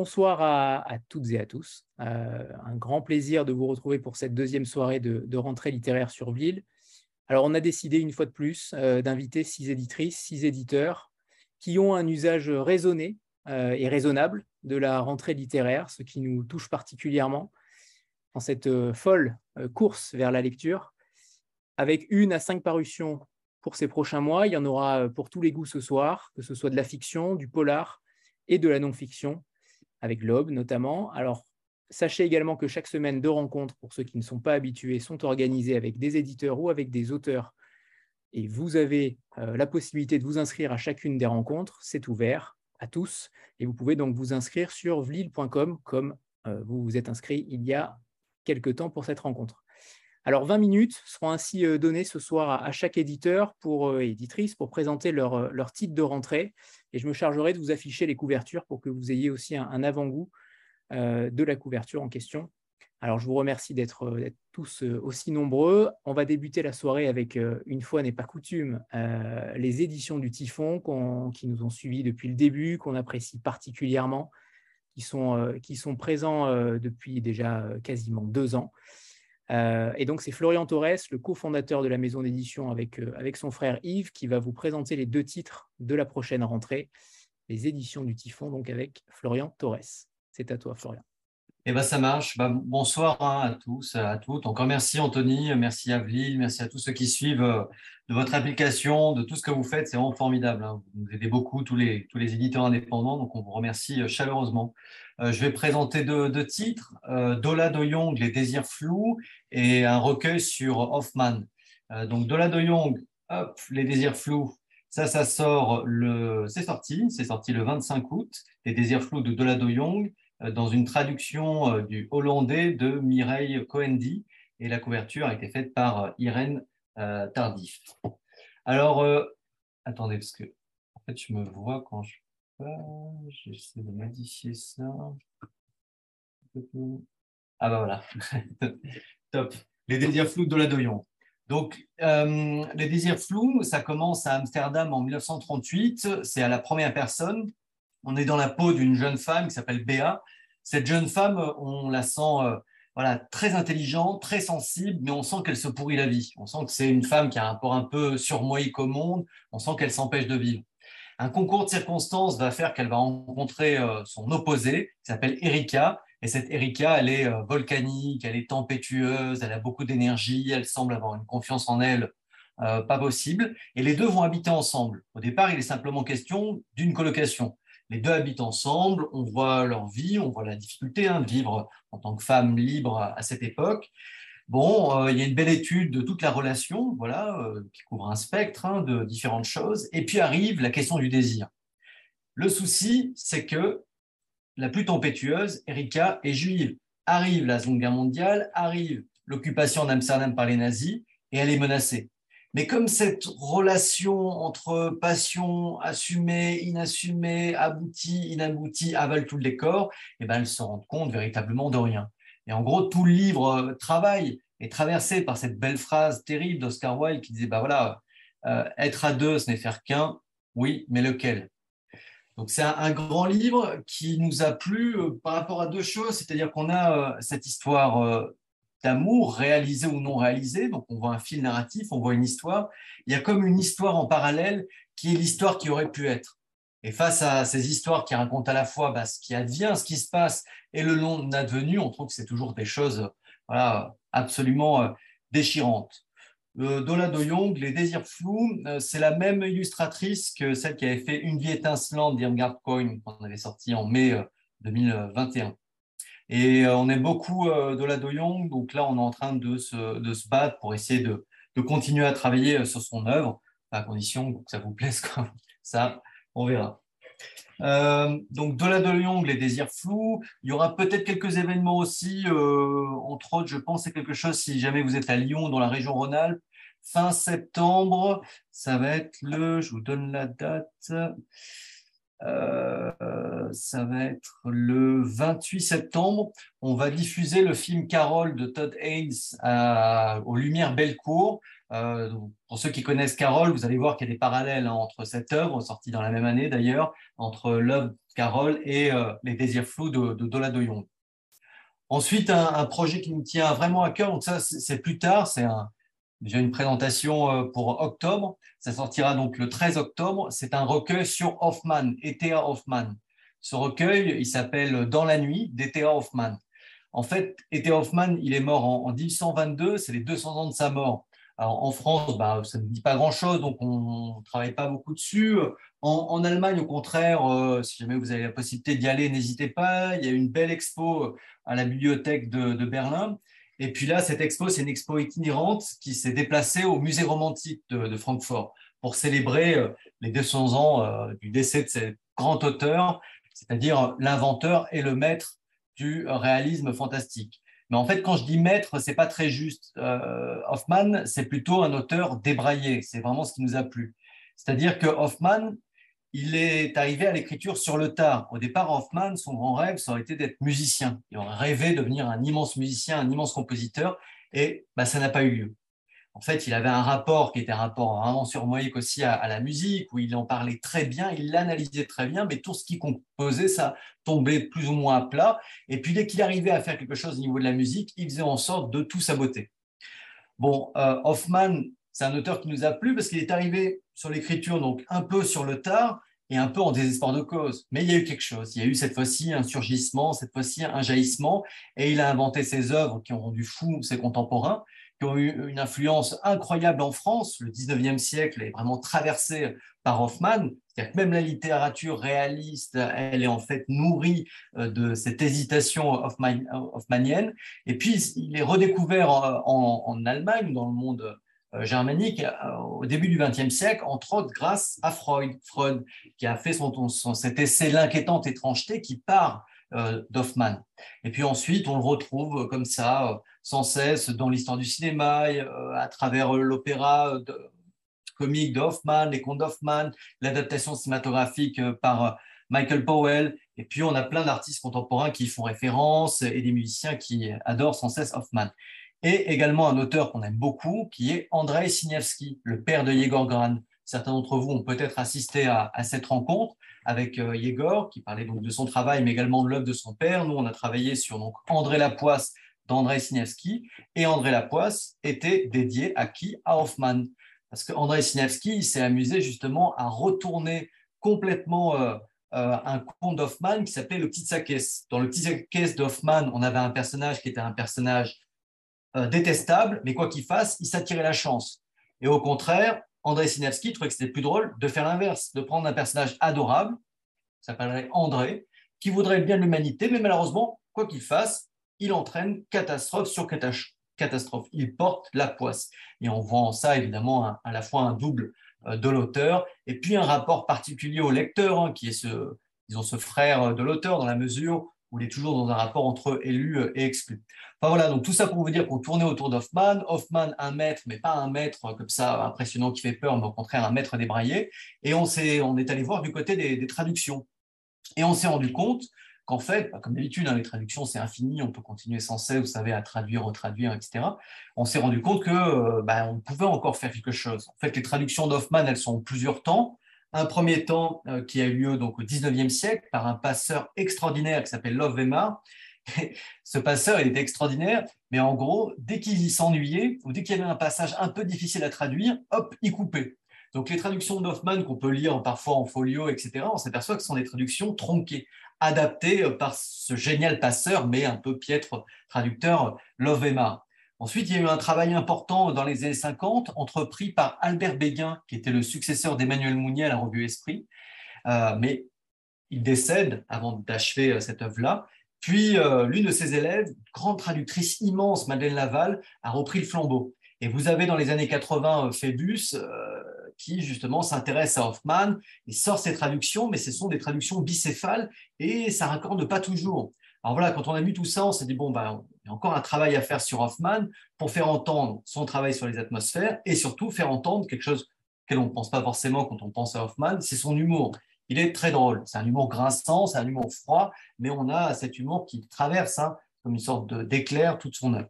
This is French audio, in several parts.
bonsoir à, toutes et à tous. Euh, un grand plaisir de vous retrouver pour cette deuxième soirée de, rentrée littéraire sur Ville. Alors, on a décidé une fois de plus euh, d'inviter six éditrices, six éditeurs qui ont un usage raisonné euh, et raisonnable de la rentrée littéraire, ce qui nous touche particulièrement dans cette folle course vers la lecture, avec une à cinq parutions pour ces prochains mois. Il y en aura pour tous les goûts ce soir, que ce soit de la fiction, du polar et de la non-fiction avec l'Aube notamment. Alors, sachez également que chaque semaine, deux rencontres, pour ceux qui ne sont pas habitués, sont organisées avec des éditeurs ou avec des auteurs. Et vous avez euh, la possibilité de vous inscrire à chacune des rencontres. C'est ouvert à tous. Et vous pouvez donc vous inscrire sur vlil.com comme euh, vous vous êtes inscrit il y a quelque temps pour cette rencontre. Alors, 20 minutes seront ainsi euh, données ce soir à, chaque éditeur pour éditrice pour présenter leur, leur titre de rentrée et je me chargerai de vous afficher les couvertures pour que vous ayez aussi un, avant-goût euh, de la couverture en question. Alors, je vous remercie d'être euh, tous euh, aussi nombreux. On va débuter la soirée avec, une fois n'est pas coutume, les éditions du Typhon qui nous ont suivis depuis le début, qu'on apprécie particulièrement, qui sont, qui sont présents depuis déjà quasiment deux ans. Euh, et donc, c'est Florian Torres, le cofondateur de la maison d'édition avec, euh, avec son frère Yves, qui va vous présenter les deux titres de la prochaine rentrée, les éditions du Typhon, donc avec Florian Torres. C'est à toi, Florian. Eh ben, ça marche. Bah, bonsoir hein, à tous, à toutes. Encore merci Anthony, merci Avril, merci à tous ceux qui suivent euh, de votre application, de tout ce que vous faites. C'est vraiment formidable. Hein. Vous nous aidez beaucoup, tous les, tous les éditeurs indépendants. Donc, on vous remercie chaleureusement. Euh, je vais présenter deux, titres, euh, Dola de Jong, Les désirs flous, et un recueil sur Hoffman. Euh, donc Dola de Jong, Les désirs flous, ça, ça sort le, c'est sorti, c'est sorti le 25 août, Les désirs flous de Dola de Jong, dans une traduction du hollandais de Mireille Coendi, et la couverture a été faite par Irène Tardif. Alors, attendez, parce que en fait, je me vois quand je J'essaie de modifier ça. Ah bah voilà. Top. Les désirs flous de la Doyon. Donc, euh, les désirs flous, ça commence à Amsterdam en 1938. C'est à la première personne. On est dans la peau d'une jeune femme qui s'appelle Béa. Cette jeune femme, on la sent euh, voilà, très intelligente, très sensible, mais on sent qu'elle se pourrit la vie. On sent que c'est une femme qui a un rapport un peu surmoïque au monde. On sent qu'elle s'empêche de vivre. Un concours de circonstances va faire qu'elle va rencontrer euh, son opposé, qui s'appelle Erika. Et cette Erika, elle est euh, volcanique, elle est tempétueuse, elle a beaucoup d'énergie, elle semble avoir une confiance en elle euh, pas possible. Et les deux vont habiter ensemble. Au départ, il est simplement question d'une colocation. Les deux habitent ensemble, on voit leur vie, on voit la difficulté hein, de vivre en tant que femme libre à cette époque. Bon, euh, il y a une belle étude de toute la relation, voilà, euh, qui couvre un spectre hein, de différentes choses. Et puis arrive la question du désir. Le souci, c'est que la plus tempétueuse, Erika, est juive. Arrive la Seconde Guerre mondiale, arrive l'occupation d'Amsterdam par les nazis, et elle est menacée. Mais comme cette relation entre passion assumée, inassumée, aboutie, inaboutie, avale tout le décor, eh ben, elle se rend compte véritablement de rien. Et en gros, tout le livre euh, travail est traversé par cette belle phrase terrible d'Oscar Wilde qui disait bah voilà, euh, être à deux, ce n'est faire qu'un. Oui, mais lequel? Donc c'est un, grand livre qui nous a plu euh, par rapport à deux choses, c'est-à-dire qu'on a cette histoire d'amour réalisée ou non réalisée. Donc on voit un fil narratif, on voit une histoire. Il y a comme une histoire en parallèle qui est l'histoire qui aurait pu être. Et face à ces histoires qui racontent à la fois bah, ce qui advient, ce qui se passe et le non advenu, on trouve que c'est toujours des choses absolument euh, déchirantes. Euh, Dola Do Young, Les désirs flous, euh, c'est la même illustratrice que celle qui avait fait Une vie étincelante d'Irmgard Coin, qu'on avait sorti en mai 2021. Et on aime beaucoup Dola Do Young, donc là on est en train de se, de se battre pour essayer de, de, continuer à travailler sur son œuvre, à condition que ça vous plaise comme ça on verra. Euh, donc de la de les désirs flous. Il y aura peut-être quelques événements aussi, euh, entre autres, je pense, c'est quelque chose si jamais vous êtes à Lyon, dans la région Rhône-Alpes. Fin septembre, ça va être le, je vous donne la date, euh, ça va être le 28 septembre. On va diffuser le film Carole de Todd Haynes aux Lumières Bellecour. Euh, pour ceux qui connaissent Carole, vous allez voir qu'il y a des parallèles hein, entre cette œuvre, sortie dans la même année d'ailleurs, entre Love Carole et Les désirs flous de, de Dola de Jong. Ensuite, un, projet qui nous tient vraiment à cœur, donc ça c'est plus tard, c'est déjà une présentation pour octobre, ça sortira donc le 13 octobre, c'est un recueil sur Hoffman, E.T.A. Hoffman. Ce recueil, il s'appelle Dans la nuit d'E.T.A. Hoffman. En fait, E.T. Hoffman, il est mort en, 1822, c'est les 200 ans de sa mort. Alors, en France, bah, ça ne dit pas grand-chose, donc on ne travaille pas beaucoup dessus. En, Allemagne, au contraire, euh, si jamais vous avez la possibilité d'y aller, n'hésitez pas. Il y a une belle expo à la bibliothèque de, Berlin. Et puis là, cette expo, c'est une expo itinérante qui s'est déplacée au musée romantique de, Francfort pour célébrer euh, les 200 ans euh, du décès de ce grand auteur, c'est-à-dire l'inventeur et le maître du réalisme fantastique. Mais en fait, quand je dis maître, c'est pas très juste. Euh, Hoffman, c'est plutôt un auteur débraillé. C'est vraiment ce qui nous a plu. C'est-à-dire que Hoffman, il est arrivé à l'écriture sur le tard. Au départ, Hoffman, son grand rêve, ça aurait été d'être musicien. Il aurait rêvé de devenir un immense musicien, un immense compositeur, et bah, ça n'a pas eu lieu en fait, il avait un rapport qui était un rapport vraiment surmoïque aussi à, la musique, où il en parlait très bien, il l'analysait très bien, mais tout ce qu'il composait, ça tombait plus ou moins à plat. Et puis, dès qu'il arrivait à faire quelque chose au niveau de la musique, il faisait en sorte de tout saboter. Bon, euh, Hoffman, c'est un auteur qui nous a plu parce qu'il est arrivé sur l'écriture, donc un peu sur le tard et un peu en désespoir de cause. Mais il y a eu quelque chose. Il y a eu cette fois-ci un surgissement, cette fois-ci un jaillissement, et il a inventé ses œuvres qui ont rendu fou ses contemporains qui ont eu une influence incroyable en France. Le 19e siècle est vraiment traversé par Hoffmann. C'est-à-dire que même la littérature réaliste, elle est en fait nourrie euh, de cette hésitation hoffmannienne. Et puis, il est redécouvert en, Allemagne, dans le monde germanique, euh, au début du XXe siècle, entre autres grâce à Freud. Freud, qui a fait son, son cet essai L'inquiétante étrangeté, qui part d'Hoffmann. Et puis ensuite, on le retrouve comme ça sans cesse dans l'histoire du cinéma, euh, à travers euh, l'opéra euh, comique d'Hoffman, les contes d'Hoffman, l'adaptation cinématographique par Michael Powell. Et puis, on a plein d'artistes contemporains qui font référence et des musiciens qui adorent sans cesse Hoffman. Et également un auteur qu'on aime beaucoup, qui est Andrei Siniewski, le père de Yegor Gran. Certains d'entre vous ont peut-être assisté à, cette rencontre avec Yegor, qui parlait donc de son travail, mais également de l'œuvre de son père. Nous, on a travaillé sur donc, André Lapoisse, d'André Siniewski. Et André Lapoisse était dédié à qui? À Hoffman. Parce qu'André Siniewski s'est amusé justement à retourner complètement euh, euh, un conte d'Hoffman qui s'appelait Le Petit Sakès. Dans Le Petit Sakès d'Hoffman, on avait un personnage qui était un personnage euh, détestable, mais quoi qu'il fasse, il s'attirait la chance. Et au contraire, André Siniewski trouvait que c'était plus drôle de faire l'inverse, de prendre un personnage adorable, s'appellerait André, qui voudrait bien l'humanité, mais malheureusement, quoi qu'il fasse, il entraîne catastrophe sur catastrophe. Il porte la poisse. Et on voit en ça, évidemment, à la fois un double euh, de l'auteur et puis un rapport particulier au lecteur, hein, qui est ce, disons, ce frère de l'auteur, dans la mesure où il est toujours dans un rapport entre élu euh, et exclu. Enfin voilà, donc tout ça pour vous dire qu'on tournait autour d'Hoffman. Hoffman, un maître, mais pas un maître comme ça impressionnant qui fait peur, mais au contraire un maître débraillé. Et on, est, on est allé voir du côté des traductions. Et on s'est rendu compte en fait, bah, comme d'habitude, hein, les traductions, c'est infini, on peut continuer sans cesse, vous savez, à traduire, retraduire, etc. On s'est rendu compte que euh, bah, on pouvait encore faire quelque chose. En fait, les traductions d'Hoffman, elles sont en plusieurs temps. Un premier temps euh, qui a eu lieu donc, au 19e siècle par un passeur extraordinaire qui s'appelle Love Weimar. Ce passeur, il était extraordinaire, mais en gros, dès qu'il s'ennuyait ou dès qu'il y avait un passage un peu difficile à traduire, hop, il coupait. Donc les traductions d'Hoffman qu'on peut lire parfois en folio, etc., on s'aperçoit que ce sont des traductions tronquées adapté euh, par ce génial passeur, mais un peu piètre traducteur, Lovema. Ensuite, il y a eu un travail important dans les années 50, entrepris par Albert Béguin, qui était le successeur d'Emmanuel Mounier à la revue Esprit. Euh, mais il décède avant d'achever euh, cette œuvre-là. Puis, l'une de ses élèves, grande traductrice immense, Madeleine Laval, a repris le flambeau. Et vous avez dans les années 80 Phébus, qui justement s'intéresse à Hoffman et sort ses traductions, mais ce sont des traductions bicéphales et ça raccorde pas toujours. Alors voilà, quand on a vu tout ça, on s'est dit, bon, bah, il y a encore un travail à faire sur Hoffman pour faire entendre son travail sur les atmosphères et surtout faire entendre quelque chose auquel on ne pense pas forcément quand on pense à Hoffman, c'est son humour. Il est très drôle, c'est un humour grinçant, c'est un humour froid, mais on a cet humour qui traverse hein, comme une sorte d'éclair toute son œuvre.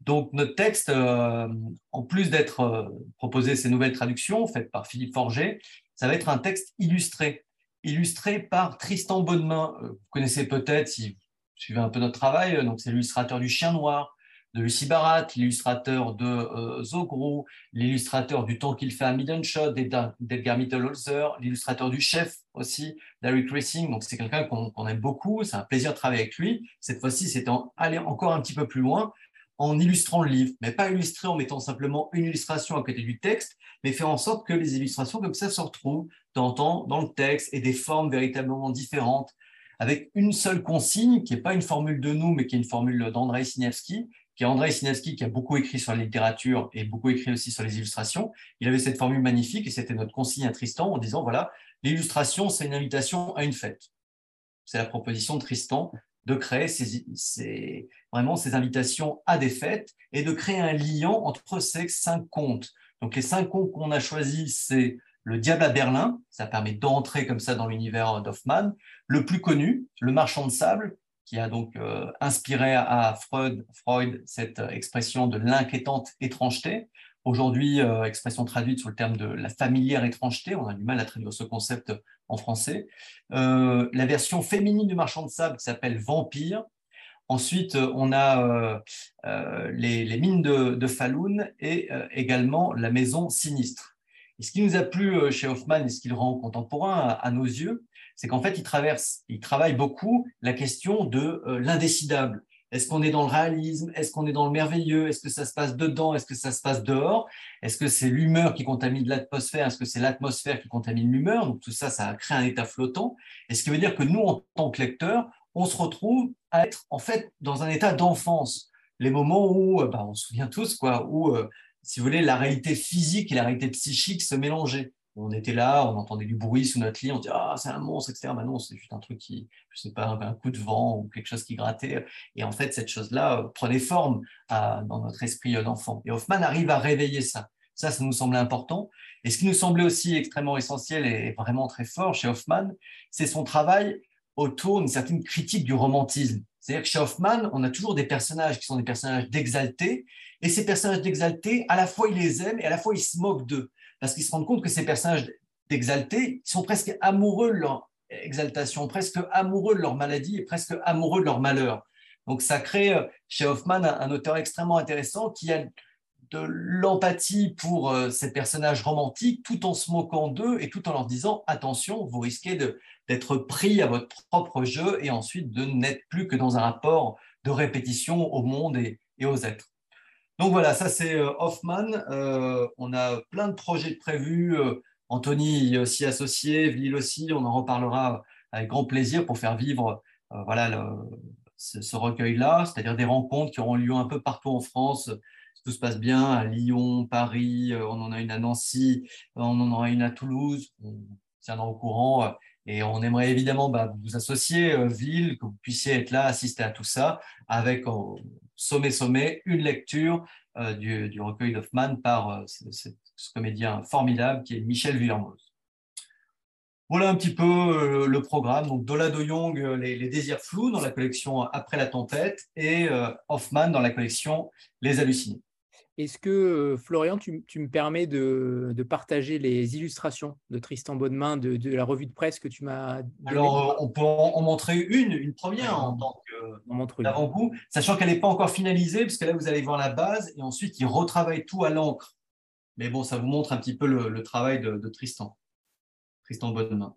Donc notre texte, euh, en plus d'être euh, proposé ces nouvelles traductions faites par Philippe Forger, ça va être un texte illustré. illustré par Tristan Bonnemain. Vous connaissez peut-être, si suivez un peu notre travail, donc c'est l'illustrateur du Chien Noir, de Lucie Barat, l'illustrateur de euh, l'illustrateur du temps qu'il fait à Middenshot, d'Edgar Mittelholzer, l'illustrateur du chef aussi, d'Eric Racing. Donc c'est quelqu'un qu'on aime beaucoup, c'est un plaisir de travailler avec lui. Cette fois-ci, c'est aller encore un petit peu plus loin en illustrant le livre, mais pas illustrer en mettant simplement une illustration à côté du texte, mais faire en sorte que les illustrations comme ça se retrouvent dans le texte et des formes véritablement différentes, avec une seule consigne, qui n'est pas une formule de nous, mais qui est une formule d'Andrei Siniewski, qui est Andrei Siniewski, qui a beaucoup écrit sur la littérature et beaucoup écrit aussi sur les illustrations. Il avait cette formule magnifique et c'était notre consigne à Tristan en disant, voilà, l'illustration, c'est une invitation à une fête. C'est la proposition de Tristan de créer vraiment ces invitations à des fêtes et de créer un lien entre ces cinq contes. Donc les cinq contes qu'on a choisis, c'est le Diable à Berlin, ça permet d'entrer comme ça dans l'univers d'Hoffmann. Le plus connu, Le Marchand de sable, qui a donc euh, inspiré à Freud, cette expression de l'inquiétante étrangeté. Aujourd'hui, euh, expression traduite sous le terme de la familière étrangeté, on a du mal à traduire ce concept en français. Euh, la version féminine du marchand de sable qui s'appelle Vampire. Ensuite, on a les, mines de, de Falun et également la maison sinistre. Et ce qui nous a plu chez Hoffman et ce qui le rend contemporain à, nos yeux, c'est qu'en fait, il, traverse, il travaille beaucoup la question de l'indécidable. Est-ce qu'on est dans le réalisme? Est-ce qu'on est dans le merveilleux? Est-ce que ça se passe dedans? Est-ce que ça se passe dehors? Est-ce que c'est l'humeur qui contamine l'atmosphère? Est-ce que c'est l'atmosphère qui contamine l'humeur? Donc tout ça, ça crée un état flottant. Et ce qui veut dire que nous, en tant que lecteurs, on se retrouve à être en fait dans un état d'enfance. Les moments où, euh, bah, on se souvient tous, quoi, où, euh, si vous voulez, la réalité physique et la réalité psychique se mélangeaient on était là, on entendait du bruit sous notre lit, on disait ah c'est un monstre, etc. Ben non, c'est juste un truc qui, je sais pas, un coup de vent ou quelque chose qui grattait. Et en fait, cette chose-là euh, prenait forme dans notre esprit euh, d'enfant. Et Hoffman arrive à réveiller ça. Ça, ça nous semblait important. Et ce qui nous semblait aussi extrêmement essentiel et vraiment très fort chez Hoffman, c'est son travail autour d'une certaine critique du romantisme. C'est-à-dire que chez Hoffman, on a toujours des personnages qui sont des personnages d'exaltés, et ces personnages d'exaltés, à la fois il les aime et à la fois il se moque d'eux parce qu'ils se rendent compte que ces personnages d'exaltés sont presque amoureux de leur exaltation, presque amoureux de leur maladie et presque amoureux de leur malheur. Donc ça crée euh, chez Hoffman un, auteur extrêmement intéressant qui a de l'empathie pour euh, ces personnages romantiques tout en se moquant d'eux et tout en leur disant attention, vous risquez d'être pris à votre propre jeu et ensuite de n'être plus que dans un rapport de répétition au monde et aux êtres. Donc voilà, ça c'est euh, Hoffman. Euh, on a plein de projets prévus. Anthony s'y associé, Ville aussi. On en reparlera avec grand plaisir pour faire vivre voilà, ce, recueil-là, c'est-à-dire des rencontres qui auront lieu un peu partout en France. Se passe bien, à Lyon, Paris, on en a une à Nancy, on en aura une à Toulouse. On tiendra au courant. Et on aimerait évidemment bah, vous associer, Ville, que vous puissiez être là, assister à tout ça, avec sommet, sommet, une lecture euh, du, recueil d'Hoffmann par euh, ce, comédien formidable qui est Michel Villermoz. Voilà un petit peu euh, le programme. Donc, Dola de Jong, les, désirs flous dans la collection Après la tempête et Hoffmann dans la collection Les hallucinés. Est-ce que, Florian, tu, me permets de, partager les illustrations de Tristan Bonnemain de, de la revue de presse que tu m'as Alors, on peut en, montrer une, une première en tant qu'avant-goût, sachant qu'elle n'est pas encore finalisée, parce que là, vous allez voir la base, et ensuite, il retravaille tout à l'encre. Mais bon, ça vous montre un petit peu le, travail de, de, Tristan, Tristan Bonnemain.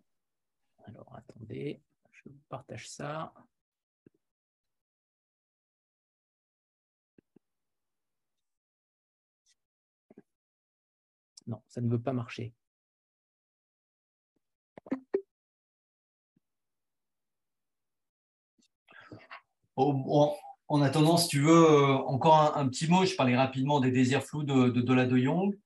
Alors, attendez, je partage ça. Non, ça ne veut pas marcher. en attendant, si tu veux, euh, encore un, petit mot. Je parlais rapidement des désirs flous de, Dola de Jong.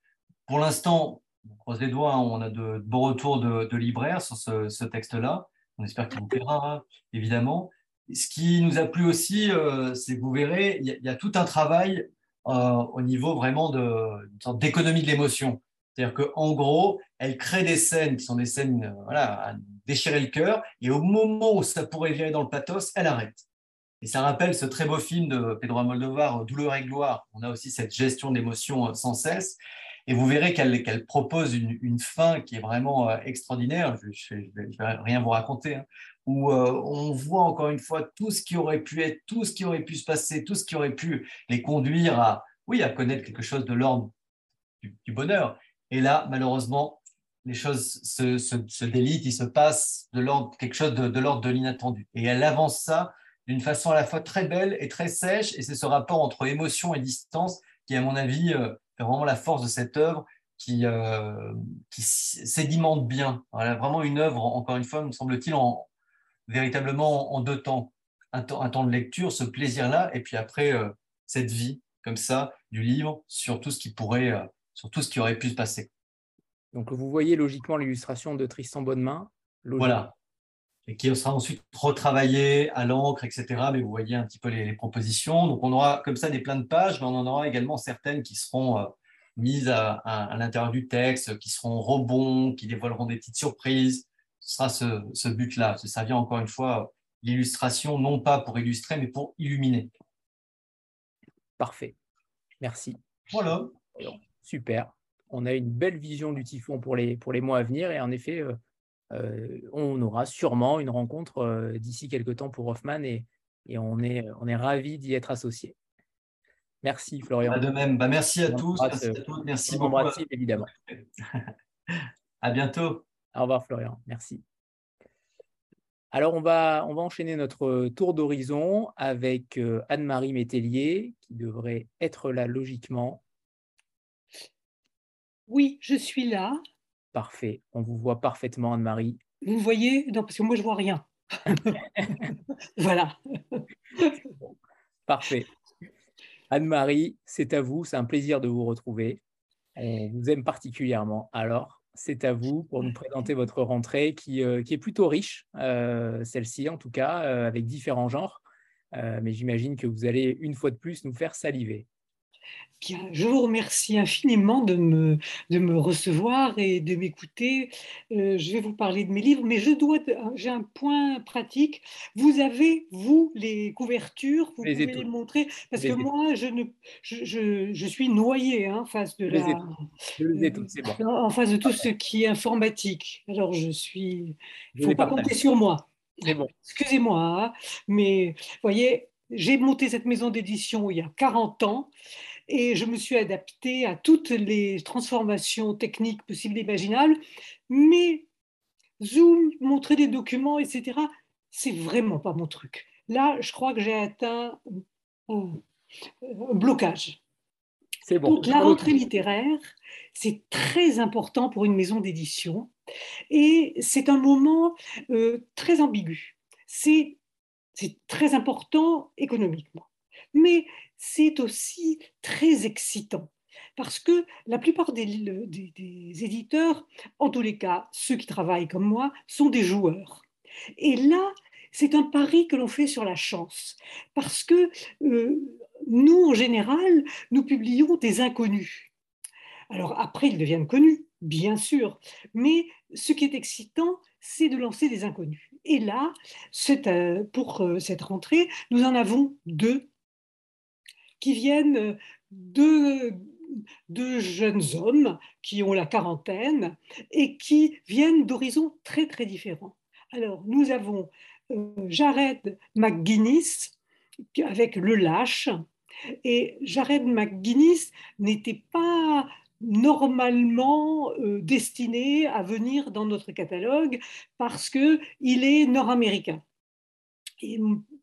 Pour l'instant, on croise les doigts, hein, on a de, bons retours de, libraires sur ce, texte-là. On espère qu'il vous plaira, hein, évidemment. Ce qui nous a plu aussi, euh, c'est que vous verrez, il y, a tout un travail euh, au niveau vraiment d'économie de l'émotion. C'est-à-dire qu'en gros, elle crée des scènes qui sont des scènes euh, voilà, à déchirer le cœur, et au moment où ça pourrait virer dans le pathos, elle arrête. Et ça rappelle ce très beau film de Pedro Almodovar, Douleur et gloire. On a aussi cette gestion d'émotion euh, sans cesse. Et vous verrez qu'elle propose une, fin qui est vraiment euh, extraordinaire. Je ne vais rien vous raconter. Hein, où euh, on voit encore une fois tout ce qui aurait pu être, tout ce qui aurait pu se passer, tout ce qui aurait pu les conduire à, oui, à connaître quelque chose de l'ordre du, bonheur. Et là, malheureusement, les choses se, délitent, il se passe de l'ordre, quelque chose de, l'ordre de l'inattendu. Et elle avance ça d'une façon à la fois très belle et très sèche. Et c'est ce rapport entre émotion et distance qui, à mon avis, euh, est vraiment la force de cette œuvre qui, euh, sédimente bien. vraiment une œuvre, encore une fois, me semble-t-il, en, véritablement en deux temps. Un, temps. un temps de lecture, ce plaisir-là, et puis après, euh, cette vie, comme ça, du livre, sur tout ce qui pourrait, sur tout ce qui aurait pu se passer. Donc, vous voyez logiquement l'illustration de Tristan Bonnemain. Voilà. Et qui sera ensuite retravaillé à l'encre, etc. Mais vous voyez un petit peu les, propositions. Donc, on aura comme ça des plein de pages, mais on en aura également certaines qui seront euh, mises à, l'intérieur du texte, qui seront rebonds, qui dévoileront des petites surprises. Ce sera ce, but-là. Ça vient encore une fois l'illustration, non pas pour illustrer, mais pour illuminer. Parfait. Merci. Voilà. Super on a une belle vision du typhon pour les, pour les mois à venir. Et en effet, euh, euh, on aura sûrement une rencontre euh, d'ici quelques temps pour Hoffman et, et on est, on est ravis d'y être associés. Merci Florian. Bah, de même, bah, merci à tous. Merci, à toutes. merci beaucoup. évidemment. à bientôt. Au revoir Florian, merci. Alors, on va, on va enchaîner notre tour d'horizon avec Anne-Marie Métellier, qui devrait être là logiquement. Oui, je suis là. Parfait. On vous voit parfaitement, Anne-Marie. Vous voyez? Non, parce que moi, je vois rien. voilà. Parfait. Anne-Marie, c'est à vous. C'est un plaisir de vous retrouver. On vous aime particulièrement. Alors, c'est à vous pour nous présenter votre rentrée qui, euh, qui est plutôt riche, euh, celle-ci en tout cas, euh, avec différents genres. mais j'imagine que vous allez une fois de plus nous faire saliver je vous remercie infiniment de me, de me recevoir et de m'écouter. Euh, je vais vous parler de mes livres, mais je dois, j'ai un point pratique. Vous avez, vous, les couvertures, vous pouvez les montrer, parce que moi, je, ne, je, je, suis noyée hein, en face de la, en face de tout ce qui est informatique. Alors, je suis, il ne faut pas compter sur moi. Bon. Excusez-moi, hein, mais voyez, j'ai monté cette maison d'édition il y a 40 ans et je me suis adaptée à toutes les transformations techniques possibles et imaginables, mais Zoom, montrer des documents, etc., c'est vraiment pas mon truc. Là, je crois que j'ai atteint un, blocage. C'est bon. Donc, la rentrée littéraire, c'est très important pour une maison d'édition et c'est un moment euh, très ambigu. C'est très important économiquement. Mais c'est aussi très excitant parce que la plupart des, éditeurs, en tous les cas ceux qui travaillent comme moi, sont des joueurs. Et là, c'est un pari que l'on fait sur la chance, parce que euh, nous, en général, nous publions des inconnus. Alors après, ils deviennent connus, bien sûr, mais ce qui est excitant, c'est de lancer des inconnus. Et là, euh, pour euh, cette rentrée, nous en avons deux qui viennent de, de jeunes hommes qui ont la quarantaine et qui viennent d'horizons très très différents. Alors, nous avons euh, Jared McGuinness avec Le Lâche. Et Jared McGuinness n'était pas normalement euh, destiné à venir dans notre catalogue parce qu'il est nord-américain.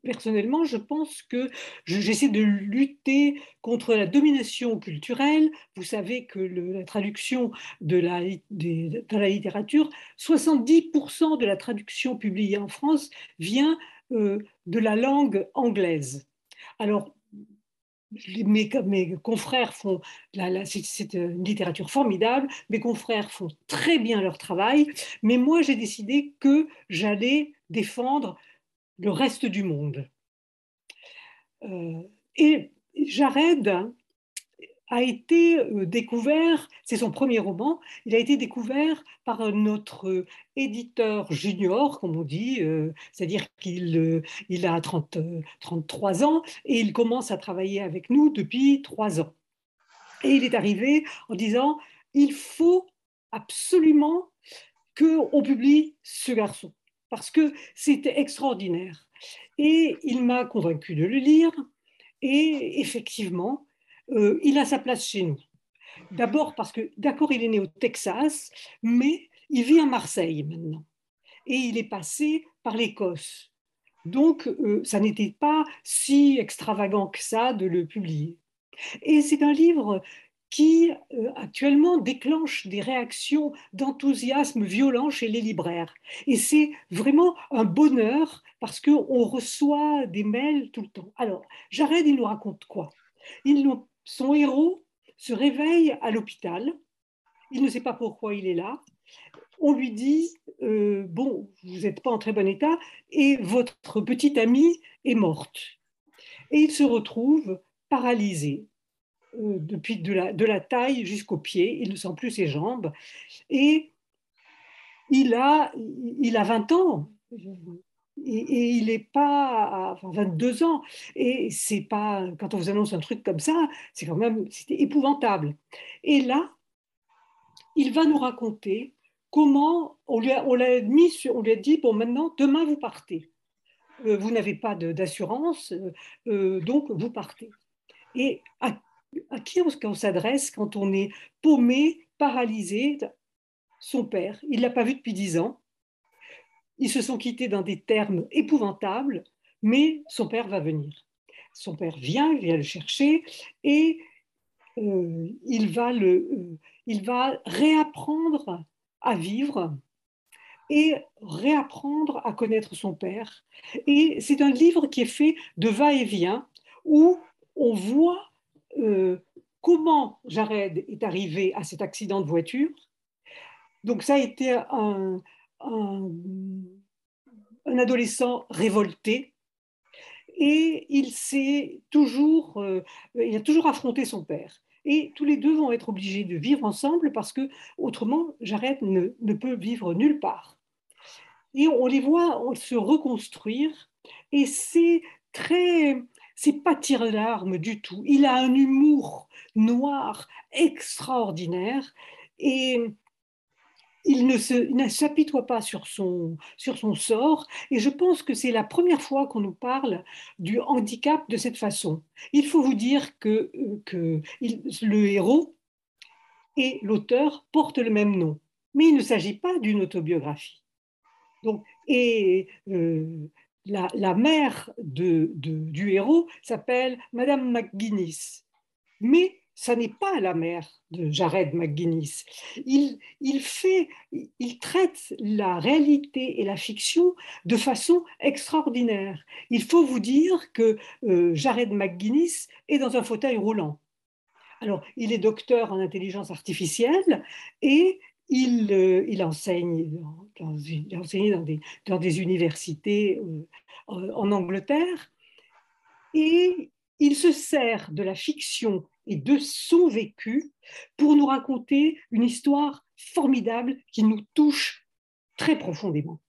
Personnellement, je pense que j'essaie de lutter contre la domination culturelle. Vous savez que la traduction de la, littérature, 70% de la traduction publiée en France vient euh, de la langue anglaise. Alors, mes, mes, confrères font, c'est une littérature formidable, mes confrères font très bien leur travail, mais moi j'ai décidé que j'allais défendre le reste du monde. Euh, et Jared a été euh, découvert, c'est son premier roman, il a été découvert par notre éditeur junior, comme on dit, euh, c'est-à-dire qu'il il a 30, 33 ans et il commence à travailler avec nous depuis trois ans. Et il est arrivé en disant, il faut absolument qu'on publie ce garçon, parce que c'était extraordinaire. Et il m'a convaincu de le lire, et effectivement, euh, il a sa place chez nous. D'abord parce que, d'accord, il est né au Texas, mais il vit à Marseille maintenant. Et il est passé par l'Écosse. Donc, euh, ça n'était pas si extravagant que ça de le publier. Et c'est un livre qui euh, actuellement déclenche des réactions d'enthousiasme violent chez les libraires. Et c'est vraiment un bonheur parce qu'on reçoit des mails tout le temps. Alors, Jared, il nous raconte quoi? Son héros se réveille à l'hôpital, il ne sait pas pourquoi il est là, on lui dit euh, Bon, vous n'êtes pas en très bon état et votre petite amie est morte. Et il se retrouve paralysé euh, depuis de la, de la taille jusqu'aux pieds, il ne sent plus ses jambes et il a, il a 20 ans. Et, il n'est pas à 22 ans. Et c'est pas, quand on vous annonce un truc comme ça, c'est quand même, épouvantable. Et là, il va nous raconter comment on lui a, on l'a mis on lui a dit bon maintenant demain vous partez euh, vous n'avez pas d'assurance euh, donc vous partez et à, qui on, s'adresse quand on est paumé paralysé? Son père. Il l'a pas vu depuis dix ans. Ils se sont quittés dans des termes épouvantables mais son père va venir. Son père vient il vient le chercher et il va le il va réapprendre à vivre et réapprendre à connaître son père. Et c'est un livre qui est fait de va-et-vient où on voit euh, comment Jared est arrivé à cet accident de voiture? Donc ça a été un, adolescent révolté et il s'est toujours, euh, il a toujours affronté son père et tous les deux vont être obligés de vivre ensemble parce que autrement, Jared ne peut vivre nulle part. Et on les voit se reconstruire et c'est très, c'est pas tiré d'armes du tout. Il a un humour noir extraordinaire et il ne s'apitoie pas sur son, sur son sort et je pense que c'est la première fois qu'on nous parle du handicap de cette façon. Il faut vous dire que, que le héros et l'auteur portent le même nom, mais il ne s'agit pas d'une autobiographie. Donc, et euh, la, mère du héros s'appelle Madame McGuinness. Mais ça n'est pas la mère de Jared McGuinness. Il traite la réalité et la fiction de façon extraordinaire. Il faut vous dire que euh, Jared McGuinness est dans un fauteuil roulant. Alors, il est docteur en intelligence artificielle et il, euh, il enseigne, dans, des, universités euh, en Angleterre et il se sert de la fiction et de son vécu pour nous raconter une histoire formidable qui nous touche très profondément.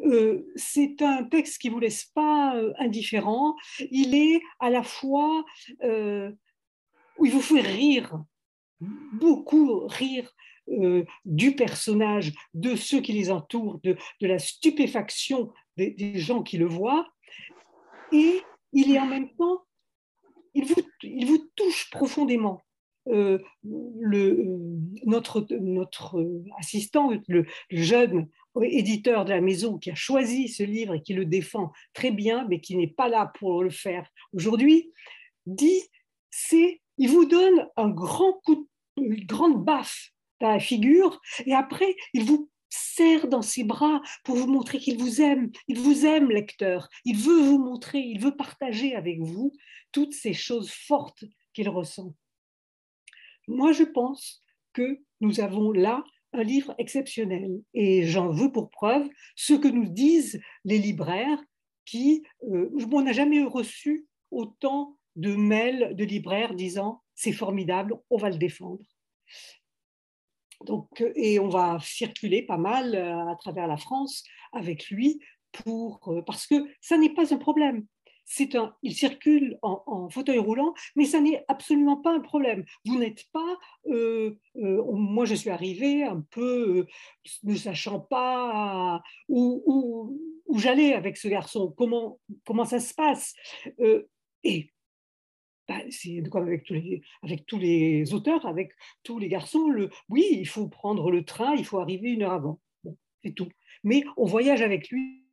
Euh, c'est un texte qui ne vous laisse pas indifférent. Il est à la fois où il vous fait rire, beaucoup rire du personnage, de ceux qui les entourent, de, la stupéfaction des, gens qui le voient, et il est en même temps il vous, il vous touche profondément. Euh, le, euh, notre, notre assistant, le, jeune éditeur de la maison qui a choisi ce livre et qui le défend très bien, mais qui n'est pas là pour le faire aujourd'hui, dit c'est il vous donne un grand coup, une grande baffe la figure, et après il vous serre dans ses bras pour vous montrer qu'il vous aime. Il vous aime, lecteur. Il veut vous montrer, il veut partager avec vous toutes ces choses fortes qu'il ressent. Moi, je pense que nous avons là un livre exceptionnel et j'en veux pour preuve ce que nous disent les libraires qui, euh, on n'a jamais reçu autant de mails de libraires disant c'est formidable, on va le défendre. Donc, et on va circuler pas mal euh, à travers la France avec lui pour, euh, parce que ça n'est pas un problème un, il circule en, fauteuil roulant, mais ça n'est absolument pas un problème. Vous n'êtes pas, euh, euh, moi je suis arrivée un peu euh, ne sachant pas où, où, j'allais avec ce garçon, comment, comment ça se passe? et bah, c'est comme avec tous, les, auteurs, avec tous les garçons, le, oui, il faut prendre le train, il faut arriver une heure avant. c'est tout. Mais on voyage avec lui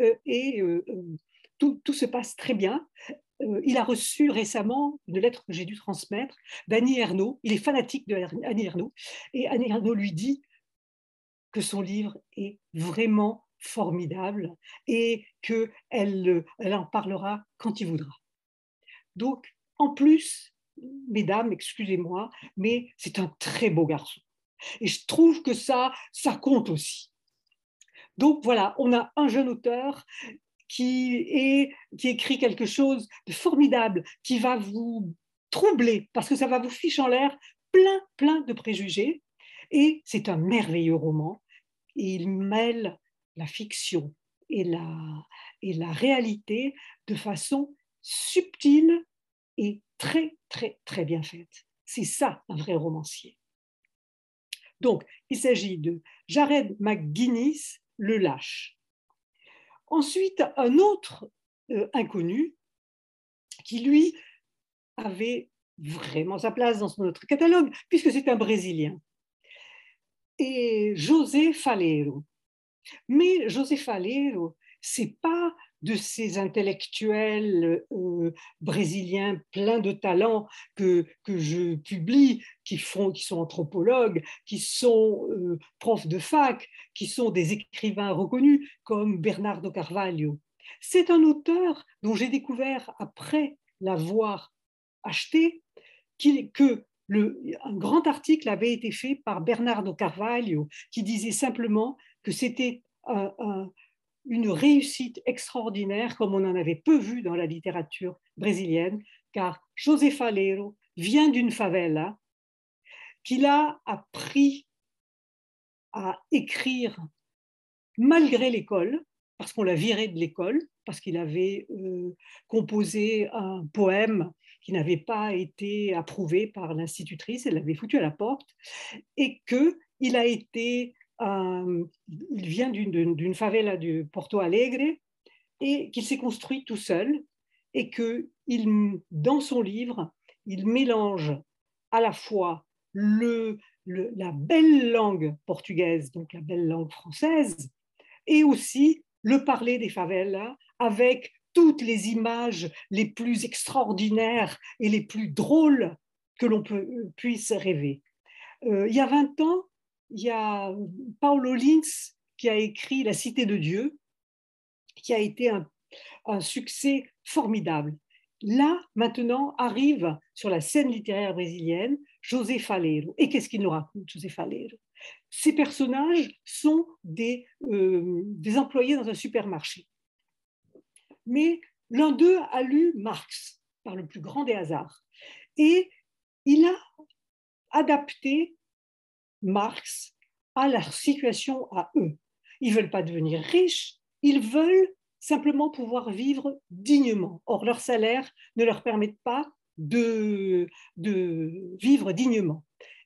euh, et euh, euh, tout, se passe très bien. il a reçu récemment une lettre que j'ai dû transmettre d'Annie Ernaux. Il est fanatique d'Annie Ernaux. Et Annie Ernaux lui dit que son livre est vraiment formidable et qu'elle elle en parlera quand il voudra. Donc, en plus, mesdames, excusez-moi, mais c'est un très beau garçon. Et je trouve que ça, ça compte aussi. Donc voilà, on a un jeune auteur qui, est, qui écrit quelque chose de formidable, qui va vous troubler, parce que ça va vous ficher en l'air plein, plein de préjugés. Et c'est un merveilleux roman. il mêle la fiction et la, et la réalité de façon subtile et très, très, très bien faite. C'est ça un vrai romancier. Donc, il s'agit de Jared McGuinness, Le Lâche. Ensuite, un autre euh, inconnu qui, lui, avait vraiment sa place dans notre catalogue, puisque c'est un Brésilien. Et José Faleiro. Mais José Faleiro, c'est pas de ces intellectuels euh, brésiliens pleins de talent que, que je publie, qui, font, qui sont anthropologues, qui sont euh, profs de fac, qui sont des écrivains reconnus comme Bernardo Carvalho. C'est un auteur dont j'ai découvert après l'avoir acheté que le, un grand article avait été fait par Bernardo Carvalho qui disait simplement que c'était une réussite extraordinaire comme on en avait peu vu dans la littérature brésilienne, car José Faleiro vient d'une favela qu'il a appris à écrire malgré l'école, parce qu'on l'a viré de l'école, parce qu'il avait euh, composé un poème qui n'avait pas été approuvé par l'institutrice, elle l'avait foutu à la porte, et qu'il a été euh, il vient d'une favela du Porto Alegre et qu'il s'est construit tout seul et que il, dans son livre, il mélange à la fois le, la belle langue portugaise, donc la belle langue française, et aussi le parler des favelas avec toutes les images les plus extraordinaires et les plus drôles que l'on puisse rêver. Euh, il y a 20 ans, il y a Paulo Lins qui a écrit La Cité de Dieu, qui a été un, succès formidable. Là, maintenant, arrive sur la scène littéraire brésilienne José Faleiro. Et qu'est-ce qu'il nous raconte, José Faleiro? Ces personnages sont euh, des employés dans un supermarché. Mais l'un d'eux a lu Marx, par le plus grand des hasards. Et il a adapté Marx à leur situation à eux. Ils ne veulent pas devenir riches, ils veulent simplement pouvoir vivre dignement. Or, leur salaire ne leur permet pas de, vivre dignement.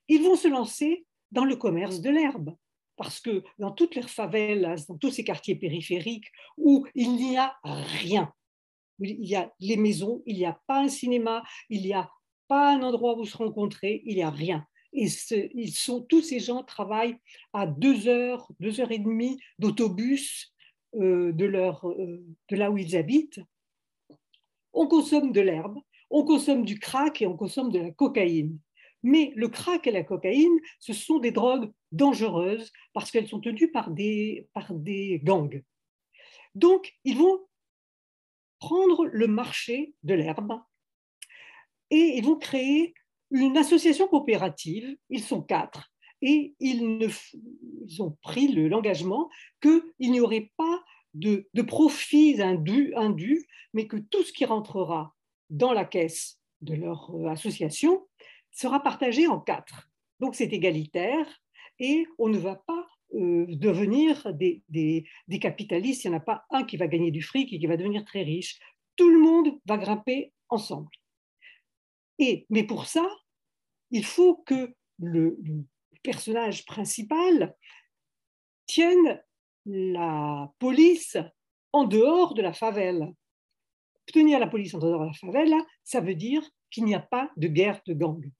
Ils vont se lancer dans le commerce de l'herbe, parce que dans toutes les favelas, dans tous ces quartiers périphériques où il n'y a rien, il y a les maisons, il n'y a pas un cinéma, il n'y a pas un endroit où se rencontrer, il n'y a rien. Et ils sont, tous ces gens travaillent à deux heures, deux heures et demie d'autobus euh, de, euh, de là où ils habitent. On consomme de l'herbe, on consomme du crack et on consomme de la cocaïne. Mais le crack et la cocaïne, ce sont des drogues dangereuses parce qu'elles sont tenues par des, par des gangs. Donc, ils vont prendre le marché de l'herbe et ils vont créer une association coopérative, ils sont quatre, et ils, ont pris l'engagement qu'il n'y aurait pas de, profits indus, mais que tout ce qui rentrera dans la caisse de leur euh, association sera partagé en quatre. Donc c'est égalitaire et on ne va pas euh, devenir des, capitalistes. Il n'y en a pas un qui va gagner du fric et qui va devenir très riche. Tout le monde va grimper ensemble. Et, mais pour ça, il faut que le, personnage principal tienne la police en dehors de la favela. Tenir la police en dehors de la favela, ça veut dire qu'il n'y a pas de guerre de gang.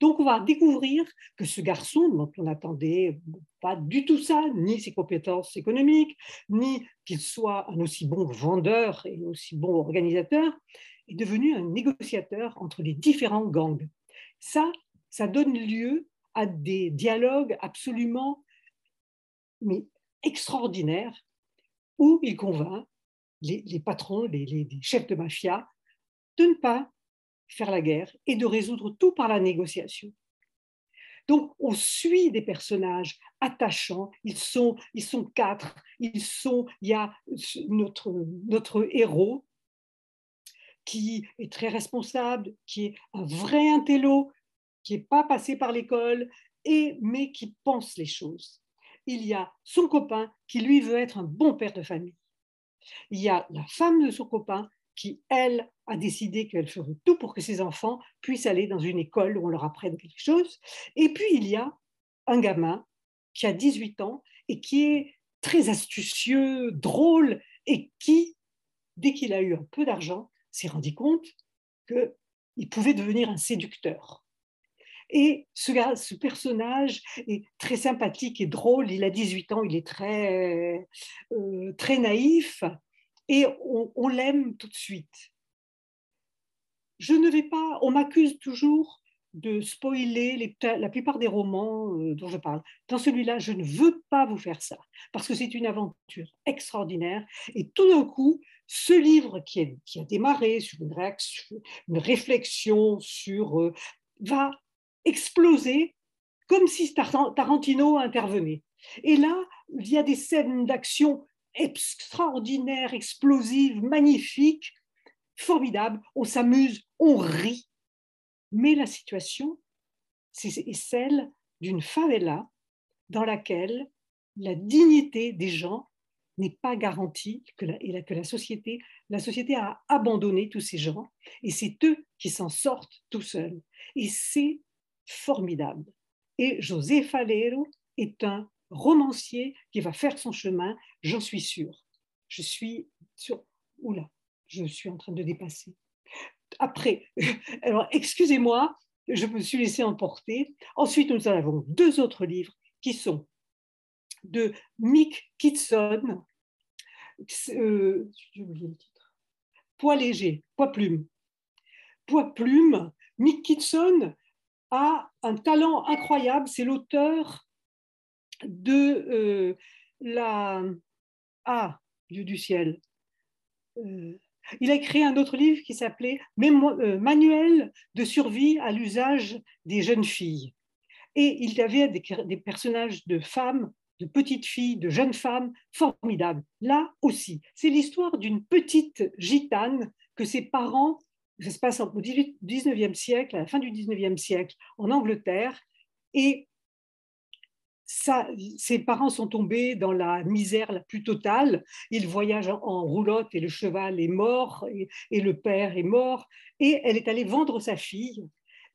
Donc on va découvrir que ce garçon, dont on n'attendait pas du tout ça, ni ses compétences économiques, ni qu'il soit un aussi bon vendeur et aussi bon organisateur, est devenu un négociateur entre les différents gangs. Ça, ça donne lieu à des dialogues absolument mais extraordinaires où il convainc les, patrons, les, chefs de mafia de ne pas faire la guerre et de résoudre tout par la négociation. Donc, on suit des personnages attachants. Ils sont, ils sont quatre. Ils sont, il y a notre, notre héros qui est très responsable, qui est un vrai intello, qui n'est pas passé par l'école, et mais qui pense les choses. Il y a son copain qui lui veut être un bon père de famille. Il y a la femme de son copain qui, elle, a décidé qu'elle ferait tout pour que ses enfants puissent aller dans une école où on leur apprenne quelque chose. Et puis, il y a un gamin qui a 18 ans et qui est très astucieux, drôle, et qui, dès qu'il a eu un peu d'argent, s'est rendu compte qu'il pouvait devenir un séducteur. Et ce, ce, personnage est très sympathique et drôle. Il a 18 ans, il est très, euh, très naïf et on, l'aime tout de suite. Je ne vais pas, on m'accuse toujours de spoiler la plupart des romans euh, dont je parle. Dans celui-là, je ne veux pas vous faire ça, parce que c'est une aventure extraordinaire. Et tout d'un coup, ce livre qui, a démarré sur une, une réflexion sur euh, va exploser comme si Tarantino intervenait. Et là, il y a des scènes d'action extraordinaires, explosives, magnifiques, formidables. On s'amuse, on rit. Mais la situation est celle d'une favela dans laquelle la dignité des gens n'est pas garantie, que la, et que la société, la société a abandonné tous ces gens, et c'est eux qui s'en sortent tout seuls. Et c'est formidable. Et José Falero est un romancier qui va faire son chemin, j'en suis sûre. Je suis sur... Oula, je suis en train de dépasser. Après, alors excusez-moi, je me suis laissé emporter. Ensuite, nous en avons deux autres livres qui sont de Mick Kitson, euh, Poids léger, poids plume. Poids plume, Mick Kitson a un talent incroyable. C'est l'auteur de euh, la... Ah, Dieu du ciel. Euh, il a écrit un autre livre qui s'appelait euh, Manuel de survie à l'usage des jeunes filles. Et il y avait des, des, personnages de femmes, de petites filles, de jeunes femmes formidables. Là aussi, c'est l'histoire d'une petite gitane que ses parents ça se passe au 19e siècle, à la fin du 19e siècle, en Angleterre, et ses parents sont tombés dans la misère la plus totale. Ils voyagent en, roulotte et le cheval est mort et, et, le père est mort. Et elle est allée vendre sa fille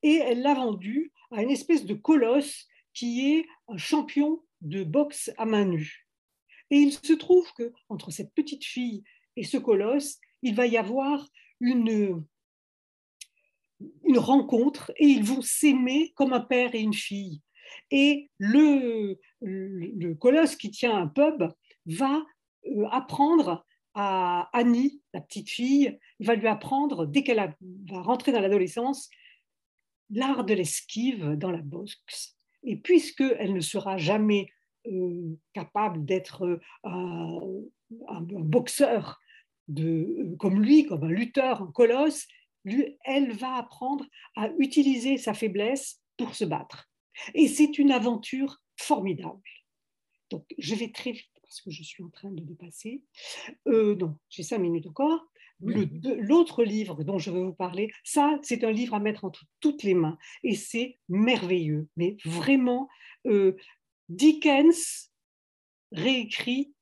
et elle l'a vendue à une espèce de colosse qui est un champion de boxe à main nue. Et il se trouve que entre cette petite fille et ce colosse, il va y avoir une, une rencontre et ils vont s'aimer comme un père et une fille. Et le, colosse qui tient un pub va euh, apprendre à Annie, la petite fille, il va lui apprendre, dès qu'elle va rentrer dans l'adolescence, l'art de l'esquive dans la boxe. Et puisqu'elle ne sera jamais euh, capable d'être euh, un, un, boxeur de, comme lui, comme un lutteur, un colosse, elle va apprendre à utiliser sa faiblesse pour se battre. Et c'est une aventure formidable. Donc, je vais très vite parce que je suis en train de dépasser. Euh, non, j'ai cinq minutes encore. L'autre livre dont je veux vous parler, ça, c'est un livre à mettre entre toutes les mains. Et c'est merveilleux. Mais vraiment, euh, Dickens réécrit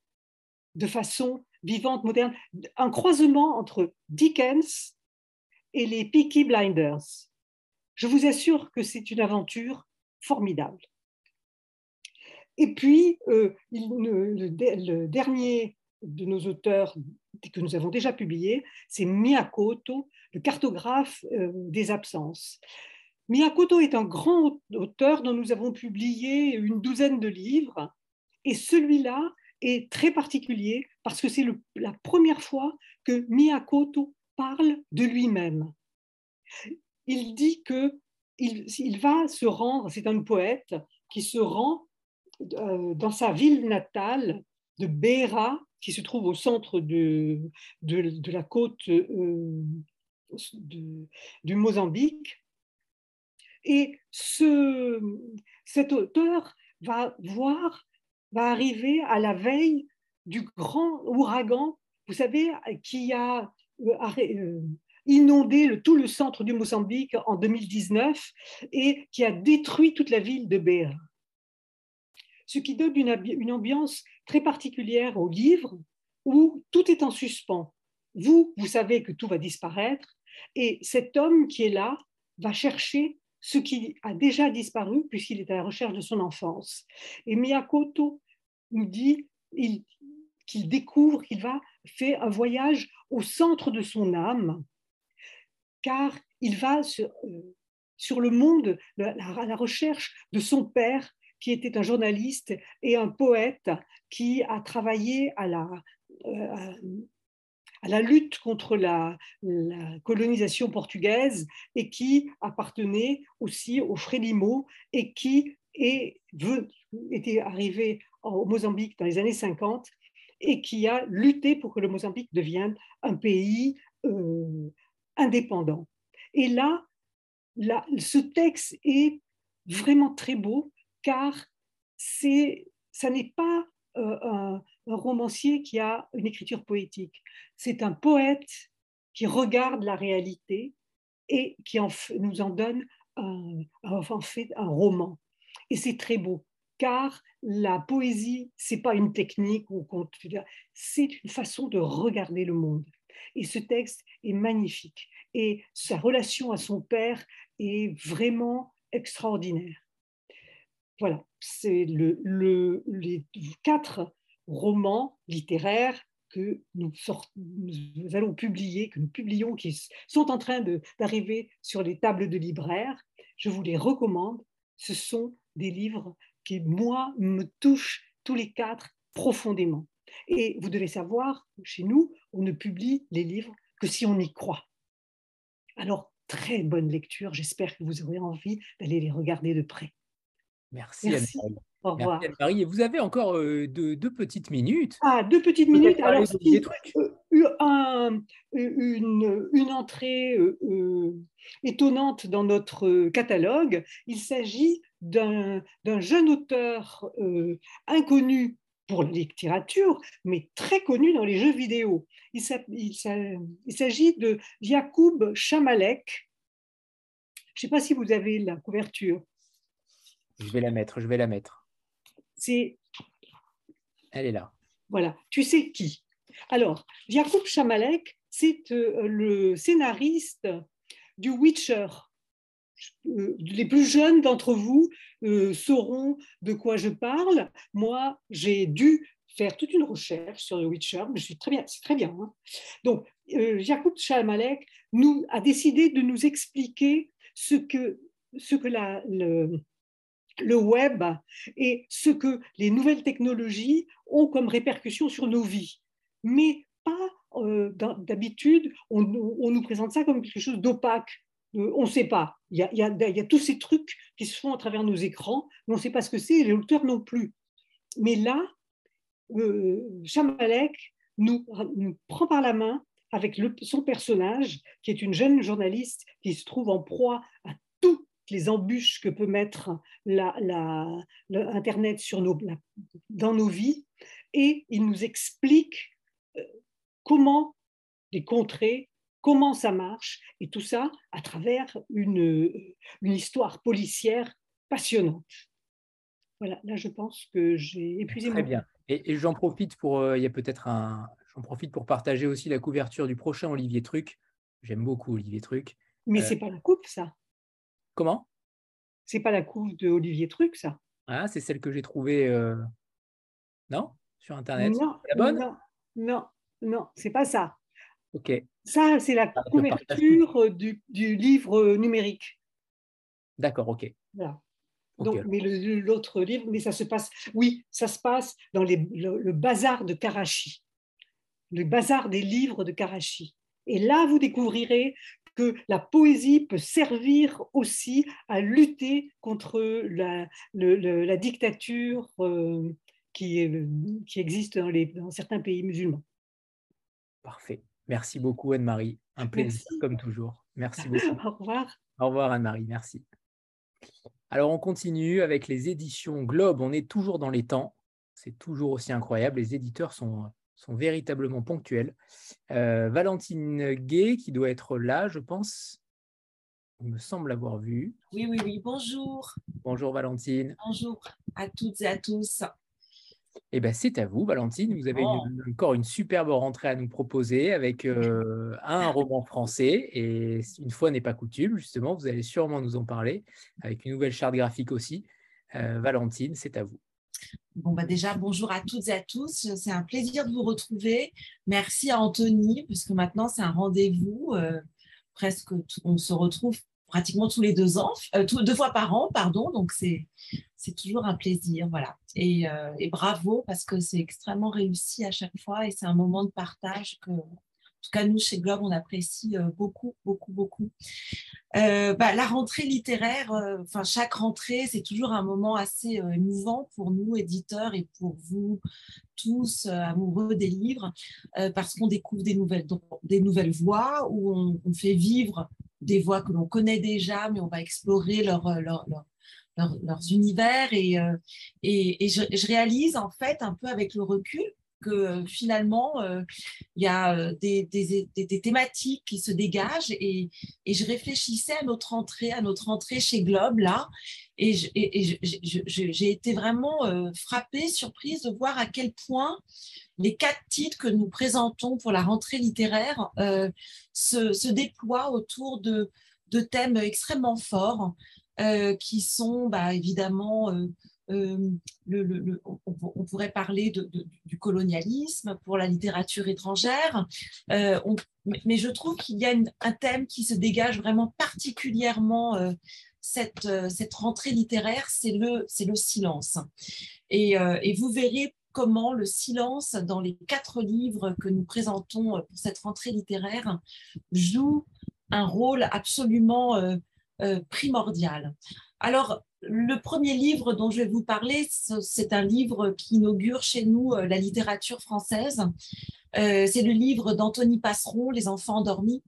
de façon vivante, moderne, un croisement entre Dickens et les Peaky Blinders. Je vous assure que c'est une aventure formidable. Et puis, euh, le, dernier de nos auteurs que nous avons déjà publié, c'est Miyakoto, le cartographe euh, des absences. Miyakoto est un grand auteur dont nous avons publié une douzaine de livres, et celui-là est très particulier parce que c'est la première fois que Miyakoto parle de lui-même. Il dit que il, va se rendre, c'est un poète qui se rend euh, dans sa ville natale de Beira, qui se trouve au centre de, de, la côte euh, du Mozambique. Et ce, cet auteur va voir, va arriver à la veille du grand ouragan, vous savez, qui a euh, inondé le, tout le centre du Mozambique en 2019 et qui a détruit toute la ville de Beira. Ce qui donne une, une ambiance très particulière au livre où tout est en suspens. Vous, vous savez que tout va disparaître et cet homme qui est là va chercher ce qui a déjà disparu puisqu'il est à la recherche de son enfance. Et Miyakoto nous dit qu'il découvre, qu'il va faire un voyage au centre de son âme car il va sur, euh, le monde à la recherche de son père, qui était un journaliste et un poète qui a travaillé à la, euh, à la lutte contre la, colonisation portugaise et qui appartenait aussi au Frélimo et qui est, était arrivé au Mozambique dans les années 50 et qui a lutté pour que le Mozambique devienne un pays euh, indépendant. Et là, là, ce texte est vraiment très beau car c'est, ça n'est pas euh, un, romancier qui a une écriture poétique. C'est un poète qui regarde la réalité et qui nous en donne un, en fait un roman. Et c'est très beau car la poésie, c'est pas une technique ou c'est une façon de regarder le monde. Et ce texte est magnifique. Et sa relation à son père est vraiment extraordinaire. Voilà, c'est le, les quatre romans littéraires que nous, nous, allons publier, que nous publions, qui sont en train d'arriver sur les tables de libraires. Je vous les recommande. Ce sont des livres qui, moi, me touchent tous les quatre profondément. Et vous devez savoir, chez nous, on ne publie les livres que si on y croit. Alors, très bonne lecture. J'espère que vous aurez envie d'aller les regarder de près. Merci, Merci. Au revoir. Et vous avez encore euh, deux, petites minutes. Ah, deux petites minutes. Alors, euh, une, une, entrée euh, étonnante dans notre catalogue. Il s'agit d'un jeune auteur inconnu pour la littérature, mais très connu dans les jeux vidéo. Il s'agit de Yacoub Chamalek. Je ne sais pas si vous avez la couverture. Je vais la mettre, je vais la mettre. C'est. Elle est là. Voilà. Tu sais qui Alors, Yacoub Chamalek, c'est euh, le scénariste du Witcher. Euh, les plus jeunes d'entre vous euh, sauront de quoi je parle. Moi, j'ai dû faire toute une recherche sur le Witcher, mais je très bien, c'est très bien. Hein. Donc, euh, Jacob Chamalek nous a décidé de nous expliquer ce que, le, web et ce que les nouvelles technologies ont comme répercussion sur nos vies. Mais pas d'habitude, on, nous présente ça comme quelque chose d'opaque, euh, on ne sait pas. Il y, a, tous ces trucs qui se font à travers nos écrans, mais on ne sait pas ce que c'est, et les auteurs non plus. Mais là, euh, Chamalek nous, prend par la main avec son personnage, qui est une jeune journaliste qui se trouve en proie à toutes les embûches que peut mettre la, Internet sur nos, dans nos vies, et il nous explique euh, comment les contrer, comment ça marche, et tout ça à travers une, une histoire policière passionnante. Voilà, là je pense que j'ai épuisé Très bien. Et, j'en profite pour, euh, il y a peut-être un, j'en profite pour partager aussi la couverture du prochain Olivier Truc. J'aime beaucoup Olivier Truc. Mais ce c'est pas la coupe, ça. Comment? C'est pas la coupe de Olivier Truc, ça. Ah, c'est celle que j'ai trouvée. Non? Sur Internet? Non, la bonne? non, non, non, c'est pas ça. Ok. Ça, c'est la ah, couverture du, du, livre numérique. D'accord, ok. Voilà. Donc, mais l'autre livre, mais ça se passe, oui, ça se passe dans les, le, bazar de Karachi, le bazar des livres de Karachi. Et là, vous découvrirez que la poésie peut servir aussi à lutter contre la, la dictature euh, qui, qui, existe dans, les, dans certains pays musulmans. Parfait. Merci beaucoup, Anne-Marie. Un plaisir, comme toujours. Merci beaucoup. Au revoir. Au revoir, Anne-Marie. Merci. Alors, on continue avec les éditions Globe. On est toujours dans les temps. C'est toujours aussi incroyable. Les éditeurs sont, sont véritablement ponctuels. Euh, Valentine Gay, qui doit être là, je pense. Il me semble avoir vu. Oui, oui, oui. Bonjour. Bonjour, Valentine. Bonjour à toutes et à tous. Eh ben, c'est à vous, Valentine. Vous avez encore une superbe rentrée à nous proposer avec euh, un roman français. Et une fois n'est pas coutume, justement, vous allez sûrement nous en parler avec une nouvelle charte graphique aussi. Euh, Valentine, c'est à vous. Bon, bah déjà, bonjour à toutes et à tous. C'est un plaisir de vous retrouver. Merci à Anthony, puisque maintenant, c'est un rendez-vous. Euh, presque, on se retrouve pratiquement tous les deux ans, euh, deux fois par an, pardon. Donc c'est c'est toujours un plaisir, voilà. Et, euh, et bravo parce que c'est extrêmement réussi à chaque fois et c'est un moment de partage que, tout cas nous chez Globe, on apprécie euh, beaucoup, beaucoup, beaucoup. Bah, la rentrée littéraire, enfin chaque rentrée, c'est toujours un moment assez émouvant pour nous éditeurs et pour vous tous amoureux des livres, parce qu'on découvre des nouvelles, des nouvelles voies où on, fait vivre des voix que l'on connaît déjà, mais on va explorer leur, euh, leurs univers. Et, euh, et, je, réalise en fait un peu avec le recul euh, finalement, il y a des, des, thématiques qui se dégagent et, je réfléchissais à notre entrée, à notre entrée chez Globe, là, et j'ai été vraiment frappée, surprise de voir à quel point les quatre titres que nous présentons pour la rentrée littéraire euh, se, déploient autour de, thèmes extrêmement forts euh, qui sont bah, évidemment, euh, le, on, pourrait parler du colonialisme pour la littérature étrangère, mais je trouve qu'il y a un thème qui se dégage vraiment particulièrement cette, cette rentrée littéraire, c'est le, le silence. Et, vous verrez comment le silence dans les quatre livres que nous présentons euh, pour cette rentrée littéraire joue un rôle absolument euh, euh, primordial. Alors, le premier livre dont je vais vous parler, c'est un livre qui inaugure chez nous la littérature française. c'est le livre d'Anthony Passeron, Les enfants endormis,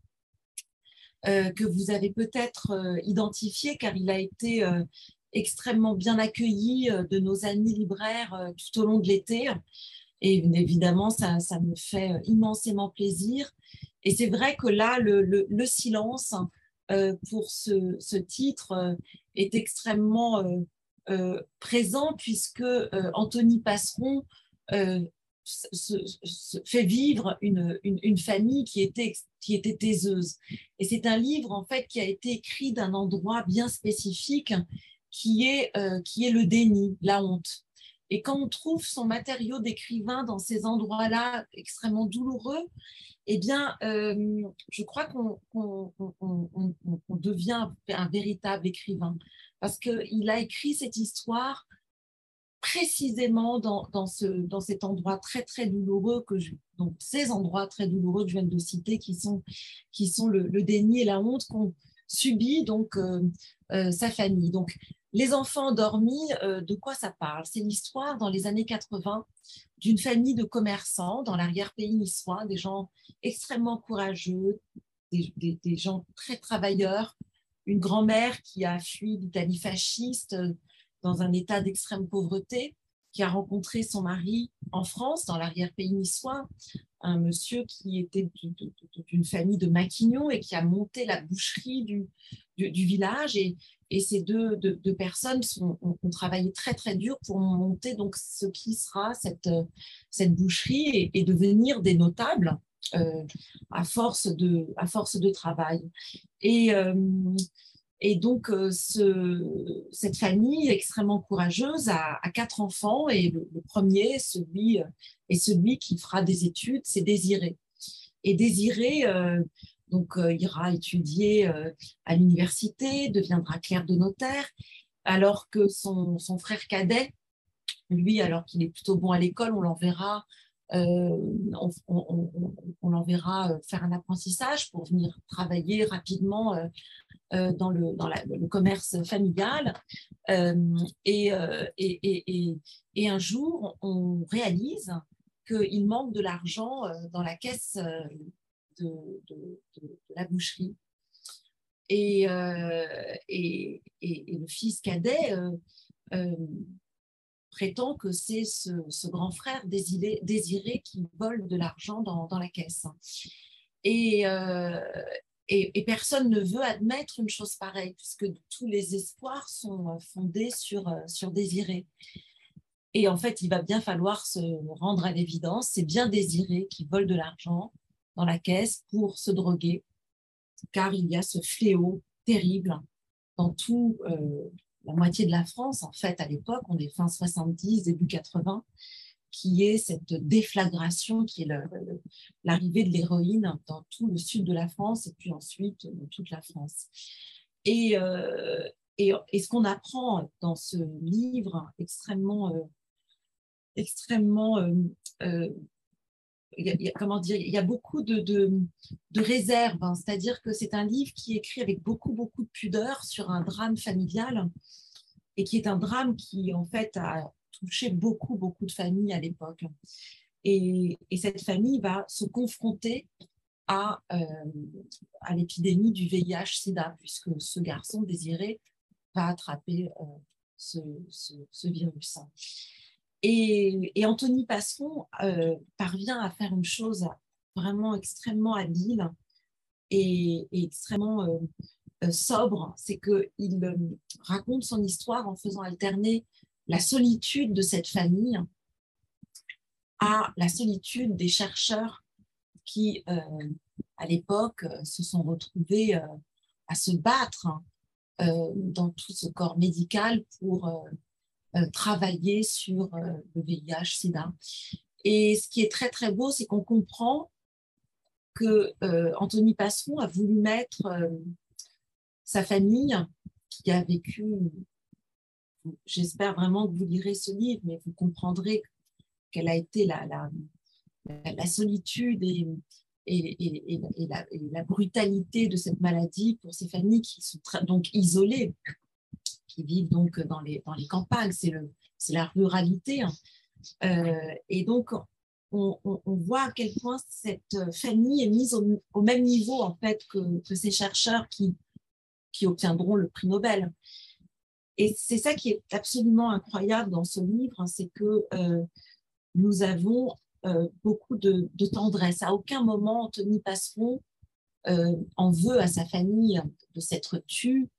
que vous avez peut-être identifié car il a été extrêmement bien accueilli euh, de nos amis libraires euh, tout au long de l'été. Et évidemment, ça, me fait euh, immensément plaisir. Et c'est vrai que là, le, le, silence pour ce, ce, titre est extrêmement présent puisque Anthony Passeron se, fait vivre une, une, famille qui était, qui était taiseuse. Et c'est un livre, en fait, qui a été écrit d'un endroit bien spécifique qui est, euh, qui est le déni, la honte. Et quand on trouve son matériau d'écrivain dans ces endroits-là extrêmement douloureux, eh bien, euh, je crois qu'on devient un véritable écrivain parce qu'il a écrit cette histoire précisément dans, dans, ce, dans cet endroit très, très douloureux, que donc ces endroits très douloureux que je viens de citer, qui sont, qui sont le, déni et la honte qu'ont subi donc euh, sa famille. Donc, les enfants endormis, euh, de quoi ça parle? C'est l'histoire dans les années 80 d'une famille de commerçants dans l'arrière-pays niçois, des gens extrêmement courageux, des, gens très travailleurs, une grand-mère qui a fui l'Italie fasciste euh, dans un état d'extrême pauvreté, qui a rencontré son mari en France, dans l'arrière-pays niçois, un monsieur qui était d'une famille de Maquignon et qui a monté la boucherie du, du, village. Et, ces deux, personnes ont, travaillé très très dur pour monter donc ce qui sera cette, boucherie et, devenir des notables euh, à, force de, à force de travail. Et, euh, donc euh, ce, cette famille extrêmement courageuse a, quatre enfants et le, premier celui, est celui qui fera des études, c'est Désiré. Et Désiré donc, euh, ira étudier euh, à l'université, deviendra clerc de notaire, alors que son, frère cadet, lui, alors qu'il est plutôt bon à l'école, on l'enverra euh, l'enverra faire un apprentissage pour venir travailler rapidement dans, le, commerce familial. Et, un jour, on réalise qu'il manque de l'argent dans la caisse de, la boucherie. Euh, et, et, le fils cadet euh, euh, prétend que c'est ce, grand frère désiré, désiré qui vole de l'argent dans, la caisse. Et, et, personne ne veut admettre une chose pareille, puisque tous les espoirs sont fondés sur, sur Désiré. Et en fait, il va bien falloir se rendre à l'évidence, c'est bien Désiré qui vole de l'argent, dans la caisse pour se droguer, car il y a ce fléau terrible dans tout euh, la moitié de la France, en fait, à l'époque, on est fin 70, début 80, qui est cette déflagration, qui est l'arrivée de l'héroïne dans tout le sud de la France et puis ensuite dans toute la France. Et, euh, et, ce qu'on apprend dans ce livre extrêmement, euh, extrêmement comment dire, il y a beaucoup de, de, réserves, hein. c'est-à-dire que c'est un livre qui est écrit avec beaucoup, beaucoup de pudeur sur un drame familial et qui est un drame qui, en fait, a touché beaucoup, beaucoup de familles à l'époque. Et, et, cette famille va se confronter à, euh, à l'épidémie du VIH-Sida, puisque ce garçon désiré va attraper euh, ce, ce, ce, virus. Et, Anthony Passon euh, parvient à faire une chose vraiment extrêmement habile et, extrêmement euh, euh, sobre, c'est qu'il raconte son histoire en faisant alterner la solitude de cette famille à la solitude des chercheurs qui, à l'époque, se sont retrouvés à se battre dans tout ce corps médical pour travailler sur euh, le VIH-Sida. Et ce qui est très très beau, c'est qu'on comprend que euh, Anthony Passeron a voulu mettre sa famille qui a vécu, j'espère vraiment que vous lirez ce livre, mais vous comprendrez quelle a été la, la, solitude et, et, et, la, et, la, brutalité de cette maladie pour ces familles qui sont donc isolées qui vivent donc dans les, dans les campagnes, c'est la ruralité. Hein. Euh, et donc, on, on, voit à quel point cette famille est mise au, même niveau en fait que, que, ces chercheurs qui, qui obtiendront le prix Nobel. Et c'est ça qui est absolument incroyable dans ce livre, hein, c'est que euh, nous avons euh, beaucoup de, de, tendresse. À aucun moment, Anthony Passeron en veut à sa famille de s'être tue,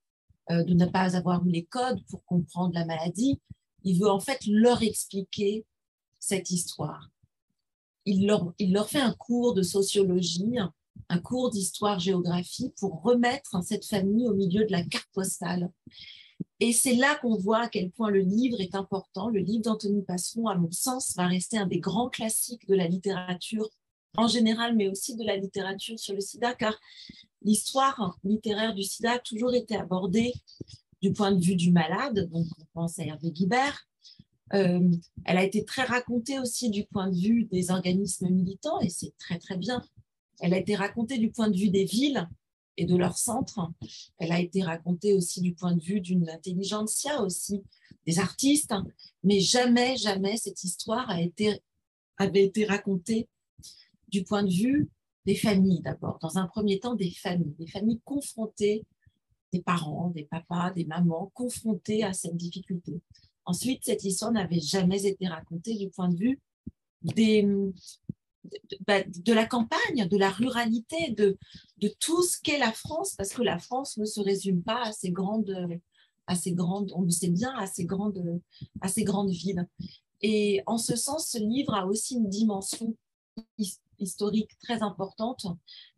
de ne pas avoir eu les codes pour comprendre la maladie. Il veut en fait leur expliquer cette histoire. Il leur, il leur fait un cours de sociologie, un cours d'histoire-géographie pour remettre cette famille au milieu de la carte postale. Et c'est là qu'on voit à quel point le livre est important. Le livre d'Anthony Passeron, à mon sens, va rester un des grands classiques de la littérature en général, mais aussi de la littérature sur le sida, car l'histoire littéraire du sida a toujours été abordée du point de vue du malade, donc on pense à Hervé Guibert. Euh, elle a été très racontée aussi du point de vue des organismes militants, et c'est très très bien. Elle a été racontée du point de vue des villes et de leurs centres. Elle a été racontée aussi du point de vue d'une intelligentsia aussi, des artistes, mais jamais, jamais cette histoire a été, avait été racontée du point de vue des familles d'abord, dans un premier temps des familles, des familles confrontées, des parents, des papas, des mamans, confrontées à cette difficulté. Ensuite, cette histoire n'avait jamais été racontée du point de vue des, de, bah, de, la campagne, de la ruralité, de, de tout ce qu'est la France, parce que la France ne se résume pas à ces grandes, à ces grandes on le sait bien, à ces grandes, à ces grandes villes. Et en ce sens, ce livre a aussi une dimension historique très importante,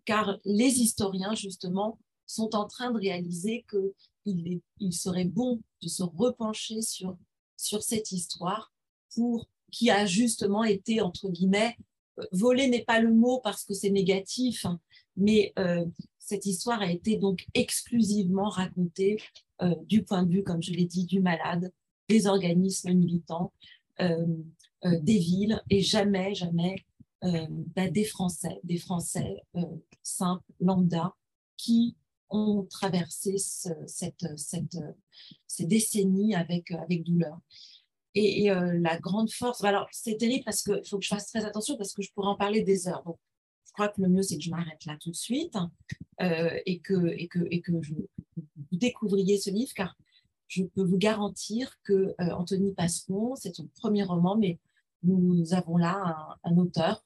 car les historiens, justement, sont en train de réaliser qu'il il serait bon de se repencher sur, sur cette histoire pour qui a justement été, entre guillemets, euh, volé n'est pas le mot parce que c'est négatif, hein, mais euh, cette histoire a été donc exclusivement racontée euh, du point de vue, comme je l'ai dit, du malade, des organismes militants, des villes, et jamais, jamais bah, des Français, des Français simples, lambda, qui ont traversé cette, ces décennies avec, avec douleur. Et, euh, la grande force, alors c'est terrible parce qu'il faut que je fasse très attention parce que je pourrais en parler des heures. Je crois que le mieux, c'est que je m'arrête là tout de suite euh, et, que, et, que, et que je, vous découvriez ce livre car je peux vous garantir que euh, Anthony Passeron, c'est son premier roman, mais nous avons là un auteur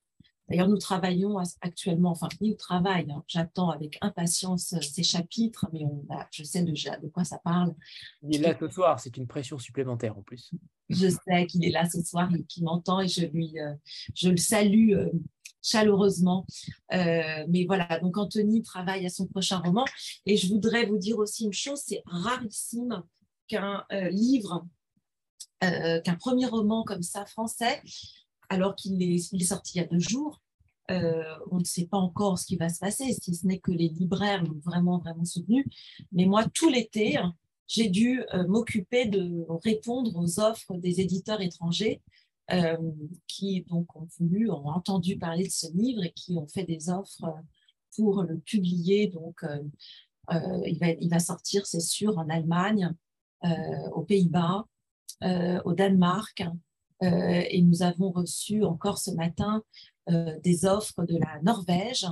D'ailleurs, nous travaillons actuellement, enfin, il travaille, hein. j'attends avec impatience ces chapitres, mais on, je sais déjà de quoi ça parle. Il est là ce soir, c'est une pression supplémentaire en plus. Je sais qu'il est là ce soir et qu'il m'entend et je, lui, euh, je le salue euh, chaleureusement. Euh, mais voilà, donc Anthony travaille à son prochain roman et je voudrais vous dire aussi une chose, c'est rarissime qu'un livre, qu'un premier roman comme ça français, alors qu'il est, sorti il y a deux jours, euh, on ne sait pas encore ce qui va se passer, si ce n'est que les libraires l'ont vraiment, vraiment soutenu. Mais moi, tout l'été, j'ai dû euh, m'occuper de répondre aux offres des éditeurs étrangers euh, qui donc ont ont entendu parler de ce livre et qui ont fait des offres pour le publier. Donc, il, va, sortir, c'est sûr, en Allemagne, aux Pays-Bas, au Danemark. Et nous avons reçu encore ce matin euh, des offres de la Norvège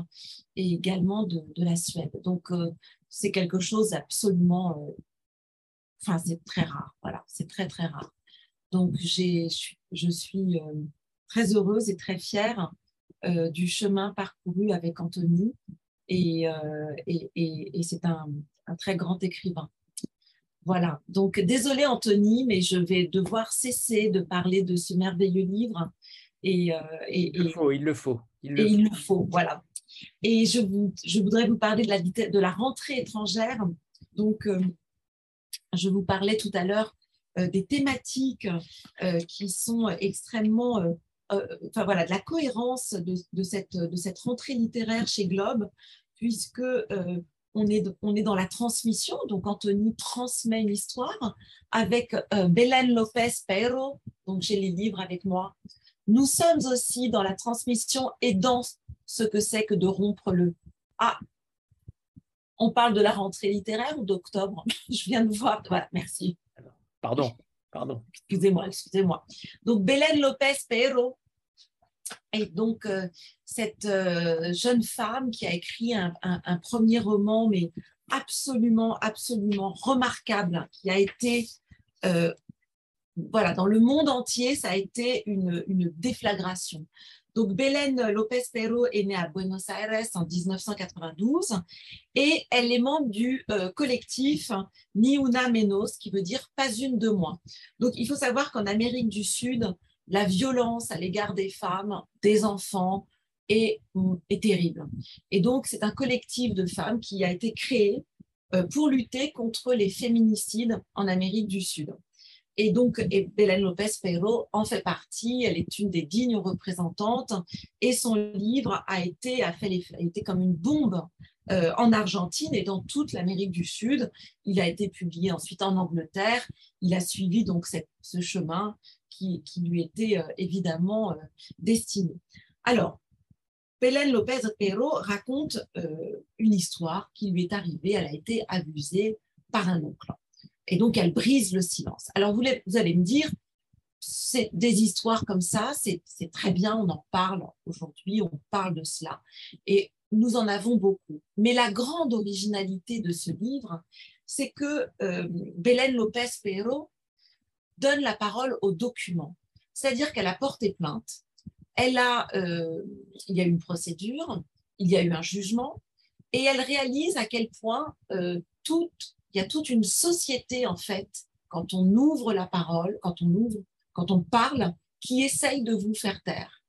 et également de, la Suède. Donc, euh, c'est quelque chose absolument... Euh, enfin, c'est très rare. Voilà, c'est très, très rare. Donc, je suis très heureuse et très fière du chemin parcouru avec Anthony. Et, c'est un, très grand écrivain. Voilà, donc désolé Anthony, mais je vais devoir cesser de parler de ce merveilleux livre et, euh, il le faut, il le faut. Il le et faut. il le faut, voilà. Et je, vous, je voudrais vous parler de la, de la rentrée étrangère. Donc, euh, je vous parlais tout à l'heure euh, des thématiques qui sont extrêmement, enfin voilà, de la cohérence de, de, cette, de cette rentrée littéraire chez Globe, puisque on est, on est dans la transmission. Donc, Anthony transmet une histoire avec Belen Lopez Peiro. Donc, j'ai les livres avec moi nous sommes aussi dans la transmission et dans ce que c'est que de rompre le Ah, on parle de la rentrée littéraire ou d'octobre? Je viens de voir. Voilà, merci. Pardon, pardon. Excusez-moi, excusez-moi. Donc, Belen Lopez Pero est donc euh, cette euh, jeune femme qui a écrit un, premier roman, mais absolument, absolument remarquable, qui a été euh, voilà, dans le monde entier, ça a été une, déflagration. Donc, Belen Lopez Perro est née à Buenos Aires en 1992 et elle est membre du collectif Ni una menos, qui veut dire pas une de moins. Donc, il faut savoir qu'en Amérique du Sud, la violence à l'égard des femmes, des enfants, est, terrible. Et donc, c'est un collectif de femmes qui a été créé euh, pour lutter contre les féminicides en Amérique du Sud. Et donc, Belen Lopez Peiro en fait partie. Elle est une des dignes représentantes. Et son livre a été, a fait a été comme une bombe euh, en Argentine et dans toute l'Amérique du Sud. Il a été publié ensuite en Angleterre. Il a suivi donc ce chemin qui, lui était euh, évidemment euh, destiné. Alors, Belen Lopez Peiro raconte une histoire qui lui est arrivée. Elle a été abusée par un oncle. Et donc, elle brise le silence. Alors, vous, allez me dire, c'est des histoires comme ça, c'est très bien, on en parle aujourd'hui, on parle de cela. Et nous en avons beaucoup. Mais la grande originalité de ce livre, c'est que euh, Belen Lopez Pero donne la parole aux documents. C'est-à-dire qu'elle a porté plainte elle a, il y a eu une procédure, il y a eu un jugement, et elle réalise à quel point toute, il y a toute une société en fait quand on ouvre la parole, quand on ouvre, quand on parle, qui essaye de vous faire taire.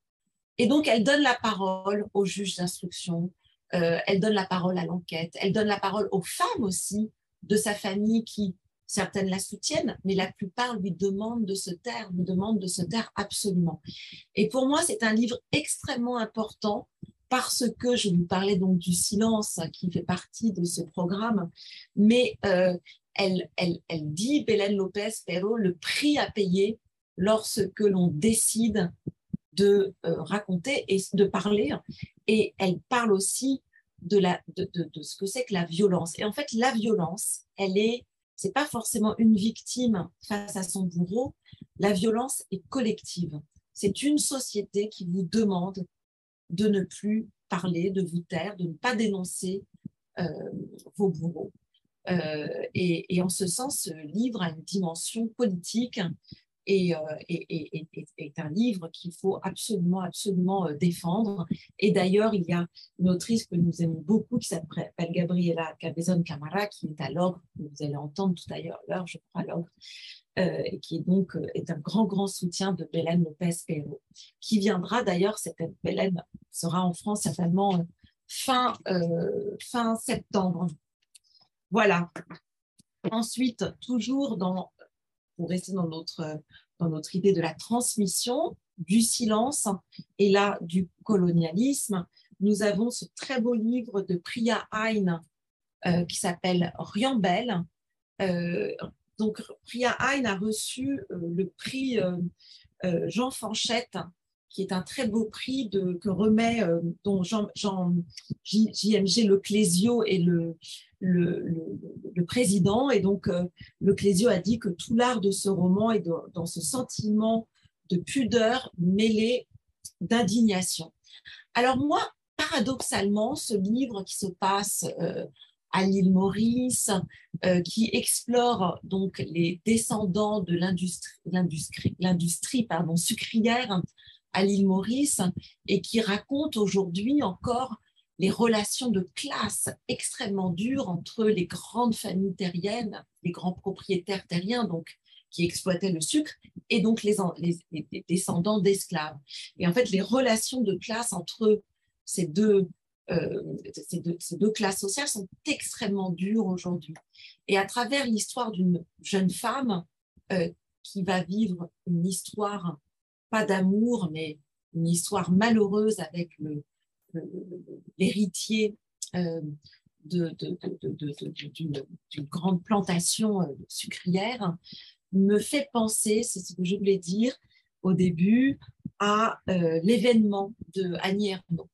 Et donc, elle donne la parole aux juges d'instruction, euh, elle donne la parole à l'enquête, elle donne la parole aux femmes aussi de sa famille qui, certaines la soutiennent, mais la plupart lui demandent de se taire, lui demandent de se taire absolument. Et pour moi, c'est un livre extrêmement important parce que je vous parlais donc du silence qui fait partie de ce programme, mais euh, elle, elle, elle dit, Bélène Lopez le prix à payer lorsque l'on décide de euh, raconter et de parler. Et elle parle aussi de, la, de, de, ce que c'est que la violence. Et en fait, la violence, elle est, c'est pas forcément une victime face à son bourreau. La violence est collective. C'est une société qui vous demande de ne plus parler, de vous taire, de ne pas dénoncer euh, vos bourreaux. Euh, et, en ce sens, ce livre a une dimension politique et, euh, est un livre qu'il faut absolument, absolument euh, défendre. Et d'ailleurs, il y a une autrice que nous aimons beaucoup qui s'appelle Gabriela Cabezon Camara, qui est à l'ordre, vous allez entendre tout à l'heure, je crois, l'ordre, euh, et qui est donc est un grand, grand soutien de Bélène Lopez Perro, qui viendra d'ailleurs, cette Bélène sera en France certainement fin, fin septembre. Voilà. Ensuite, toujours dans pour rester dans notre, dans notre idée de la transmission, du silence et là du colonialisme, nous avons ce très beau livre de Priya Hein euh, qui s'appelle Riambel. Euh, donc Priya Hein a reçu euh, le prix Jean Fanchette qui est un très beau prix de, que remet dont Jean, Jean JMG Leclésio et le, le, président. Et donc, euh, le Clésio a dit que tout l'art de ce roman est dans, ce sentiment de pudeur mêlé d'indignation. Alors moi, paradoxalement, ce livre qui se passe euh, à l'île Maurice, euh, qui explore donc les descendants de l'industrie, sucrière à l'île Maurice et qui raconte aujourd'hui encore les relations de classe extrêmement dures entre les grandes familles terriennes, les grands propriétaires terriens, donc qui exploitaient le sucre, et donc les, descendants d'esclaves. Et en fait, les relations de classe entre ces deux, euh, ces deux, classes sociales sont extrêmement dures aujourd'hui. Et à travers l'histoire d'une jeune femme euh, qui va vivre une histoire, pas d'amour, mais une histoire malheureuse avec le, l'héritier euh, d'une grande plantation euh, sucrière, me fait penser, c'est ce que je voulais dire au début, à euh, l'événement de Annie Ernaux.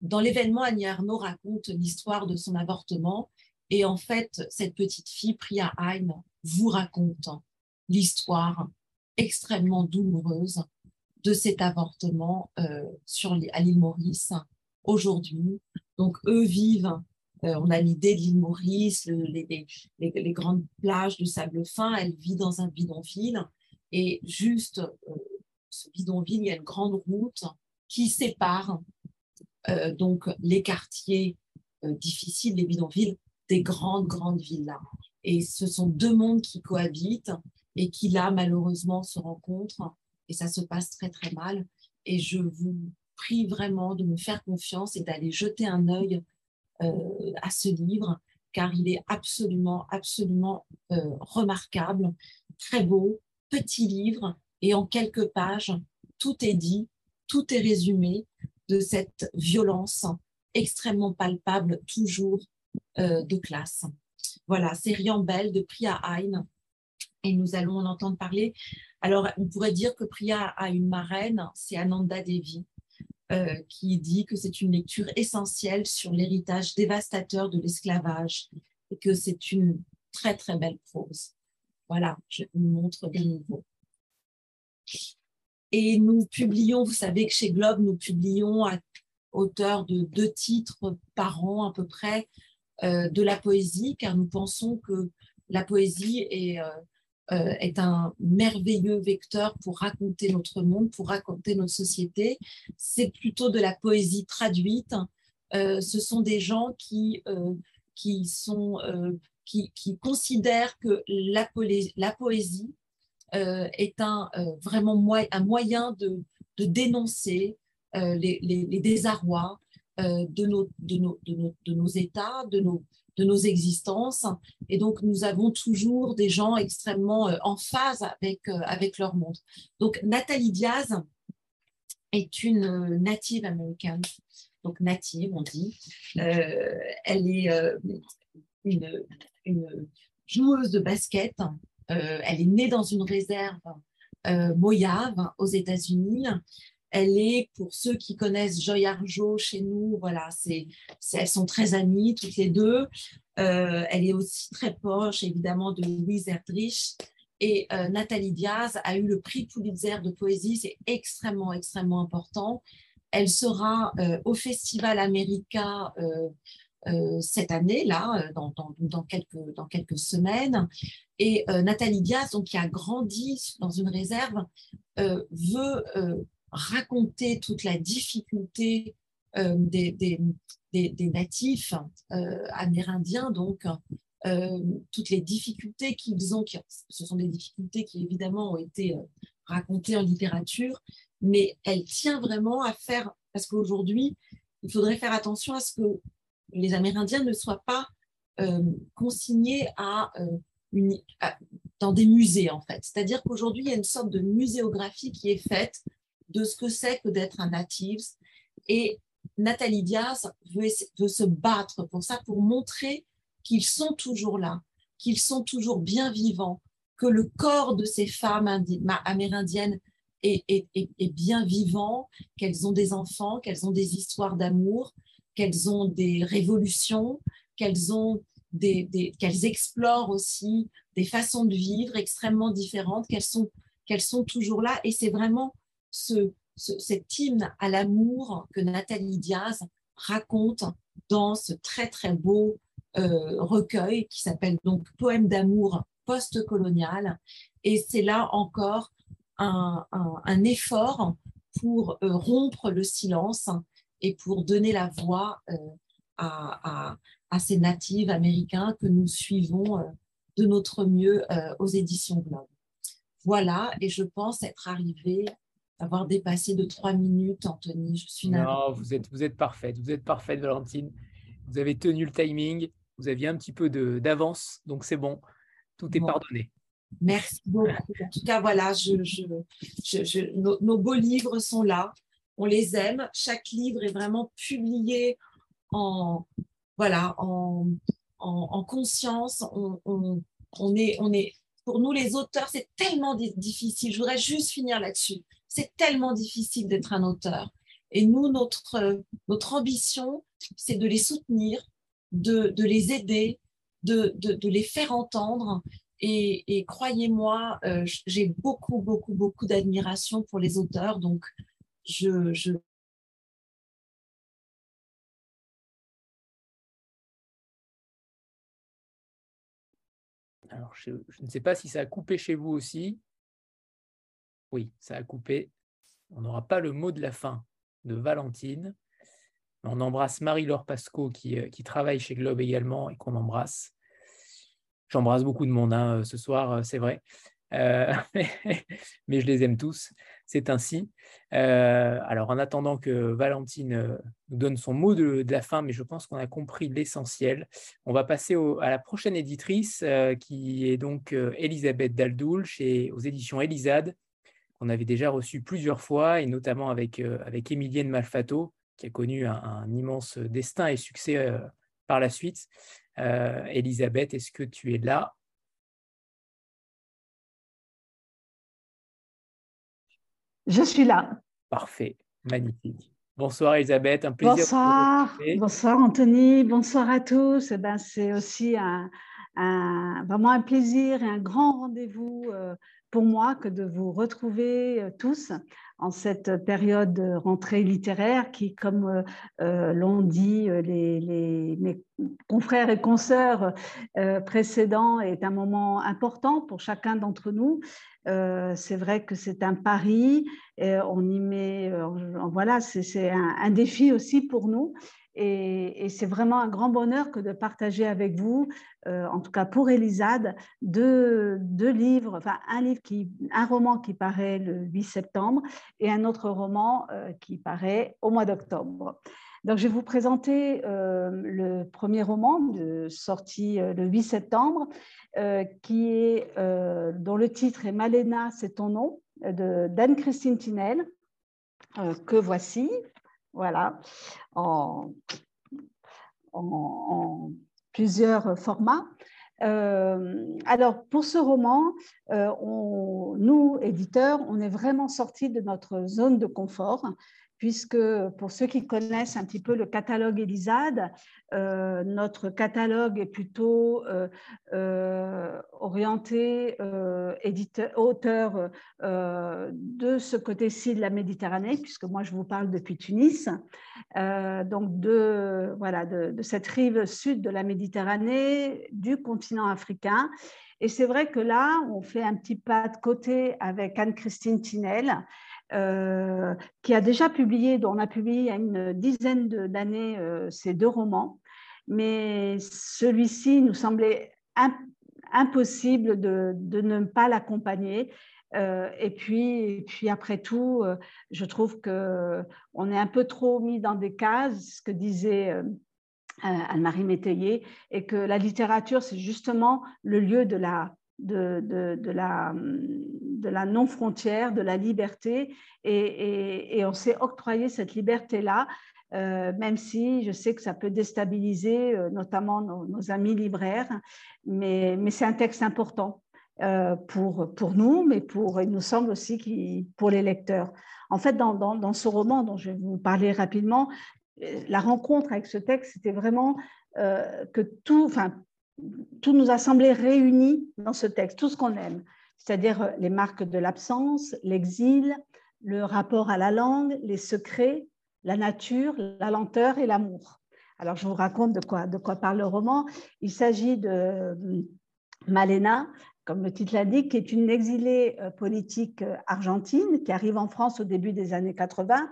Dans l'événement, Annie Ernaux raconte l'histoire de son avortement et en fait, cette petite fille, Priya Hein, vous raconte l'histoire extrêmement douloureuse de cet avortement euh, sur, à l'île Maurice aujourd'hui. Donc, eux vivent, euh, on a l'idée de l'île Maurice, les, grandes plages de sable fin, elle vit dans un bidonville. Et juste, euh, ce bidonville, il y a une grande route qui sépare donc les quartiers difficiles, les bidonvilles, des grandes, grandes villas. Et ce sont deux mondes qui cohabitent et qui, là, malheureusement, se rencontrent et ça se passe très très mal. Et je vous prie vraiment de me faire confiance et d'aller jeter un œil euh, à ce livre, car il est absolument, absolument euh, remarquable, très beau, petit livre, et en quelques pages, tout est dit, tout est résumé de cette violence extrêmement palpable, toujours euh, de classe. Voilà, c'est Riambel de Priya Hein, et nous allons en entendre parler alors, on pourrait dire que Priya a une marraine, c'est Ananda Devi, euh, qui dit que c'est une lecture essentielle sur l'héritage dévastateur de l'esclavage et que c'est une très, très belle prose. Voilà, je vous montre de nouveau. Et nous publions, vous savez que chez Globe, nous publions à hauteur de deux titres par an à peu près euh, de la poésie, car nous pensons que la poésie est, euh, est un merveilleux vecteur pour raconter notre monde, pour raconter notre société. C'est plutôt de la poésie traduite. ce sont des gens qui, qui, sont, qui, considèrent que la, poésie est un, vraiment un moyen de, dénoncer les, les, désarrois de, nos, de, nos, de, nos, de nos États, de nos, de nos existences. Et donc, nous avons toujours des gens extrêmement euh, en phase avec, euh, avec leur monde. Donc, Nathalie Diaz est une euh, native américaine. Donc, native, on dit. elle est une, une, joueuse de basket. elle est née dans une réserve moyave aux États-Unis. Elle est, pour ceux qui connaissent Joy Arjo chez nous, voilà, c'est, elles sont très amies toutes les deux. Euh, elle est aussi très proche, évidemment, de Louise Erdrich. Et euh, Nathalie Diaz a eu le prix Pulitzer de poésie, c'est extrêmement, extrêmement important. Elle sera euh, au Festival America cette année, là, dans, dans, quelques, dans quelques semaines. Et Nathalie Diaz, donc, qui a grandi dans une réserve, veut raconter toute la difficulté euh, des, des, des, natifs euh, amérindiens, donc euh, toutes les difficultés qu'ils ont, ce sont des difficultés qui évidemment ont été racontées en littérature, mais elle tient vraiment à faire, parce qu'aujourd'hui, il faudrait faire attention à ce que les Amérindiens ne soient pas consignés à, dans des musées, en fait. C'est-à-dire qu'aujourd'hui, il y a une sorte de muséographie qui est faite de ce que c'est que d'être un native. Et Nathalie Diaz veut, se battre pour ça, pour montrer qu'ils sont toujours là, qu'ils sont toujours bien vivants, que le corps de ces femmes amérindiennes est, bien vivant, qu'elles ont des enfants, qu'elles ont des histoires d'amour, qu'elles ont des révolutions, qu'elles ont des, qu'elles explorent aussi des façons de vivre extrêmement différentes, qu'elles sont, qu'elles sont toujours là. Et c'est vraiment ce, cet hymne à l'amour que Nathalie Diaz raconte dans ce très très beau euh, recueil qui s'appelle donc Poème d'amour post-colonial. Et c'est là encore un, effort pour euh, rompre le silence et pour donner la voix euh, à, à, ces natifs américains que nous suivons de notre mieux aux éditions Globe. Voilà, et je pense être arrivée avoir dépassé de trois minutes, Anthony. Je suis Non, vous êtes, vous êtes parfaite. Vous êtes parfaite, Valentine. Vous avez tenu le timing. Vous aviez un petit peu d'avance, donc c'est bon. Tout est pardonné. Merci beaucoup. En tout cas, voilà, je, je, nos, beaux livres sont là. On les aime. Chaque livre est vraiment publié en, voilà, en, en, conscience. On, on, on, est, on est, pour nous, les auteurs, c'est tellement difficile. Je voudrais juste finir là-dessus c'est tellement difficile d'être un auteur. Et nous, notre, notre ambition, c'est de les soutenir, de, les aider, de, les faire entendre. Et, croyez-moi, euh, j'ai beaucoup, beaucoup, beaucoup d'admiration pour les auteurs. Donc, je, je Alors, je, ne sais pas si ça a coupé chez vous aussi. Oui, ça a coupé. On n'aura pas le mot de la fin de Valentine. On embrasse Marie-Laure Pasco qui, euh, qui, travaille chez Globe également et qu'on embrasse. J'embrasse beaucoup de monde hein, ce soir, euh, c'est vrai. Euh, mais je les aime tous. C'est ainsi. alors, en attendant que Valentine nous donne son mot de, la fin, mais je pense qu'on a compris l'essentiel, on va passer à la prochaine éditrice qui est donc Elisabeth Daldoul chez, aux éditions Elisade qu'on avait déjà reçu plusieurs fois, et notamment avec, euh, avec Emilienne Malfato, qui a connu un, immense destin et succès euh, par la suite. Euh, Elisabeth, est-ce que tu es là? Je suis là. Parfait, magnifique. Bonsoir Elisabeth, un plaisir. Bonsoir, bonsoir Anthony, bonsoir à tous. Eh ben, c'est aussi un, vraiment un plaisir et un grand rendez-vous pour moi que de vous retrouver euh, tous en cette période de rentrée littéraire qui, comme l'ont dit les, mes confrères et consoeurs précédents, est un moment important pour chacun d'entre nous. c'est vrai que c'est un pari, on y met, voilà, c'est un, défi aussi pour nous. Et, c'est vraiment un grand bonheur que de partager avec vous, euh, en tout cas pour Elisade, deux, livres, enfin un livre qui, un roman qui paraît le 8 septembre et un autre roman euh, qui paraît au mois d'octobre. Donc, je vais vous présenter euh, le premier roman sorti le 8 septembre, qui est, dont le titre est Malena, c'est ton nom, de d'Anne-Christine Tinel, que voici voilà, en, plusieurs formats. Euh, alors, pour ce roman, euh, nous, éditeurs, on est vraiment sortis de notre zone de confort puisque pour ceux qui connaissent un petit peu le catalogue Elisade, euh, notre catalogue est plutôt euh, euh, orienté auteur de ce côté-ci de la Méditerranée, puisque moi je vous parle depuis Tunis, donc de, voilà, de, de, cette rive sud de la Méditerranée, du continent africain. Et c'est vrai que là, on fait un petit pas de côté avec Anne-Christine Tinel, euh, qui a déjà publié, dont on a publié il y a une dizaine d'années euh, ces deux romans. Mais celui-ci nous semblait impossible de, ne pas l'accompagner. Euh, et, puis, puis, après tout, je trouve qu'on est un peu trop mis dans des cases, ce que disait Anne-Marie Métayer, et que la littérature, c'est justement le lieu de la, de, la, non-frontière, de la liberté, et, on s'est octroyé cette liberté-là, euh, même si je sais que ça peut déstabiliser euh, notamment nos, amis libraires, mais, c'est un texte important. Euh, pour, nous, mais pour, il nous semble aussi pour les lecteurs. En fait, dans, ce roman dont je vais vous parler rapidement, la rencontre avec ce texte, c'était vraiment que tout, enfin, tout nous a semblé réuni dans ce texte, tout ce qu'on aime, c'est-à-dire euh, les marques de l'absence, l'exil, le rapport à la langue, les secrets, la nature, la lenteur et l'amour. Alors, je vous raconte de quoi, de quoi parle le roman. Il s'agit de euh, Malena, comme le titre l'indique, qui est une exilée euh, politique argentine qui arrive en France au début des années 80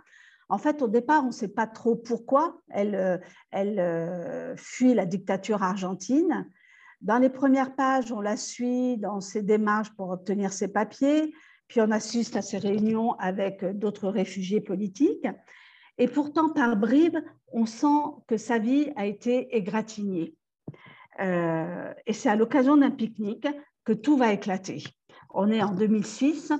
en fait, au départ, on ne sait pas trop pourquoi elle, euh, euh, fuit la dictature argentine. Dans les premières pages, on la suit dans ses démarches pour obtenir ses papiers, puis on assiste à ses réunions avec d'autres réfugiés politiques. Et pourtant, par bribes, on sent que sa vie a été égratignée. Euh, et c'est à l'occasion d'un pique-nique que tout va éclater. On est en 2006,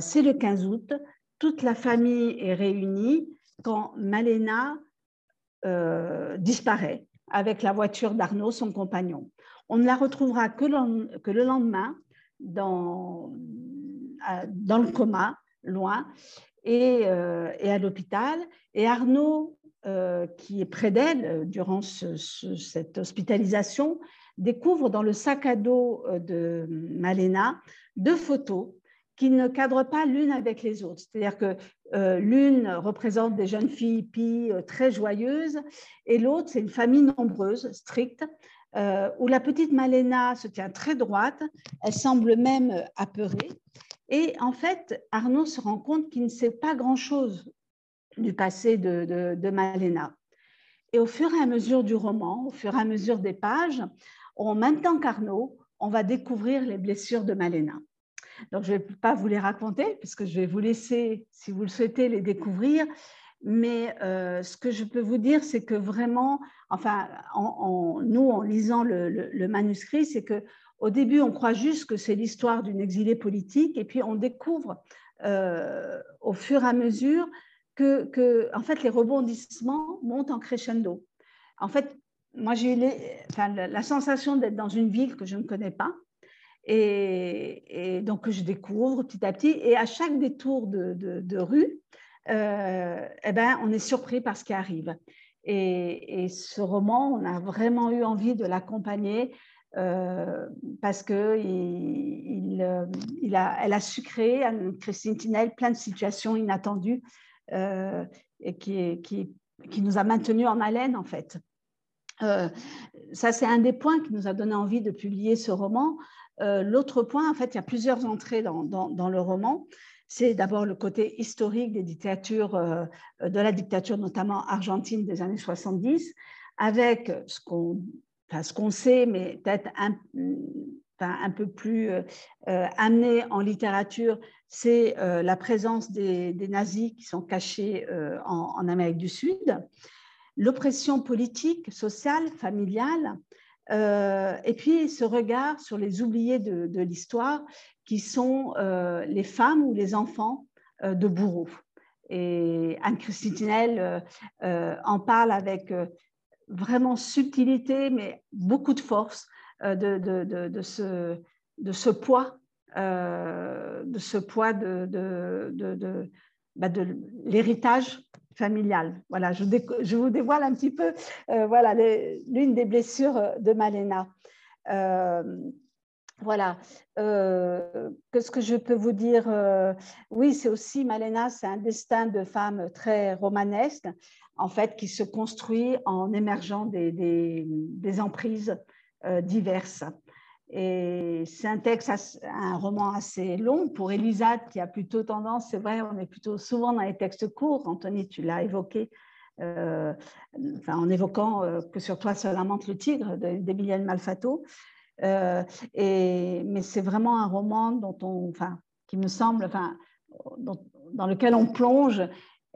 c'est le 15 août, toute la famille est réunie quand Malena euh, disparaît avec la voiture d'Arnaud, son compagnon. On ne la retrouvera que, le lendemain dans, le coma, loin, et, euh, à l'hôpital. Et Arnaud, euh, qui est près d'elle durant cette hospitalisation, découvre dans le sac à dos de Malena deux photos qui ne cadrent pas l'une avec les autres. C'est-à-dire que euh, l'une représente des jeunes filles hippies euh, très joyeuses et l'autre, c'est une famille nombreuse, stricte, euh, où la petite Malena se tient très droite, elle semble même apeurée. Et en fait, Arnaud se rend compte qu'il ne sait pas grand-chose du passé de, de, de, Malena. Et au fur et à mesure du roman, au fur et à mesure des pages, en même temps qu'Arnaud, on va découvrir les blessures de Malena. Donc, je ne vais pas vous les raconter, puisque je vais vous laisser, si vous le souhaitez, les découvrir. Mais euh, ce que je peux vous dire, c'est que vraiment, enfin, en, nous, en lisant le, manuscrit, c'est que au début, on croit juste que c'est l'histoire d'une exilée politique, et puis on découvre euh, au fur et à mesure que, en fait, les rebondissements montent en crescendo. En fait, moi, j'ai eu la sensation d'être dans une ville que je ne connais pas, et, donc, je découvre petit à petit. Et à chaque détour de, rue, euh, eh ben, on est surpris par ce qui arrive. Et, ce roman, on a vraiment eu envie de l'accompagner parce qu'elle il, a, a su créer, Christine Tinel, plein de situations inattendues et qui, qui, qui, nous a maintenus en haleine, en fait. ça, c'est un des points qui nous a donné envie de publier ce roman. L'autre point, en fait, il y a plusieurs entrées dans, le roman. C'est d'abord le côté historique euh, de la dictature notamment argentine des années 70, avec ce qu'on sait, mais peut-être un, peu plus euh, amené en littérature, c'est euh, la présence des, nazis qui sont cachés en, Amérique du Sud, l'oppression politique, sociale, familiale, et puis ce regard sur les oubliés de, l'histoire qui sont euh, les femmes ou les enfants euh, de bourreaux. Et Anne-Christine Tinel euh, en parle avec vraiment subtilité, mais beaucoup de force de, de, de, de, ce, de ce poids, de ce poids de, de, bah, l'héritage familial. Voilà, je, je, vous dévoile un petit peu voilà, l'une des blessures de Malena. Voilà. Euh, Qu'est-ce que je peux vous dire euh, Oui, c'est aussi, Malena, c'est un destin de femme très romanesque, en fait, qui se construit en émergeant des, des, emprises euh, diverses. Et c'est un texte, un roman assez long pour Elisade, qui a plutôt tendance, c'est vrai, on est plutôt souvent dans les textes courts. Anthony, tu l'as évoqué, euh, en évoquant que sur toi seul lamente le tigre d'Emilienne Malfato. Euh, mais c'est vraiment un roman dont on, enfin, qui me semble, enfin, dans lequel on plonge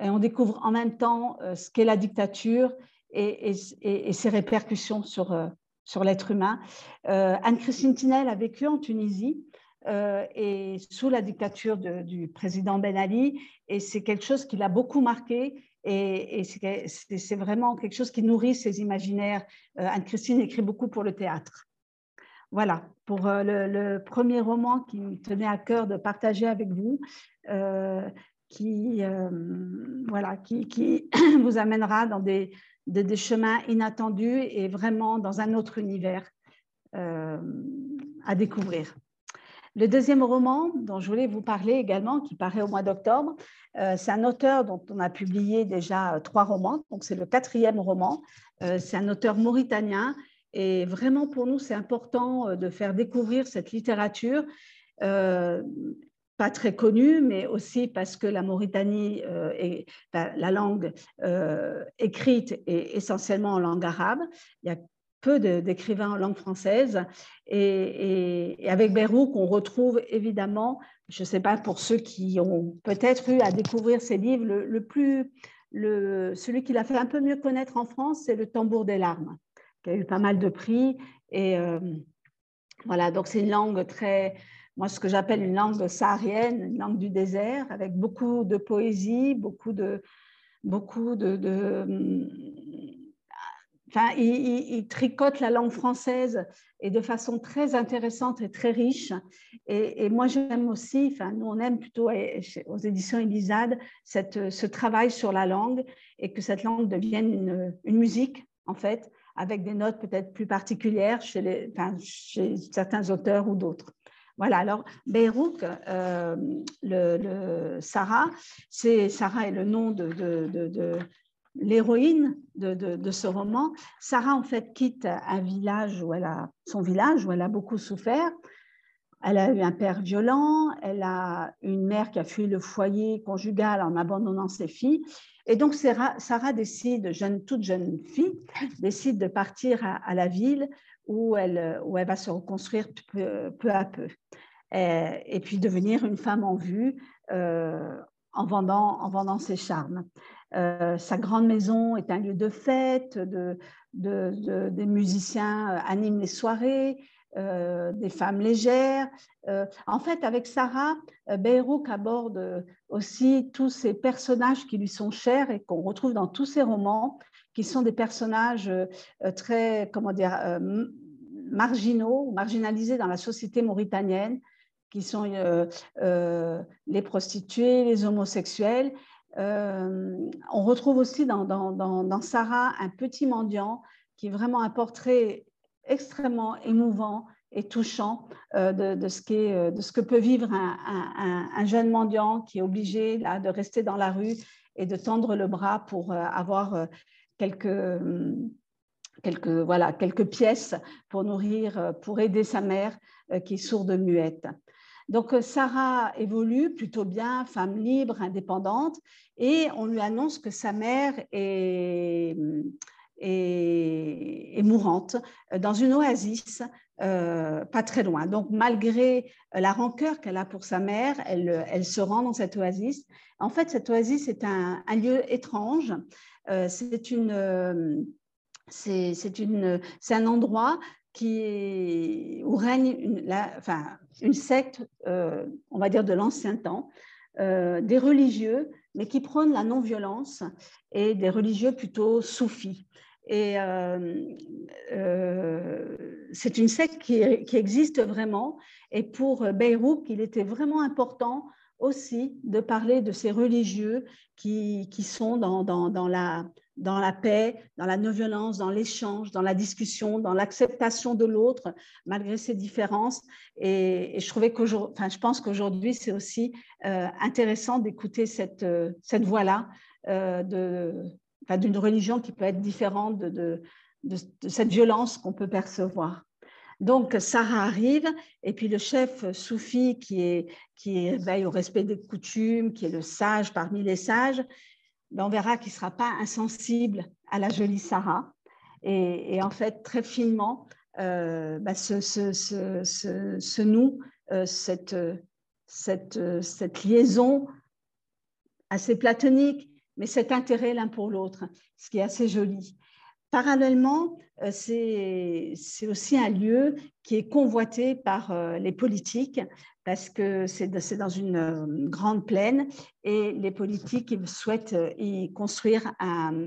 et on découvre en même temps euh, ce qu'est la dictature et, ses répercussions sur, euh, sur l'être humain. Anne-Christine Tinel a vécu en Tunisie et sous la dictature du président Ben Ali, et c'est quelque chose qui l'a beaucoup marqué et, c'est vraiment quelque chose qui nourrit ses imaginaires. Anne-Christine écrit beaucoup pour le théâtre. Voilà, pour euh, le, premier roman qui me tenait à cœur de partager avec vous, euh, qui, euh, voilà, qui, vous amènera dans des, des, chemins inattendus et vraiment dans un autre univers à découvrir. Le deuxième roman dont je voulais vous parler également, qui paraît au mois d'octobre, c'est un auteur dont on a publié déjà trois romans, donc c'est le quatrième roman. c'est un auteur mauritanien et vraiment, pour nous, c'est important euh, de faire découvrir cette littérature, euh, pas très connue, mais aussi parce que la Mauritanie, euh, est, la langue écrite est essentiellement en langue arabe. Il y a peu d'écrivains en langue française. Et, avec Beyrouth, on retrouve évidemment, je ne sais pas pour ceux qui ont peut-être eu à découvrir ces livres, le, plus, le, celui qui l'a fait un peu mieux connaître en France, c'est Le tambour des larmes qui a eu pas mal de prix. Et euh, voilà, donc c'est une langue très, moi ce que j'appelle une langue saharienne, une langue du désert, avec beaucoup de poésie, beaucoup de, beaucoup de, enfin, il, tricote la langue française et de façon très intéressante et très riche. Et, moi, j'aime aussi, enfin, nous, on aime plutôt aux éditions Elisade cette, ce travail sur la langue et que cette langue devienne une, une musique, en fait, avec des notes peut-être plus particulières chez, les, chez certains auteurs ou d'autres. Voilà, alors Beyrouth, euh, Sarah, c'est Sarah est le nom de, de, l'héroïne de, ce roman. Sarah, en fait, quitte un village où elle a son village où elle a beaucoup souffert. Elle a eu un père violent, elle a une mère qui a fui le foyer conjugal en abandonnant ses filles, et donc, Sarah, décide, jeune, toute jeune fille, décide de partir à, la ville où elle, où elle va se reconstruire peu, à peu. Et, puis devenir une femme en vue euh, en, vendant, en vendant ses charmes. Euh, sa grande maison est un lieu de fête, de, de, des musiciens animent les soirées, euh, des femmes légères. Euh, en fait, avec Sarah, euh, Beyrouk aborde aussi tous ces personnages qui lui sont chers et qu'on retrouve dans tous ses romans, qui sont des personnages très, comment dire, marginaux, marginalisés dans la société mauritanienne, qui sont les prostituées, les homosexuels. on retrouve aussi dans, dans, dans, Sarah un petit mendiant qui est vraiment un portrait extrêmement émouvant et touchant de, ce de, ce que peut vivre un, jeune mendiant qui est obligé là, de rester dans la rue et de tendre le bras pour avoir quelques, quelques, voilà, quelques pièces pour nourrir, pour aider sa mère qui est sourde muette. Donc, Sarah évolue plutôt bien, femme libre, indépendante, et on lui annonce que sa mère est, est, mourante dans une oasis euh, pas très loin. Donc, malgré la rancœur qu'elle a pour sa mère, elle, elle, se rend dans cette oasis. En fait, cette oasis est un, un lieu étrange. Euh, euh, c'est un endroit où règne une, secte, euh, on va dire de l'ancien temps, des religieux, mais qui prônent la non-violence et des religieux plutôt soufis. C'est une secte qui, existe vraiment. Et pour Beyrouth, il était vraiment important aussi de parler de ces religieux qui, qui sont dans, dans, dans, la, dans la paix, dans la non-violence, dans l'échange, dans la discussion, dans l'acceptation de l'autre, malgré ses différences. Et, je trouvais enfin, je pense qu'aujourd'hui, c'est aussi euh, intéressant d'écouter cette, euh, cette voix-là euh, d'une religion qui peut être différente de, de cette violence qu'on peut percevoir. Donc, Sarah arrive, et puis le chef soufi qui, est, qui veille au respect des coutumes, qui est le sage parmi les sages, ben, on verra qu'il ne sera pas insensible à la jolie Sarah. Et, en fait, très finement, euh, ben, noue euh, cette, cette, cette liaison assez platonique, mais cet intérêt l'un pour l'autre, ce qui est assez joli. Parallèlement, euh, c'est aussi un lieu qui est convoité par euh, les politiques parce que c'est dans une euh, grande plaine et les politiques souhaitent y construire un,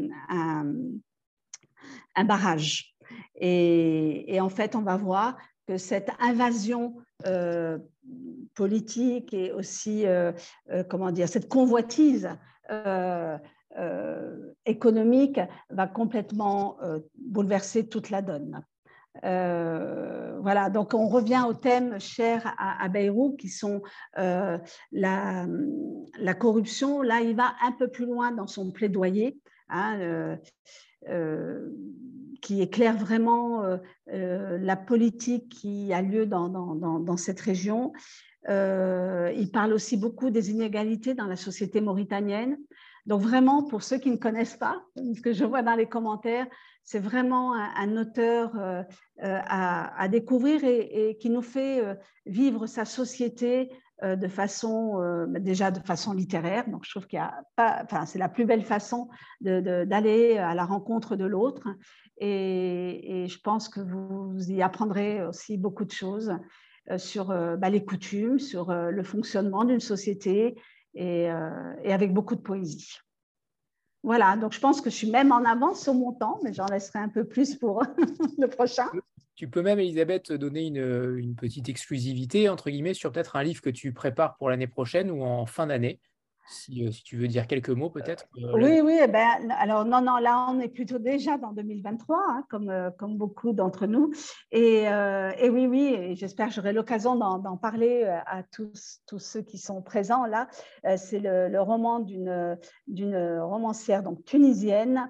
barrage. Et, en fait, on va voir que cette invasion politique et aussi, comment dire, cette convoitise économique va complètement euh, bouleverser toute la donne. Euh, voilà, donc on revient au thème cher à, Beyrouth qui sont la, corruption. Là, il va un peu plus loin dans son plaidoyer, hein, qui éclaire vraiment la politique qui a lieu dans cette région. il parle aussi beaucoup des inégalités dans la société mauritanienne. Donc vraiment, pour ceux qui ne connaissent pas, ce que je vois dans les commentaires, c'est vraiment un, auteur euh, euh, à, découvrir et, qui nous fait euh, vivre sa société de façon, déjà de façon littéraire. Donc je trouve qu'il y a pas, enfin c'est la plus belle façon d'aller à la rencontre de l'autre. Et, je pense que vous y apprendrez aussi beaucoup de choses sur bah, les coutumes, sur le fonctionnement d'une société, euh, et, avec beaucoup de poésie. Voilà, donc je pense que je suis même en avance sur mon temps, mais j'en laisserai un peu plus pour le prochain. Tu peux même, Elisabeth, donner une, une petite exclusivité, entre guillemets, sur peut-être un livre que tu prépares pour l'année prochaine ou en fin d'année si, euh, si, tu veux dire quelques mots peut-être. Euh, oui, oui, eh ben, alors non, non, là on est plutôt déjà dans 2023, hein, comme, euh, comme beaucoup d'entre nous. Et, et, oui, oui, j'espère que j'aurai l'occasion d'en parler à tous, tous ceux qui sont présents là. C'est le, le, roman d'une romancière donc, tunisienne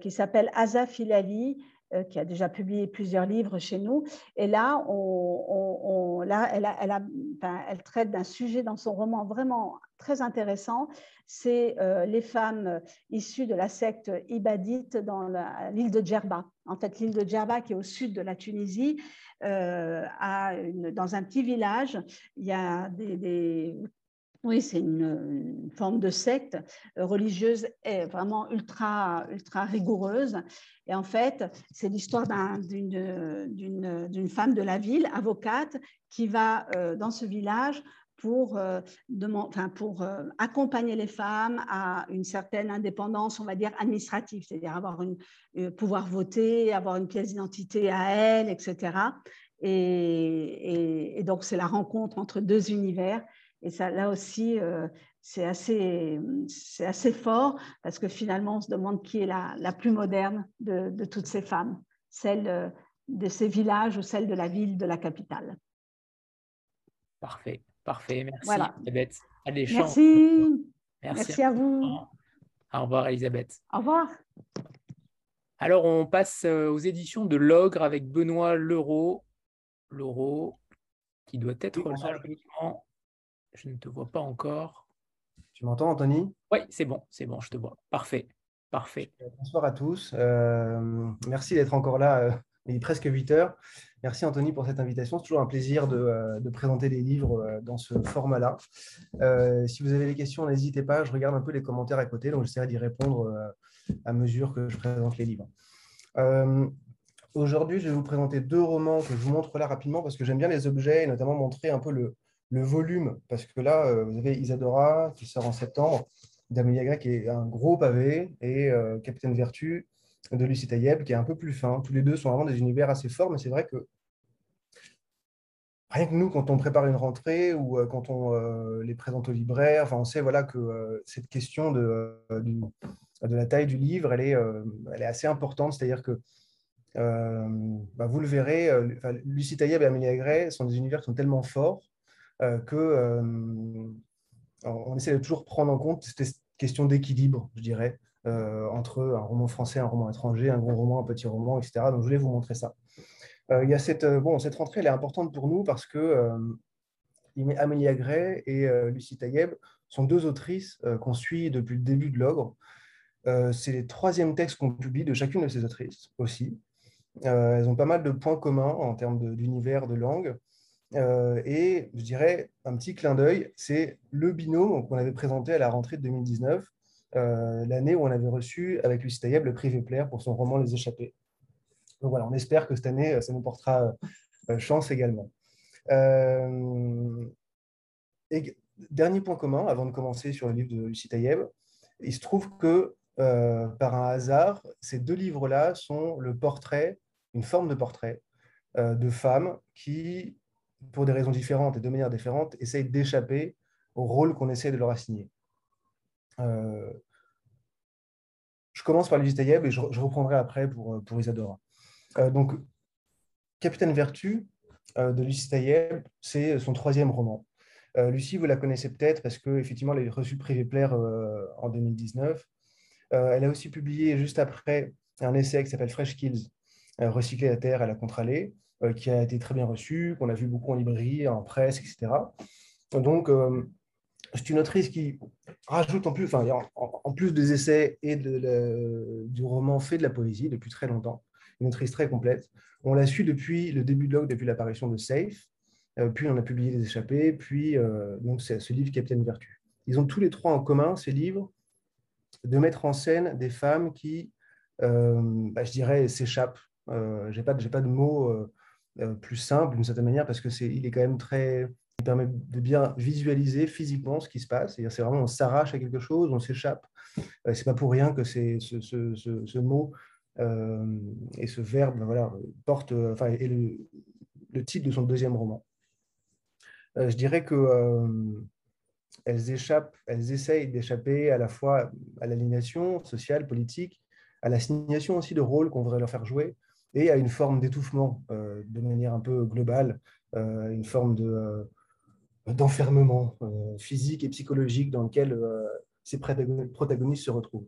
qui s'appelle Aza Filali, qui a déjà publié plusieurs livres chez nous. Et là, là elle, traite d'un sujet dans son roman vraiment très intéressant, c'est euh, les femmes issues de la secte ibadite dans l'île de Djerba. En fait, l'île de Djerba, qui est au sud de la Tunisie, euh, a dans un petit village, il y a des, oui, c'est une, forme de secte religieuse vraiment ultra, ultra rigoureuse. Et en fait, c'est l'histoire d'une femme de la ville, avocate, qui va euh, dans ce village pour, euh, pour euh, accompagner les femmes à une certaine indépendance, on va dire, administrative, c'est-à-dire avoir une, euh, pouvoir voter, avoir une pièce d'identité à elle, etc. Et, donc, c'est la rencontre entre deux univers. Et ça, là aussi, c'est assez, assez fort parce que finalement, on se demande qui est la, la plus moderne de, de toutes ces femmes, celle de ces villages ou celle de la ville, de la capitale. Parfait, parfait. Merci, Voilà. Elisabeth. Merci. Merci. Merci à vous. Au revoir, Elisabeth. Au revoir. Alors, on passe euh, aux éditions de L'Ogre avec Benoît Leroux. Leroux, qui doit être là. Je ne te vois pas encore. Tu m'entends, Anthony? Oui, c'est bon, c'est bon, je te vois. Parfait, parfait. Bonsoir à tous. Euh, merci d'être encore là. euh, il est presque 8 heures. Merci, Anthony, pour cette invitation. C'est toujours un plaisir de, euh, de présenter les livres euh, dans ce format-là. Euh, si vous avez des questions, n'hésitez pas. Je regarde un peu les commentaires à côté, donc j'essaierai d'y répondre euh, à mesure que je présente les livres. Euh, Aujourd'hui, je vais vous présenter deux romans que je vous montre là rapidement parce que j'aime bien les objets et notamment montrer un peu le, le volume. Parce que là, euh, vous avez Isadora qui sort en septembre, d'Amelia Gray qui est un gros pavé et euh, Capitaine Vertu de Lucie Tayeb qui est un peu plus fin. Tous les deux sont vraiment des univers assez forts, mais c'est vrai que rien que nous, quand on prépare une rentrée ou euh, quand on euh, les présente au libraire, enfin, on sait voilà, que cette question de, de la taille du livre, elle est, elle est assez importante. C'est-à-dire que bah, vous le verrez, Lucie Tayeb et Amélie Gray sont des univers qui sont tellement forts que euh, on essaie de toujours prendre en compte cette question d'équilibre, je dirais, euh, entre un roman français, un roman étranger, un gros roman, un petit roman, etc. Donc, je voulais vous montrer ça. Euh, il y a cette, euh, bon, cette rentrée, elle est importante pour nous parce que euh, Amélie Gray et euh, Lucie Tayeb sont deux autrices euh, qu'on suit depuis le début de l'ogre. Euh, c'est les troisièmes textes qu'on publie de chacune de ces autrices aussi. Euh, elles ont pas mal de points communs en termes d'univers, de, langue. Euh, et je dirais un petit clin d'œil, c'est le binôme qu'on avait présenté à la rentrée de 2019, euh, l'année où on avait reçu avec Lucie Tayeb le prix Vepler pour son roman Les Échappés. Donc voilà, on espère que cette année, ça nous portera euh, chance également. Euh, et dernier point commun, avant de commencer sur le livre de Lucie Tayeb, il se trouve que euh, par un hasard, ces deux livres-là sont le portrait, une forme de portrait euh, de femmes qui, pour des raisons différentes et de manière différente, essayent d'échapper au rôle qu'on essaie de leur assigner. Euh, je commence par Lucie Tayeb et je, reprendrai après pour, pour Isadora. Euh, donc, Capitaine Vertu euh, de Lucie Tayeb, c'est son troisième roman. Euh, Lucie, vous la connaissez peut-être parce qu'effectivement, elle a reçu le prix euh, en 2019. Euh, elle a aussi publié juste après un essai qui s'appelle Fresh Kills, euh, Recycler la terre à la contre-allée, euh, qui a été très bien reçu, qu'on a vu beaucoup en librairie, en presse, etc. Donc, euh, c'est une autrice qui rajoute en plus, en, plus des essais et du roman, fait de la poésie depuis très longtemps. Une autrice très complète. On l'a su depuis le début de l'OG, depuis l'apparition de Safe. Euh, puis on a publié Les Échappés, puis euh, donc ce livre Capitaine Vertu. Ils ont tous les trois en commun, ces livres, de mettre en scène des femmes qui, euh, bah, je dirais, s'échappent. Euh, j'ai pas, pas de mots euh, euh, plus simples d'une certaine manière parce que c'est, il est quand même très, il permet de bien visualiser physiquement ce qui se passe. C'est vraiment on s'arrache à quelque chose, on s'échappe. Euh, c'est pas pour rien que c'est ce, ce, ce, mot euh, et ce verbe, voilà, porte, euh, enfin, est le, le titre de son deuxième roman. Euh, je dirais que euh, elles échappent, elles essayent d'échapper à la fois à l'aliénation sociale, politique, à l'assignation aussi de rôles qu'on voudrait leur faire jouer, et à une forme d'étouffement euh, de manière un peu globale, euh, une forme euh, d'enfermement physique et psychologique dans lequel ces protagon- protagonistes se retrouvent.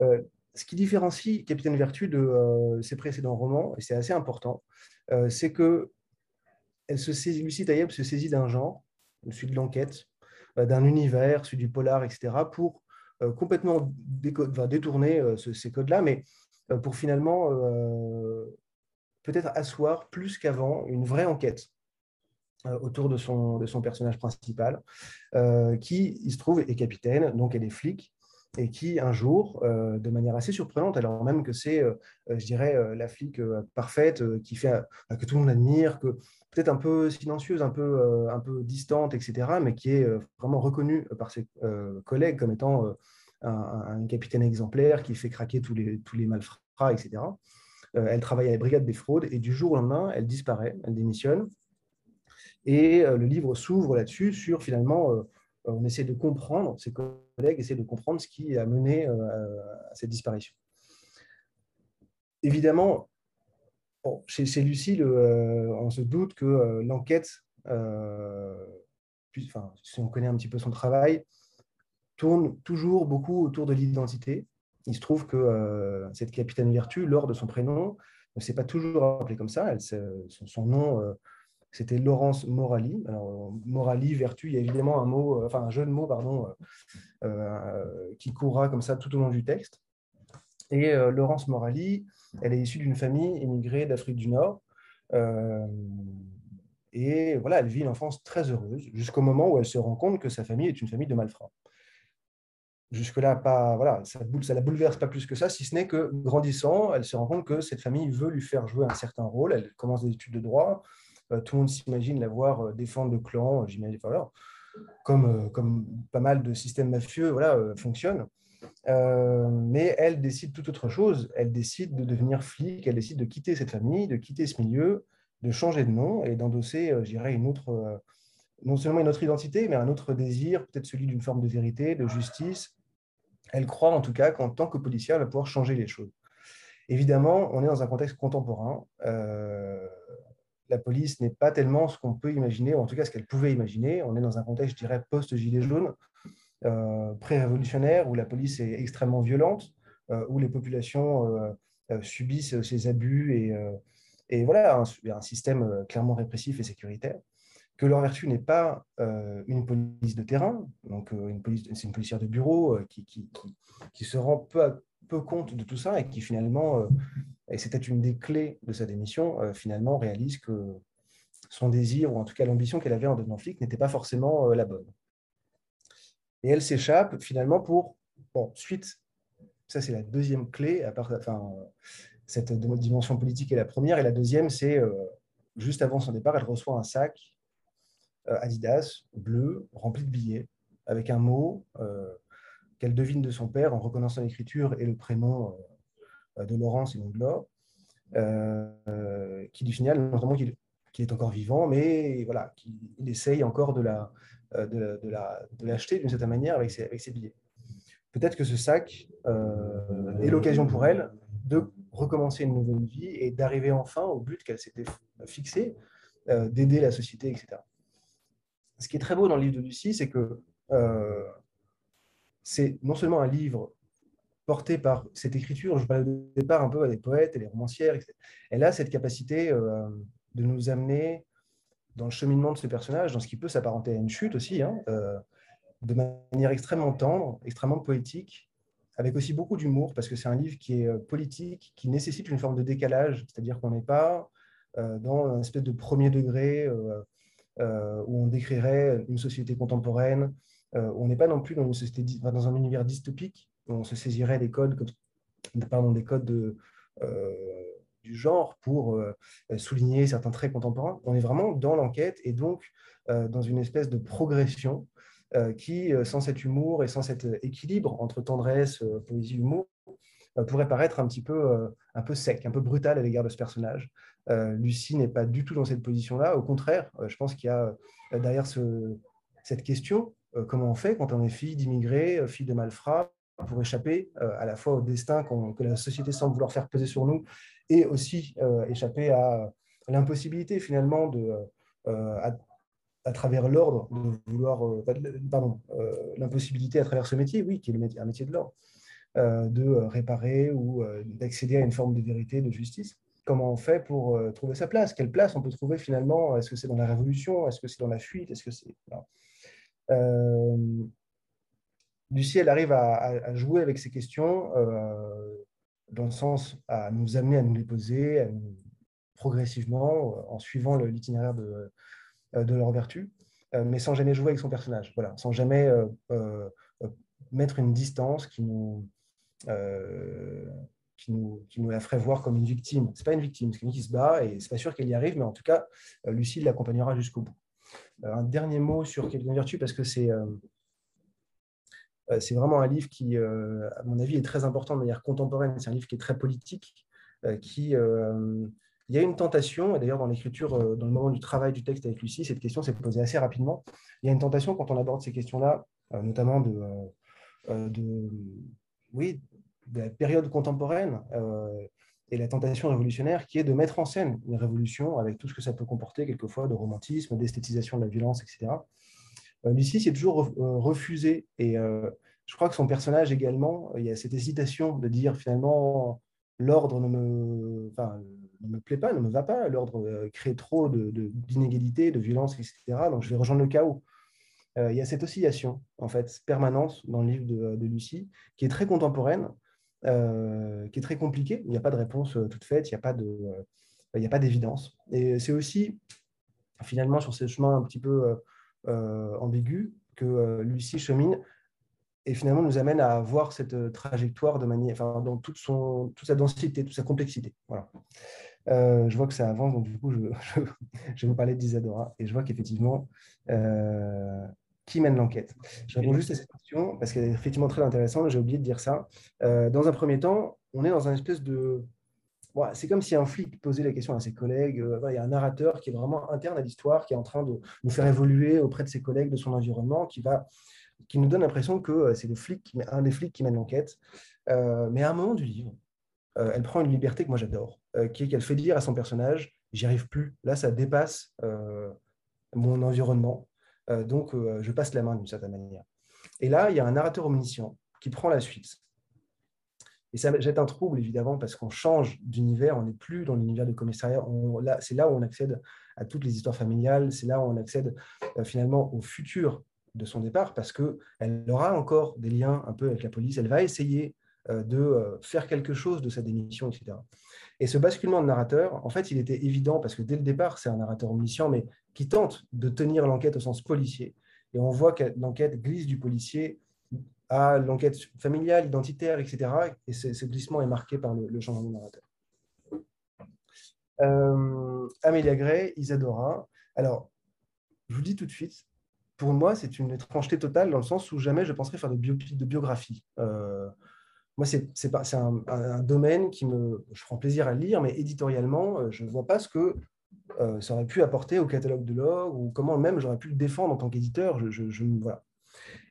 Ce qui différencie Capitaine Vertu de ses précédents romans, et c'est assez important, c'est que elle se saisit, Lucie Tayeb se saisit d'un genre, celui de l'enquête, d'un univers, celui du polar, etc., pour complètement détourner ce- ces codes-là, mais pour finalement euh, peut-être asseoir plus qu'avant une vraie enquête euh, autour de son, personnage principal, euh, qui, il se trouve, est capitaine, donc elle est flic, et qui, un jour, euh, de manière assez surprenante, alors même que c'est, euh, euh, je dirais, euh, la flic euh, parfaite, euh, qui fait, euh, que tout le monde admire, que peut-être un peu silencieuse, un peu, euh, un peu distante, etc., mais qui est euh, vraiment reconnue par ses euh, collègues comme étant euh, un, capitaine exemplaire qui fait craquer tous les, tous les malfrats, etc. Euh, elle travaille à la brigade des fraudes, et du jour au lendemain, elle disparaît, elle démissionne. Et euh, le livre s'ouvre là-dessus, sur finalement, euh, on essaie de comprendre, ses collègues essaient de comprendre ce qui a mené à cette disparition. Évidemment, chez, Lucie, on se doute que l'enquête, si on connaît un petit peu son travail, tourne toujours beaucoup autour de l'identité. Il se trouve que cette capitaine Vertu, lors de son prénom, ne s'est pas toujours appelée comme ça. Son, nom, c'était Laurence Morali. Alors, Morali, vertu, il y a évidemment un mot, jeu de mots, qui courra comme ça tout au long du texte. Et Laurence Morali, elle est issue d'une famille immigrée d'Afrique du Nord. et voilà, elle vit une enfance très heureuse jusqu'au moment où elle se rend compte que sa famille est une famille de malfrats. Jusque-là, pas, voilà, ça ne la bouleverse pas plus que ça, si ce n'est que grandissant, elle se rend compte que cette famille veut lui faire jouer un certain rôle. Elle commence des études de droit. Euh, tout le monde s'imagine la voir euh, défendre le clan, j'imagine, comme, euh, comme pas mal de systèmes mafieux voilà, fonctionnent. mais elle décide tout autre chose. Elle décide de devenir flic, elle décide de quitter cette famille, de quitter ce milieu, de changer de nom et d'endosser, je dirais, une autre, non seulement une autre identité, mais un autre désir, peut-être celui d'une forme de vérité, de justice, elle croit en tout cas qu'en tant que policière, elle va pouvoir changer les choses. Évidemment, on est dans un contexte contemporain. Euh, la police n'est pas tellement ce qu'on peut imaginer, ou en tout cas ce qu'elle pouvait imaginer. On est dans un contexte, je dirais, post-gilet jaune, euh, pré-révolutionnaire, où la police est extrêmement violente, euh, où les populations subissent ces abus et, voilà, un, système clairement répressif et sécuritaire que leur vertu n'est pas euh, une police de terrain, donc euh, c'est une policière de bureau euh, qui, se rend peu à peu compte de tout ça et qui finalement, et c'était une des clés de sa démission, finalement réalise que son désir, ou en tout cas l'ambition qu'elle avait en devenant flic, n'était pas forcément la bonne. Et elle s'échappe finalement pour, bon, suite, ça c'est la deuxième clé, à part, enfin, cette dimension politique est la première, et la deuxième c'est, juste avant son départ, elle reçoit un sac Adidas, bleu, rempli de billets, avec un mot euh, qu'elle devine de son père en reconnaissant l'écriture et le prénom euh, de Laurence et non de qui lui signale notamment qu'il est encore vivant, mais voilà, qu'il essaye encore de la, de, de l'acheter d'une certaine manière avec ses billets. Peut-être que ce sac est l'occasion pour elle de recommencer une nouvelle vie et d'arriver enfin au but qu'elle s'était fixé, d'aider la société, etc ce qui est très beau dans le livre de Lucie, c'est que euh, c'est non seulement un livre porté par cette écriture, je parlais au départ un peu à des poètes et des romancières, etc. elle a cette capacité euh, de nous amener dans le cheminement de ce personnage, dans ce qui peut s'apparenter à une chute aussi, hein, euh, de manière extrêmement tendre, extrêmement poétique, avec aussi beaucoup d'humour, parce que c'est un livre qui est politique, qui nécessite une forme de décalage, c'est-à-dire qu'on n'est pas dans un espèce de premier degré où on décrirait une société contemporaine, euh, on n'est pas non plus dans, un univers dystopique, où on se saisirait des codes, pardon, des codes de, euh, du genre pour souligner certains traits contemporains. On est vraiment dans l'enquête et donc dans une espèce de progression qui, sans cet humour et sans cet équilibre entre tendresse, poésie, humour, pourrait paraître un petit peu, peu sec, un peu brutal à l'égard de ce personnage. Euh, Lucie n'est pas du tout dans cette position-là. Au contraire, euh, je pense qu'il y a euh, derrière cette question, comment on fait quand on est fille d'immigrés, fille de malfrats, pour échapper à la fois au destin que la société semble vouloir faire peser sur nous et aussi échapper à l'impossibilité finalement de, à, travers l'ordre, de vouloir, pardon, l'impossibilité à travers ce métier, oui, qui est un métier de l'ordre, de réparer ou d'accéder à une forme de vérité, de justice comment on fait pour euh, trouver sa place? Quelle place on peut trouver finalement? Est-ce que c'est dans la révolution? Est-ce que c'est dans la fuite? Est-ce que c'est euh, Lucie, elle arrive à, jouer avec ces questions euh, dans le sens à nous amener à nous les poser progressivement en suivant l'itinéraire de, de leur vertu, mais sans jamais jouer avec son personnage, voilà, sans jamais mettre une distance qui nous qui nous, la ferait voir comme une victime. Ce n'est pas une victime, c'est quelqu'un qui se bat et c'est pas sûr qu'elle y arrive, mais en tout cas, euh, Lucie l'accompagnera jusqu'au bout. Euh, un dernier mot sur Quelqu'un vertu, parce que c'est euh, c'est vraiment un livre qui, à mon avis, est très important de manière contemporaine. C'est un livre qui est très politique, qui il y a une tentation, et d'ailleurs dans l'écriture, dans le moment du travail du texte avec Lucie, cette question s'est posée assez rapidement. Il y a une tentation quand on aborde ces questions-là, notamment de, de, oui, de la période contemporaine, euh, et la tentation révolutionnaire qui est de mettre en scène une révolution avec tout ce que ça peut comporter quelquefois de romantisme, d'esthétisation de la violence, etc. Euh, Lucie s'est toujours euh, refusé et je crois que son personnage également, il y a cette hésitation de dire finalement l'ordre ne me, enfin, ne me plaît pas, ne me va pas, l'ordre crée trop d'inégalités, de, de violence, etc. Donc je vais rejoindre le chaos. il y a cette oscillation en fait permanente dans le livre de, de Lucie qui est très contemporaine euh, qui est très compliqué. Il n'y a pas de réponse euh, toute faite, il n'y a pas de, euh, il d'évidence. Et c'est aussi finalement sur ce chemin un petit peu ambigu que Lucie chemine et finalement nous amène à voir cette trajectoire dans toute, son, toute sa densité, toute sa complexité. Voilà. je vois que ça avance, donc du coup, je, vais vous parler d'Isadora et je vois qu'effectivement, qui mène l'enquête Je réponds juste à cette question parce qu'elle est effectivement très intéressante. J'ai oublié de dire ça. Euh, dans un premier temps, on est dans un espèce de. c'est comme si un flic posait la question à ses collègues. Euh, il y a un narrateur qui est vraiment interne à l'histoire, qui est en train de nous faire évoluer auprès de ses collègues, de son environnement, qui, va, qui nous donne l'impression que euh, c'est le flic, un des flics qui mène l'enquête. mais à un moment du livre, elle prend une liberté que moi j'adore, qui est qu'elle fait dire à son personnage J'y arrive plus. Là, ça dépasse mon environnement. Euh, donc, euh, je passe la main d'une certaine manière. Et là, il y a un narrateur omniscient qui prend la suite. Et ça jette un trouble, évidemment, parce qu'on change d'univers, on n'est plus dans l'univers du commissariat. C'est là où on accède à toutes les histoires familiales, c'est là où on accède euh, finalement au futur de son départ, parce qu'elle aura encore des liens un peu avec la police, elle va essayer de faire quelque chose de sa démission, etc. Et ce basculement de narrateur, en fait, il était évident parce que dès le départ, c'est un narrateur omniscient, mais qui tente de tenir l'enquête au sens policier. Et on voit que l'enquête glisse du policier à l'enquête familiale, identitaire, etc. Et ce, glissement est marqué par le, changement de narrateur. Euh, Amélia Gray, Isadora. Alors, je vous dis tout de suite, pour moi, c'est une étrangeté totale dans le sens où jamais je penserais faire de, biographie. Euh, moi, c'est un, domaine qui me, je prends plaisir à lire, mais éditorialement, euh, je ne vois pas ce que euh, ça aurait pu apporter au catalogue de log ou comment même j'aurais pu le défendre en tant qu'éditeur. Je, je.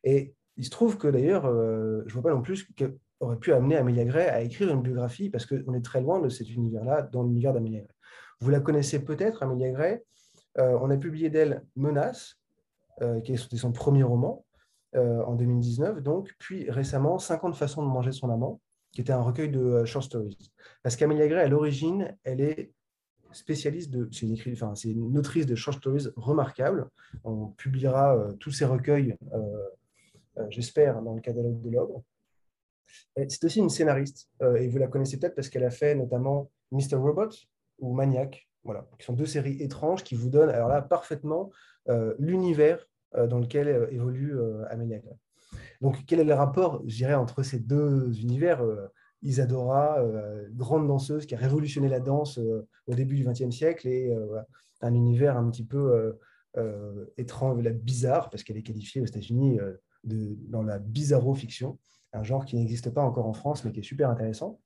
Et il se trouve que d'ailleurs, euh, je ne vois pas non plus ce qu'aurait pu amener Amélia Gray à écrire une biographie parce qu'on est très loin de cet univers-là, dans l'univers d'Amélia Gray. Vous la connaissez peut-être, Amélia Gray. on a publié d'elle Menace, qui est son premier roman. Euh, en 2019, donc, puis récemment 50 façons de manger son amant, qui était un recueil de euh, short stories. Parce qu'Amelia Gray, à l'origine, elle est spécialiste de. C'est une, enfin, une, autrice de short stories remarquable. On publiera euh, tous ces recueils, j'espère, dans le catalogue de l'Ogre. C'est aussi une scénariste, et vous la connaissez peut-être parce qu'elle a fait notamment Mr. Robot ou Maniac, voilà, qui sont deux séries étranges qui vous donnent, alors là, parfaitement l'univers dans lequel euh, évolue euh, Amelia Donc, quel est le rapport, je dirais, entre ces deux univers Isadora, grande danseuse qui a révolutionné la danse au début du XXe siècle, et un univers un petit peu étrange, bizarre, parce qu'elle est qualifiée aux États-Unis dans la bizarro-fiction, un genre qui n'existe pas encore en France, mais qui est super intéressant.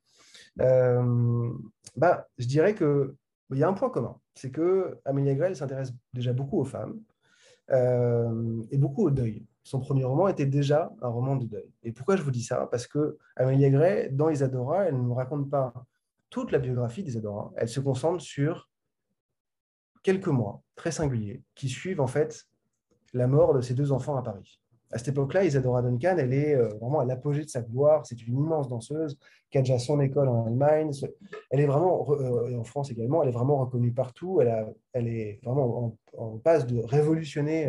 bah, je dirais qu'il y a un point commun, c'est que Amelia Gray s'intéresse déjà beaucoup aux femmes, euh, et beaucoup au deuil. Son premier roman était déjà un roman de deuil. Et pourquoi je vous dis ça? Parce que Amélie Gray, dans Isadora, elle ne nous raconte pas toute la biographie d'Isadora. Elle se concentre sur quelques mois très singuliers qui suivent en fait la mort de ses deux enfants à Paris à cette époque-là, Isadora Duncan, elle est euh, vraiment à l'apogée de sa gloire. C'est une immense danseuse qui a déjà son école en Allemagne. Elle est vraiment, euh, en France également, elle est vraiment reconnue partout. Elle, est vraiment en, passe de révolutionner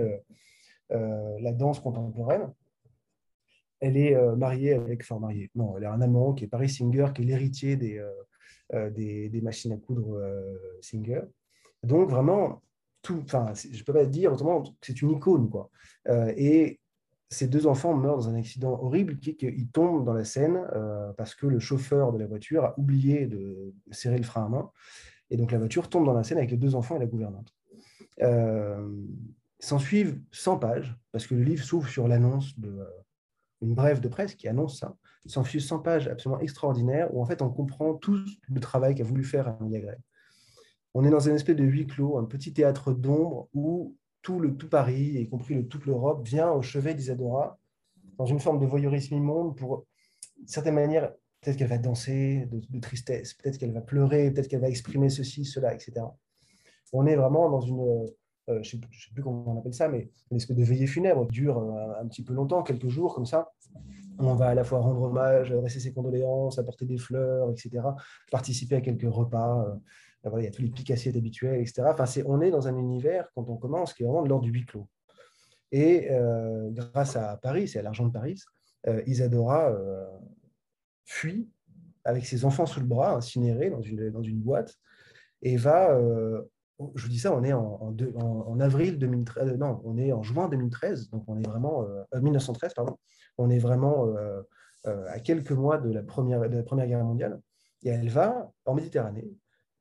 euh, la danse contemporaine. Elle est mariée avec, enfin mariée, non, elle a un amant qui est Paris Singer, qui est l'héritier des, machines à coudre Singer. Donc vraiment, tout, enfin, je peux pas dire autrement, c'est une icône. Quoi. et ces deux enfants meurent dans un accident horrible qui est qu'ils tombent dans la Seine euh, parce que le chauffeur de la voiture a oublié de serrer le frein à main. Et donc la voiture tombe dans la Seine avec les deux enfants et la gouvernante. Euh, S'en suivent 100 pages, parce que le livre s'ouvre sur l'annonce d'une euh, une brève de presse qui annonce ça. S'en suivent 100 pages absolument extraordinaires où en fait on comprend tout le travail qu'a voulu faire Amelia Gray. On est dans une espèce de huis clos, un petit théâtre d'ombre où tout, le, tout Paris, y compris le, toute l'Europe, vient au chevet d'Isadora dans une forme de voyeurisme immonde pour, d'une certaine manière, peut-être qu'elle va danser de, tristesse, peut-être qu'elle va pleurer, peut-être qu'elle va exprimer ceci, cela, etc. On est vraiment dans une, je ne sais, plus comment on appelle ça, mais une espèce de veillée funèbre dure un, petit peu longtemps, quelques jours comme ça. On va à la fois rendre hommage, rester ses condoléances, apporter des fleurs, etc., participer à quelques repas. Il y a tous les picassiers habituels, etc. Enfin, on est dans un univers, quand on commence, qui est vraiment de l'ordre du huis clos. Et grâce à Paris, c'est à l'argent de Paris, Isadora fuit avec ses enfants sous le bras, incinérés dans une, dans une boîte, et va, euh, je vous dis ça, on est en, en, avril 2013, euh, non, on est en juin 2013, donc on est vraiment, 1913, euh, pardon, on est vraiment à quelques mois de la, première, de la Première Guerre mondiale, et elle va en Méditerranée,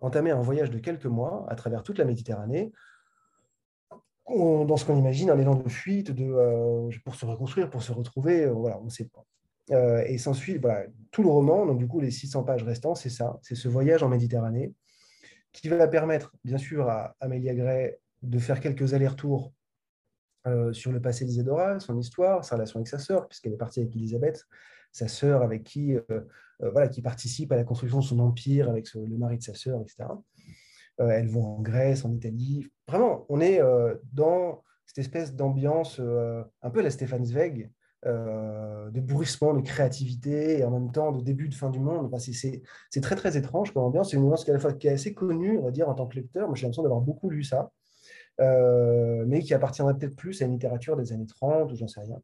entamer un voyage de quelques mois à travers toute la Méditerranée, dans ce qu'on imagine un élan de fuite, de, pour se reconstruire, pour se retrouver, voilà, on ne sait pas. Euh, et s'ensuit voilà, tout le roman, donc du coup les 600 pages restants, c'est ça, c'est ce voyage en Méditerranée qui va permettre bien sûr à Amélia Gray de faire quelques allers-retours euh, sur le passé d'Isadora, son histoire, sa relation avec sa sœur, puisqu'elle est partie avec Elisabeth, sa sœur avec qui, euh, voilà, qui participe à la construction de son empire avec le mari de sa sœur, etc. elles vont en Grèce, en Italie. Vraiment, on est dans cette espèce d'ambiance un peu la Stéphane Zweig, euh, de bruissement, de créativité et en même temps de début de fin du monde. Enfin, c'est très très étrange comme ambiance. C'est une ambiance qui, qui, est assez connue, on va dire, en tant que lecteur. Moi, j'ai l'impression d'avoir beaucoup lu ça, euh, mais qui appartiendrait peut-être plus à une littérature des années 30 ou j'en sais rien.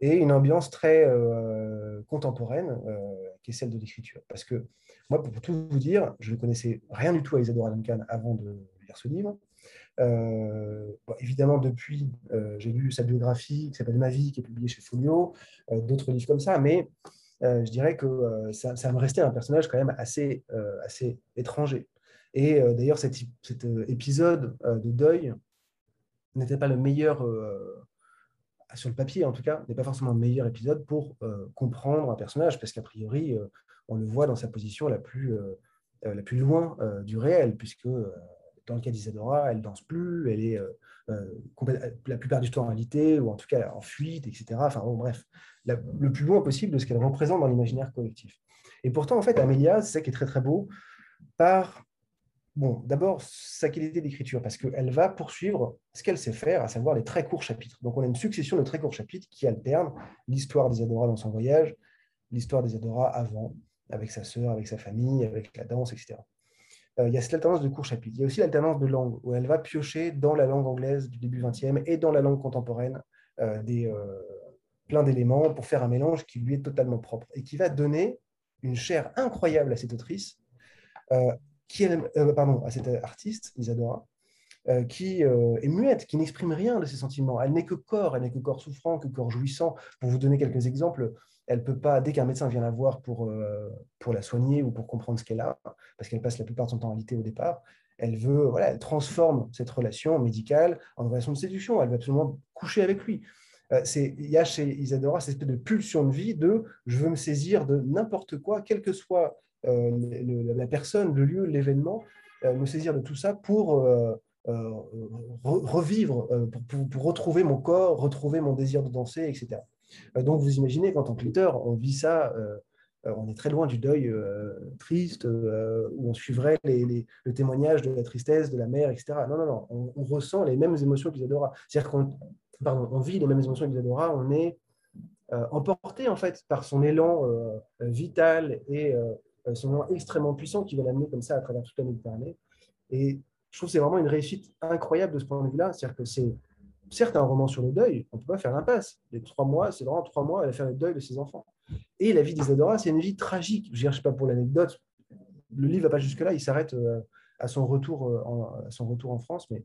Et une ambiance très euh, contemporaine qui est celle de l'écriture. Parce que moi, pour tout vous dire, je ne connaissais rien du tout à Isadora Duncan avant de lire ce livre. Euh, évidemment, depuis, euh, j'ai lu sa biographie qui s'appelle Ma vie, qui est publiée chez Folio, euh, d'autres livres comme ça, mais je dirais que ça, me restait un personnage quand même assez, assez étranger. Et d'ailleurs, cet, épisode de deuil n'était pas le meilleur, sur le papier en tout cas, n'est pas forcément le meilleur épisode pour comprendre un personnage, parce qu'a priori, on le voit dans sa position la plus, la plus loin du réel, puisque dans le cas d'Isadora, elle danse plus, elle est euh, euh, la plupart du temps en réalité, ou en tout cas en fuite, etc. Enfin bon, bref, le plus loin possible de ce qu'elle représente dans l'imaginaire collectif. Et pourtant, en fait, Amélia, c'est ça qui est très très beau, par, bon, d'abord sa qualité d'écriture, parce qu'elle va poursuivre ce qu'elle sait faire, à savoir les très courts chapitres. Donc on a une succession de très courts chapitres qui alternent l'histoire d'Isadora dans son voyage, l'histoire d'Isadora avant, avec sa sœur, avec sa famille, avec la danse, etc. Euh, il y a cette alternance de courts chapitres. Il y a aussi l'alternance de langue, où elle va piocher dans la langue anglaise du début 20e et dans la langue contemporaine euh, des, euh, plein d'éléments pour faire un mélange qui lui est totalement propre et qui va donner une chair incroyable à cette autrice, qui pardon, à cette artiste, Isadora, qui est muette, qui n'exprime rien de ses sentiments. Elle n'est que corps, elle n'est que corps souffrant, que corps jouissant. Pour vous donner quelques exemples, elle peut pas, dès qu'un médecin vient la voir pour, euh, pour la soigner ou pour comprendre ce qu'elle a, parce qu'elle passe la plupart de son temps en réalité au départ, elle veut, voilà, elle transforme cette relation médicale en relation de séduction. Elle veut absolument coucher avec lui. Euh, il y a chez Isadora cette espèce de pulsion de vie de je veux me saisir de n'importe quoi, quelle que soit euh, la personne, le lieu, l'événement, me saisir de tout ça pour revivre, pour, retrouver mon corps, retrouver mon désir de danser, etc. Euh, donc, vous imaginez qu'en tant que lecteur, on vit ça, euh, euh, on est très loin du deuil triste, où on suivrait les, le témoignage de la tristesse, de la mère, etc. Non, non, non, on, ressent les mêmes émotions qu'Isadora. C'est-à-dire qu'on on vit les mêmes émotions qu'Isadora, on est emporté en fait par son élan vital et son élan extrêmement puissant qui va l'amener comme ça à travers toute la Méditerranée. Et je trouve que c'est vraiment une réussite incroyable de ce point de vue-là. C'est-à-dire que c'est certes un roman sur le deuil, on ne peut pas faire l'impasse. Les trois mois, c'est vraiment trois mois, elle va faire le deuil de ses enfants. Et la vie d'Isadora, c'est une vie tragique. Je ne sais pas pour l'anecdote, le livre ne va pas jusque-là, il s'arrête euh, à, son retour euh, en, à son retour en France, mais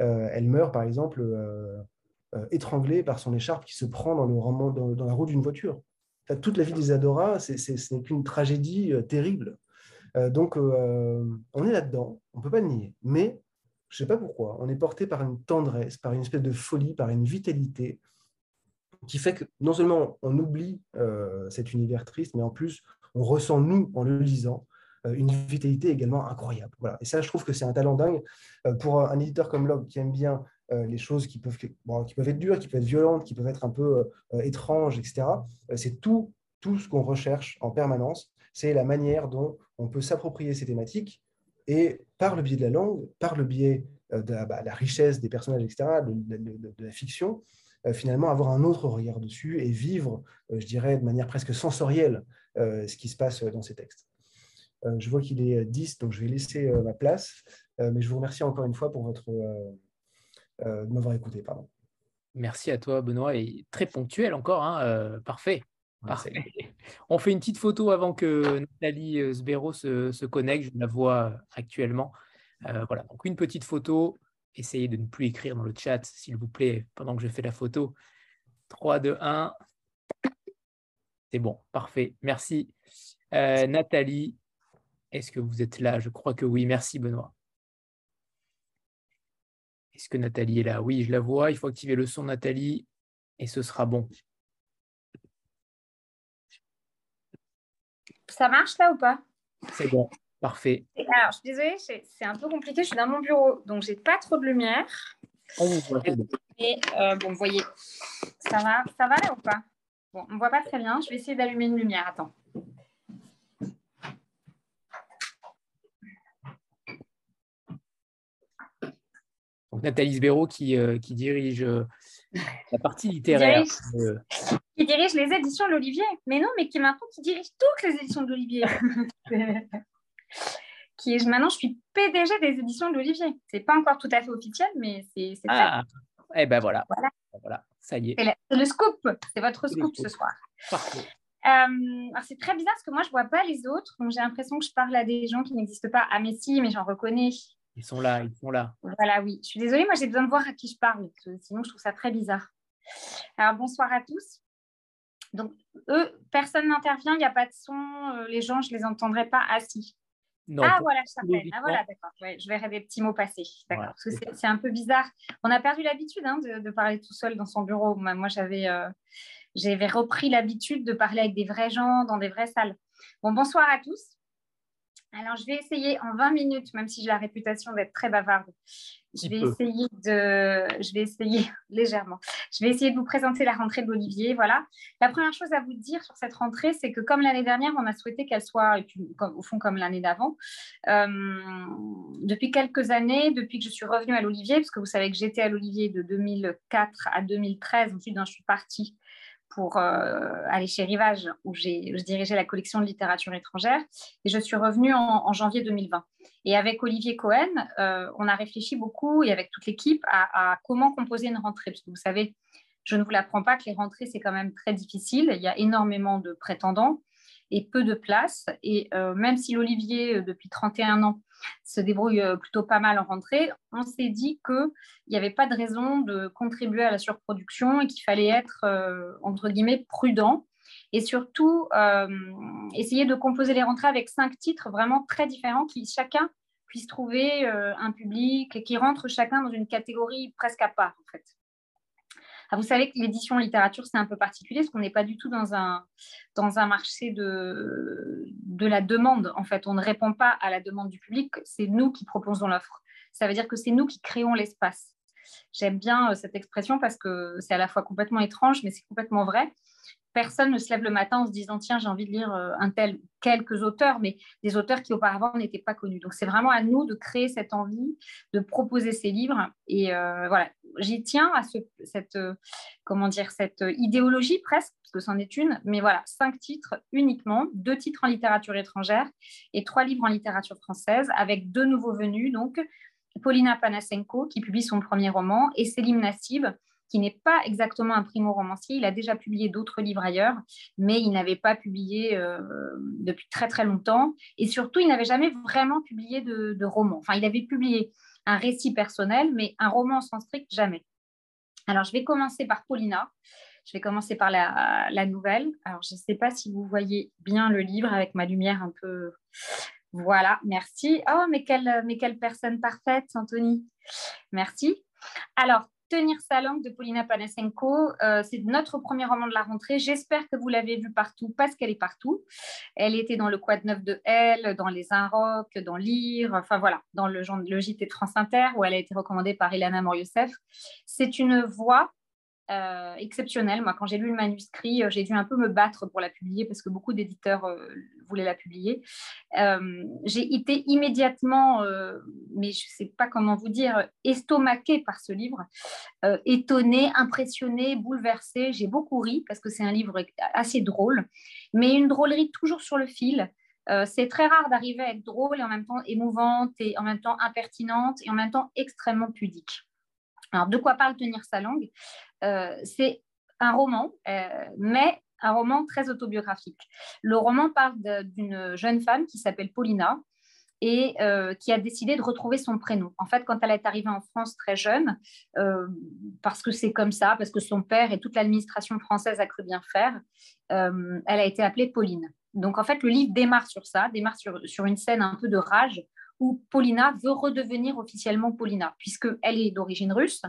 euh, elle meurt, par exemple, étranglée par son écharpe qui se prend dans, la roue d'une voiture. Toute la vie d'Isadora, ce n'est qu'une tragédie terrible. donc, on est là-dedans, on ne peut pas le nier. Mais je ne sais pas pourquoi, on est porté par une tendresse, par une espèce de folie, par une vitalité qui fait que non seulement on oublie euh, cet univers triste, mais en plus on ressent, nous, en le lisant, euh, une vitalité également incroyable. Voilà. Et ça, je trouve que c'est un talent dingue euh, pour un éditeur comme Log qui aime bien les choses qui peuvent, qui peuvent être dures, qui peuvent être violentes, qui peuvent être un peu étranges, etc. c'est tout, tout ce qu'on recherche en permanence. c'est la manière dont on peut s'approprier ces thématiques et par le biais de la langue, par le biais euh, de la, bah, richesse des personnages, etc., de, la fiction, euh, finalement avoir un autre regard dessus et vivre, euh, je dirais, de manière presque sensorielle ce qui se passe dans ces textes. je vois qu'il est 10, donc je vais laisser ma place, mais je vous remercie encore une fois pour votre, de m'avoir écouté. Pardon. Merci à toi, Benoît, et très ponctuel encore, hein, parfait. Parfait. On fait une petite photo avant que Nathalie euh, Sbero se, connecte. Je la vois actuellement. Euh, voilà, donc une petite photo. Essayez de ne plus écrire dans le chat, s'il vous plaît, pendant que je fais la photo. 3, 2, 1. C'est bon, parfait. Merci. Euh, Nathalie, est-ce que vous êtes là? Je crois que oui. Merci, Benoît. Est-ce que Nathalie est là? Oui, je la vois. Il faut activer le son, Nathalie, et ce sera bon. Ça marche là ou pas? C'est bon, parfait. Alors, je suis désolée, c'est un peu compliqué. Je suis dans mon bureau, donc j'ai pas trop de lumière. On vous voit, Et euh, bon, vous voyez, ça va, ça va là ou pas? Bon, on ne voit pas très bien. Je vais essayer d'allumer une lumière. Attends. Donc, Nathalie Sbéro qui, euh, qui dirige euh, la partie littéraire. Qui dirige, les éditions de l'Olivier. Mais non, mais qui maintenant qui dirige toutes les éditions de l'Olivier. qui est, maintenant, je suis PDG des éditions de l'Olivier. C'est pas encore tout à fait officiel, mais c'est ah, Eh ben voilà. voilà. ça y est. C'est le scoop. C'est votre scoop ce soir. Parfait. Euh, c'est très bizarre parce que moi, je ne vois pas les autres. Donc, j'ai l'impression que je parle à des gens qui n'existent pas. Ah, mais si, mais j'en reconnais. Ils sont là, ils sont là. Voilà, oui. Je suis désolée, moi j'ai besoin de voir à qui je parle, sinon je trouve ça très bizarre. Alors bonsoir à tous. Donc, eux, personne n'intervient, il n'y a pas de son, euh, les gens, je ne les entendrai pas assis. ah voilà, je Ah voilà, d'accord. je verrai des petits mots passer. D'accord. Parce que c'est un peu bizarre. On a perdu l'habitude hein, de, parler tout seul dans son bureau. Moi, j'avais euh, j'avais repris l'habitude de parler avec des vrais gens dans des vraies salles. Bon, bonsoir à tous. Alors, je vais essayer en 20 minutes, même si j'ai la réputation d'être très bavarde. Je vais, essayer de, je vais essayer légèrement. Je vais essayer de vous présenter la rentrée de l'Olivier. Voilà. La première chose à vous dire sur cette rentrée, c'est que comme l'année dernière, on a souhaité qu'elle soit, et puis, au fond comme l'année d'avant, euh, depuis quelques années, depuis que je suis revenue à l'Olivier, parce que vous savez que j'étais à l'Olivier de 2004 à 2013, ensuite hein, je suis partie pour euh, aller chez Rivage, où je dirigeais la collection de littérature étrangère. Et je suis revenue en, janvier 2020. Et avec Olivier Cohen, euh, on a réfléchi beaucoup, et avec toute l'équipe, à, comment composer une rentrée. Parce que vous savez, je ne vous l'apprends pas que les rentrées, c'est quand même très difficile. Il y a énormément de prétendants et peu de place. Et euh, même si l'Olivier, depuis 31 ans, se débrouille euh, plutôt pas mal en rentrée, on s'est dit qu'il n'y avait pas de raison de contribuer à la surproduction et qu'il fallait être, euh, entre guillemets, prudent et surtout euh, essayer de composer les rentrées avec cinq titres vraiment très différents qui chacun puisse trouver un public et qui rentrent chacun dans une catégorie presque à part en fait. Ah, vous savez que l'édition littérature, c'est un peu particulier parce qu'on n'est pas du tout dans un, dans un marché de, de la demande. En fait, on ne répond pas à la demande du public, c'est nous qui proposons l'offre. Ça veut dire que c'est nous qui créons l'espace. J'aime bien euh, cette expression parce que c'est à la fois complètement étrange, mais c'est complètement vrai personne ne se lève le matin en se disant tiens j'ai envie de lire euh, un tel quelques auteurs mais des auteurs qui auparavant n'étaient pas connus. Donc c'est vraiment à nous de créer cette envie de proposer ces livres. Et euh, voilà. J'y tiens à cette euh, comment dire cette idéologie presque parce que c'en est une. Mais voilà cinq titres uniquement deux titres en littérature étrangère et trois livres en littérature française avec deux nouveaux venus. Donc Paulina Panasenko qui publie son premier roman et Selim Nassib qui n'est pas exactement un primo-romancier. Il a déjà publié d'autres livres ailleurs, mais il n'avait pas publié euh, depuis très très longtemps. Et surtout, il n'avait jamais vraiment publié de, roman. Enfin, il avait publié un récit personnel, mais un roman sans strict, jamais. Alors, je vais commencer par Paulina. Je vais commencer par la, la nouvelle. Alors, je ne sais pas si vous voyez bien le livre avec ma lumière un peu... Voilà, merci. Oh, mais quelle, mais quelle personne parfaite, Anthony. Merci. Alors, Tenir sa langue de Paulina Panasenko. Euh, c'est notre premier roman de la rentrée. J'espère que vous l'avez vu partout parce qu'elle est partout. Elle était dans le Quad 9 de Elle, dans Les Inrocks, dans Lire, enfin voilà, dans le, genre, le JT de France Inter où elle a été recommandée par Ilana Moriosef. C'est une voix euh, exceptionnelle. Moi, quand j'ai lu le manuscrit, euh, j'ai dû un peu me battre pour la publier parce que beaucoup d'éditeurs euh, voulaient la publier. j'ai été immédiatement, mais je ne sais pas comment vous dire, estomaquée par ce livre, étonnée, impressionnée, bouleversée. J'ai beaucoup ri parce que c'est un livre assez drôle, mais une drôlerie toujours sur le fil. c'est très rare d'arriver à être drôle et en même temps émouvante et en même temps impertinente et en même temps extrêmement pudique. Alors, de quoi parle Tenir sa langue? C'est un roman, euh, mais un roman très autobiographique. Le roman parle d'une jeune femme qui s'appelle Paulina et euh, qui a décidé de retrouver son prénom. En fait, quand elle est arrivée en France très jeune, parce que c'est comme ça, parce que son père et toute l'administration française a cru bien faire, elle a été appelée Pauline. Donc, en fait, le livre démarre sur ça, démarre sur, sur une scène un peu de rage où Paulina veut redevenir officiellement Paulina, puisqu'elle est d'origine russe.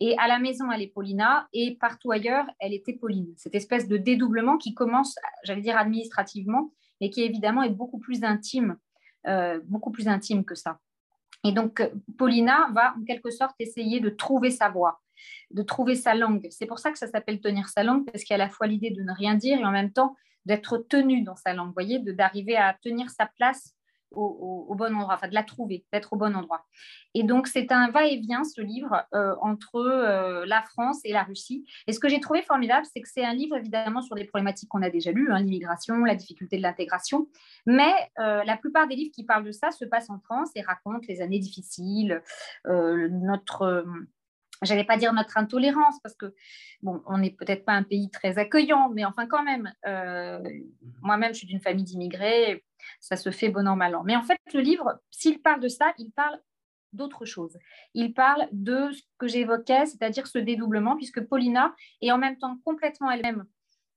Et à la maison, elle est Paulina, et partout ailleurs, elle était Pauline. Cette espèce de dédoublement qui commence, j'allais dire administrativement, mais qui évidemment est beaucoup plus intime, euh, beaucoup plus intime que ça. Et donc, Paulina va en quelque sorte essayer de trouver sa voix, de trouver sa langue. C'est pour ça que ça s'appelle tenir sa langue, parce qu'il y a à la fois l'idée de ne rien dire et en même temps d'être tenu dans sa langue, voyez, d'arriver à tenir sa place au, bon endroit, enfin de la trouver, d'être au bon endroit. Et donc c'est un va-et-vient ce livre euh, entre euh, la France et la Russie. Et ce que j'ai trouvé formidable, c'est que c'est un livre évidemment sur des problématiques qu'on a déjà lues, hein, l'immigration, la difficulté de l'intégration, mais euh, la plupart des livres qui parlent de ça se passent en France et racontent les années difficiles, notre j'allais pas dire notre intolérance parce que bon, on n'est peut-être pas un pays très accueillant, mais enfin quand même, moi-même je suis d'une famille d'immigrés, ça se fait bon an, mal an. Mais en fait, le livre, s'il parle de ça, il parle d'autre chose. Il parle de ce que j'évoquais, c'est-à-dire ce dédoublement, puisque Paulina est en même temps complètement elle-même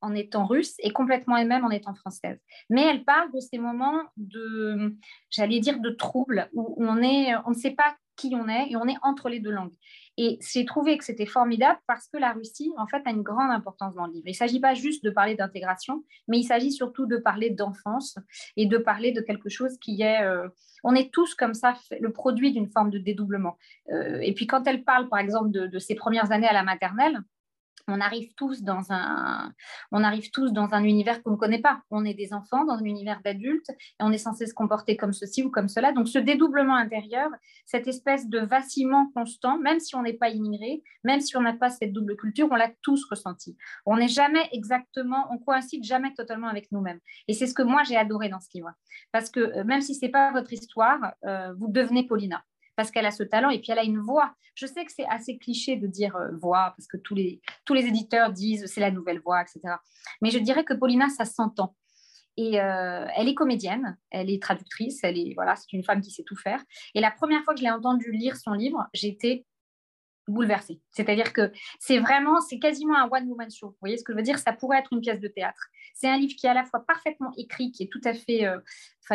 en étant russe et complètement elle-même en étant française. Mais elle parle de ces moments de, j'allais dire, de trouble, où on, est, on ne sait pas qui on est et on est entre les deux langues. Et j'ai trouvé que c'était formidable parce que la Russie, en fait, a une grande importance dans le livre. Il ne s'agit pas juste de parler d'intégration, mais il s'agit surtout de parler d'enfance et de parler de quelque chose qui est... Euh, on est tous comme ça le produit d'une forme de dédoublement. Euh, et puis quand elle parle, par exemple, de, de ses premières années à la maternelle, on arrive tous dans un, univers qu'on ne connaît pas. On est des enfants dans un univers d'adultes et on est censé se comporter comme ceci ou comme cela. Donc ce dédoublement intérieur, cette espèce de vacillement constant, même si on n'est pas immigré, même si on n'a pas cette double culture, on l'a tous ressenti. On n'est jamais exactement, on coïncide jamais totalement avec nous-mêmes. Et c'est ce que moi j'ai adoré dans ce livre, parce que euh, même si c'est pas votre histoire, euh, vous devenez Paulina parce qu'elle a ce talent et puis elle a une voix. Je sais que c'est assez cliché de dire euh, voix parce que tous les, tous les éditeurs disent c'est la nouvelle voix, etc. Mais je dirais que Paulina, ça s'entend. Et euh, elle est comédienne, elle est traductrice, elle est voilà, c'est une femme qui sait tout faire. Et la première fois que je l'ai entendue lire son livre, j'étais bouleversée. C'est-à-dire que c'est vraiment, c'est quasiment un one-woman show. Vous voyez ce que je veux dire? Ça pourrait être une pièce de théâtre. C'est un livre qui est à la fois parfaitement écrit, qui est tout à fait, euh,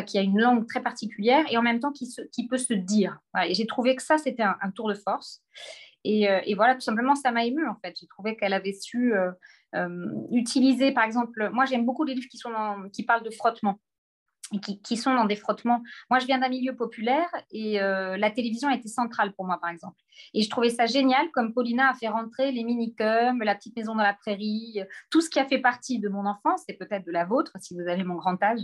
qui a une langue très particulière et en même temps qui, se, qui peut se dire. Et j'ai trouvé que ça, c'était un, tour de force. Et, euh, et, voilà, tout simplement, ça m'a ému en fait. J'ai trouvé qu'elle avait su euh, utiliser, par exemple, moi j'aime beaucoup les livres qui, sont qui parlent de frottement qui, sont dans des frottements. Moi, je viens d'un milieu populaire et la télévision a été centrale pour moi, par exemple. Et je trouvais ça génial, comme Paulina a fait rentrer les minicums, la petite maison dans la prairie, tout ce qui a fait partie de mon enfance et peut-être de la vôtre, si vous avez mon grand âge,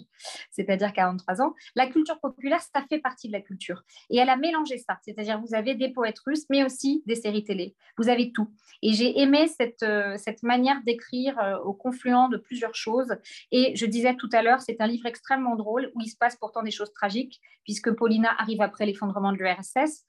c'est-à-dire 43 ans. La culture populaire, ça fait partie de la culture. Et elle a mélangé ça, c'est-à-dire vous avez des poètes russes, mais aussi des séries télé. Vous avez tout. Et j'ai aimé cette, euh, cette manière d'écrire euh, au confluent de plusieurs choses. Et je disais tout à l'heure, c'est un livre extrêmement drôle où il se passe pourtant des choses tragiques, puisque Paulina arrive après l'effondrement de l'URSS,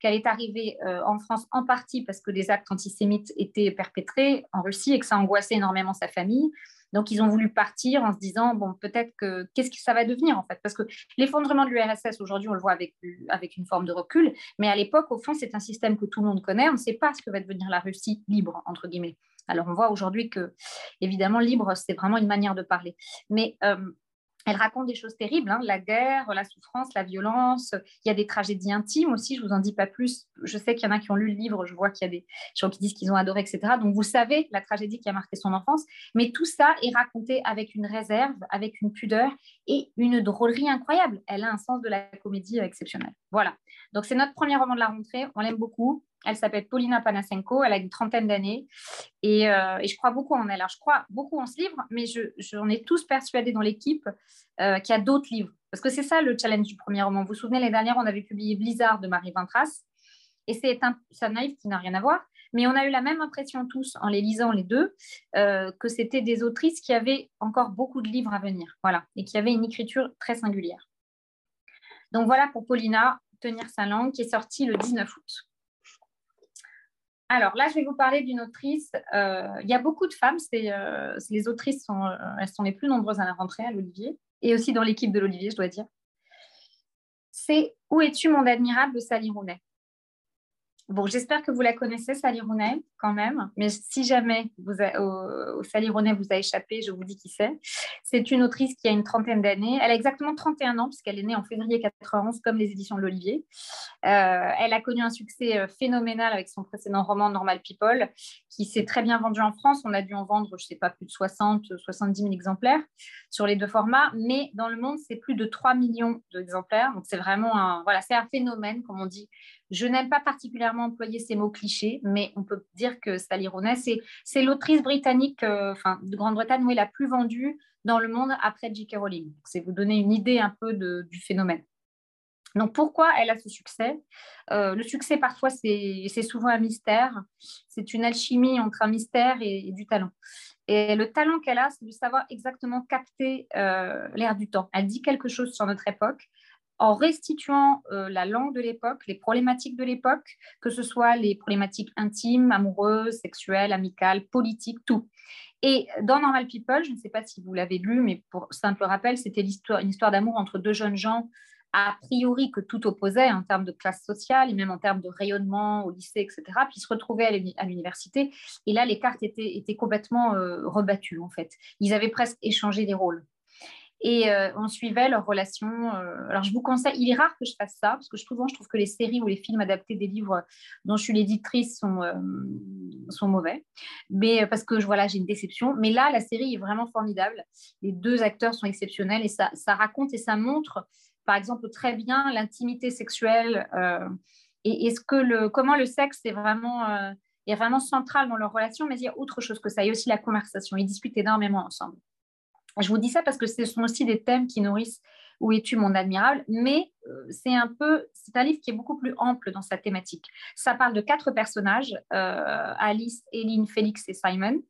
qu'elle est arrivée en France en partie parce que des actes antisémites étaient perpétrés en Russie et que ça angoissait énormément sa famille. Donc, ils ont voulu partir en se disant, bon, peut-être que, qu'est-ce que ça va devenir en fait? Parce que l'effondrement de l'URSS, aujourd'hui, on le voit avec, avec une forme de recul, mais à l'époque, au fond, c'est un système que tout le monde connaît. On ne sait pas ce que va devenir la Russie libre, entre guillemets. Alors, on voit aujourd'hui que, évidemment, libre, c'est vraiment une manière de parler. Mais euh, elle raconte des choses terribles, hein, la guerre, la souffrance, la violence. Il y a des tragédies intimes aussi, je vous en dis pas plus. Je sais qu'il y en a qui ont lu le livre, je vois qu'il y a des gens qui disent qu'ils ont adoré, etc. Donc vous savez la tragédie qui a marqué son enfance. Mais tout ça est raconté avec une réserve, avec une pudeur et une drôlerie incroyable. Elle a un sens de la comédie exceptionnel. Voilà. Donc, c'est notre premier roman de la rentrée. On l'aime beaucoup. Elle s'appelle Paulina Panasenko. Elle a une trentaine d'années. Et, euh, je crois beaucoup en elle. Alors, je crois beaucoup en ce livre, mais j'en ai tous persuadé dans l'équipe euh, qu'il y a d'autres livres. Parce que c'est ça le challenge du premier roman. Vous vous souvenez, l'année dernière, on avait publié Blizzard de Marie Vintras. Et c'est un, un qui n'a rien à voir. Mais on a eu la même impression tous, en les lisant les deux, euh, que c'était des autrices qui avaient encore beaucoup de livres à venir. Voilà. Et qui avaient une écriture très singulière. Donc voilà pour Paulina, Tenir sa langue, qui est sortie le 19 août. Alors là, je vais vous parler d'une autrice. Euh, il y a beaucoup de femmes. Euh, les autrices sont, euh, elles sont les plus nombreuses à la rentrée à l'Olivier et aussi dans l'équipe de l'Olivier, je dois dire. C'est Où es-tu, mon admirable de Sally Rooney Bon, j'espère que vous la connaissez, Sally Rooney, quand même. Mais si jamais Sally Rooney vous a échappé, je vous dis qui c'est. C'est une autrice qui a une trentaine d'années. Elle a exactement 31 ans, puisqu'elle est née en février 91, comme les éditions de l'Olivier. Euh, elle a connu un succès euh, phénoménal avec son précédent roman Normal People, qui s'est très bien vendu en France. On a dû en vendre, je ne sais pas, plus de 60, 70 000 exemplaires sur les deux formats. Mais dans le monde, c'est plus de 3 millions d'exemplaires. Donc, c'est vraiment un, voilà, c'est un phénomène, comme on dit je n'aime pas particulièrement employer ces mots clichés, mais on peut dire que Sally Rooney, c'est l'autrice britannique euh, de Grande-Bretagne où elle la plus vendue dans le monde après J.K. Rowling. C'est vous donner une idée un peu du phénomène. Donc pourquoi elle a ce succès? Euh, Le succès parfois c'est souvent un mystère. C'est une alchimie entre un mystère et, du talent. Et le talent qu'elle a, c'est de savoir exactement capter euh, l'air du temps. Elle dit quelque chose sur notre époque en restituant euh, la langue de l'époque, les problématiques de l'époque, que ce soit les problématiques intimes, amoureuses, sexuelles, amicales, politiques, tout. Et dans Normal People, je ne sais pas si vous l'avez lu, mais pour simple rappel, c'était une histoire d'amour entre deux jeunes gens, a priori que tout opposait en termes de classe sociale et même en termes de rayonnement au lycée, etc. Puis se retrouvaient à l'université. Et là, les cartes étaient, complètement euh, rebattues, en fait. Ils avaient presque échangé des rôles et euh, on suivait leur relation. Euh, alors, je vous conseille, il est rare que je fasse ça, parce que souvent, je trouve que les séries ou les films adaptés des livres dont je suis l'éditrice sont, euh, sont mauvais, mais parce que voilà, j'ai une déception. Mais là, la série est vraiment formidable. Les deux acteurs sont exceptionnels et ça, ça raconte et ça montre, par exemple, très bien l'intimité sexuelle et, ce que le, comment le sexe est vraiment est vraiment central dans leur relation, mais il y a autre chose que ça. Il y a aussi la conversation. Ils discutent énormément ensemble. Je vous dis ça parce que ce sont aussi des thèmes qui nourrissent Où es-tu mon admirable? Mais euh, c'est un peu, c'est un livre qui est beaucoup plus ample dans sa thématique. Ça parle de quatre personnages euh, Alice, Eileen, Félix et Simon.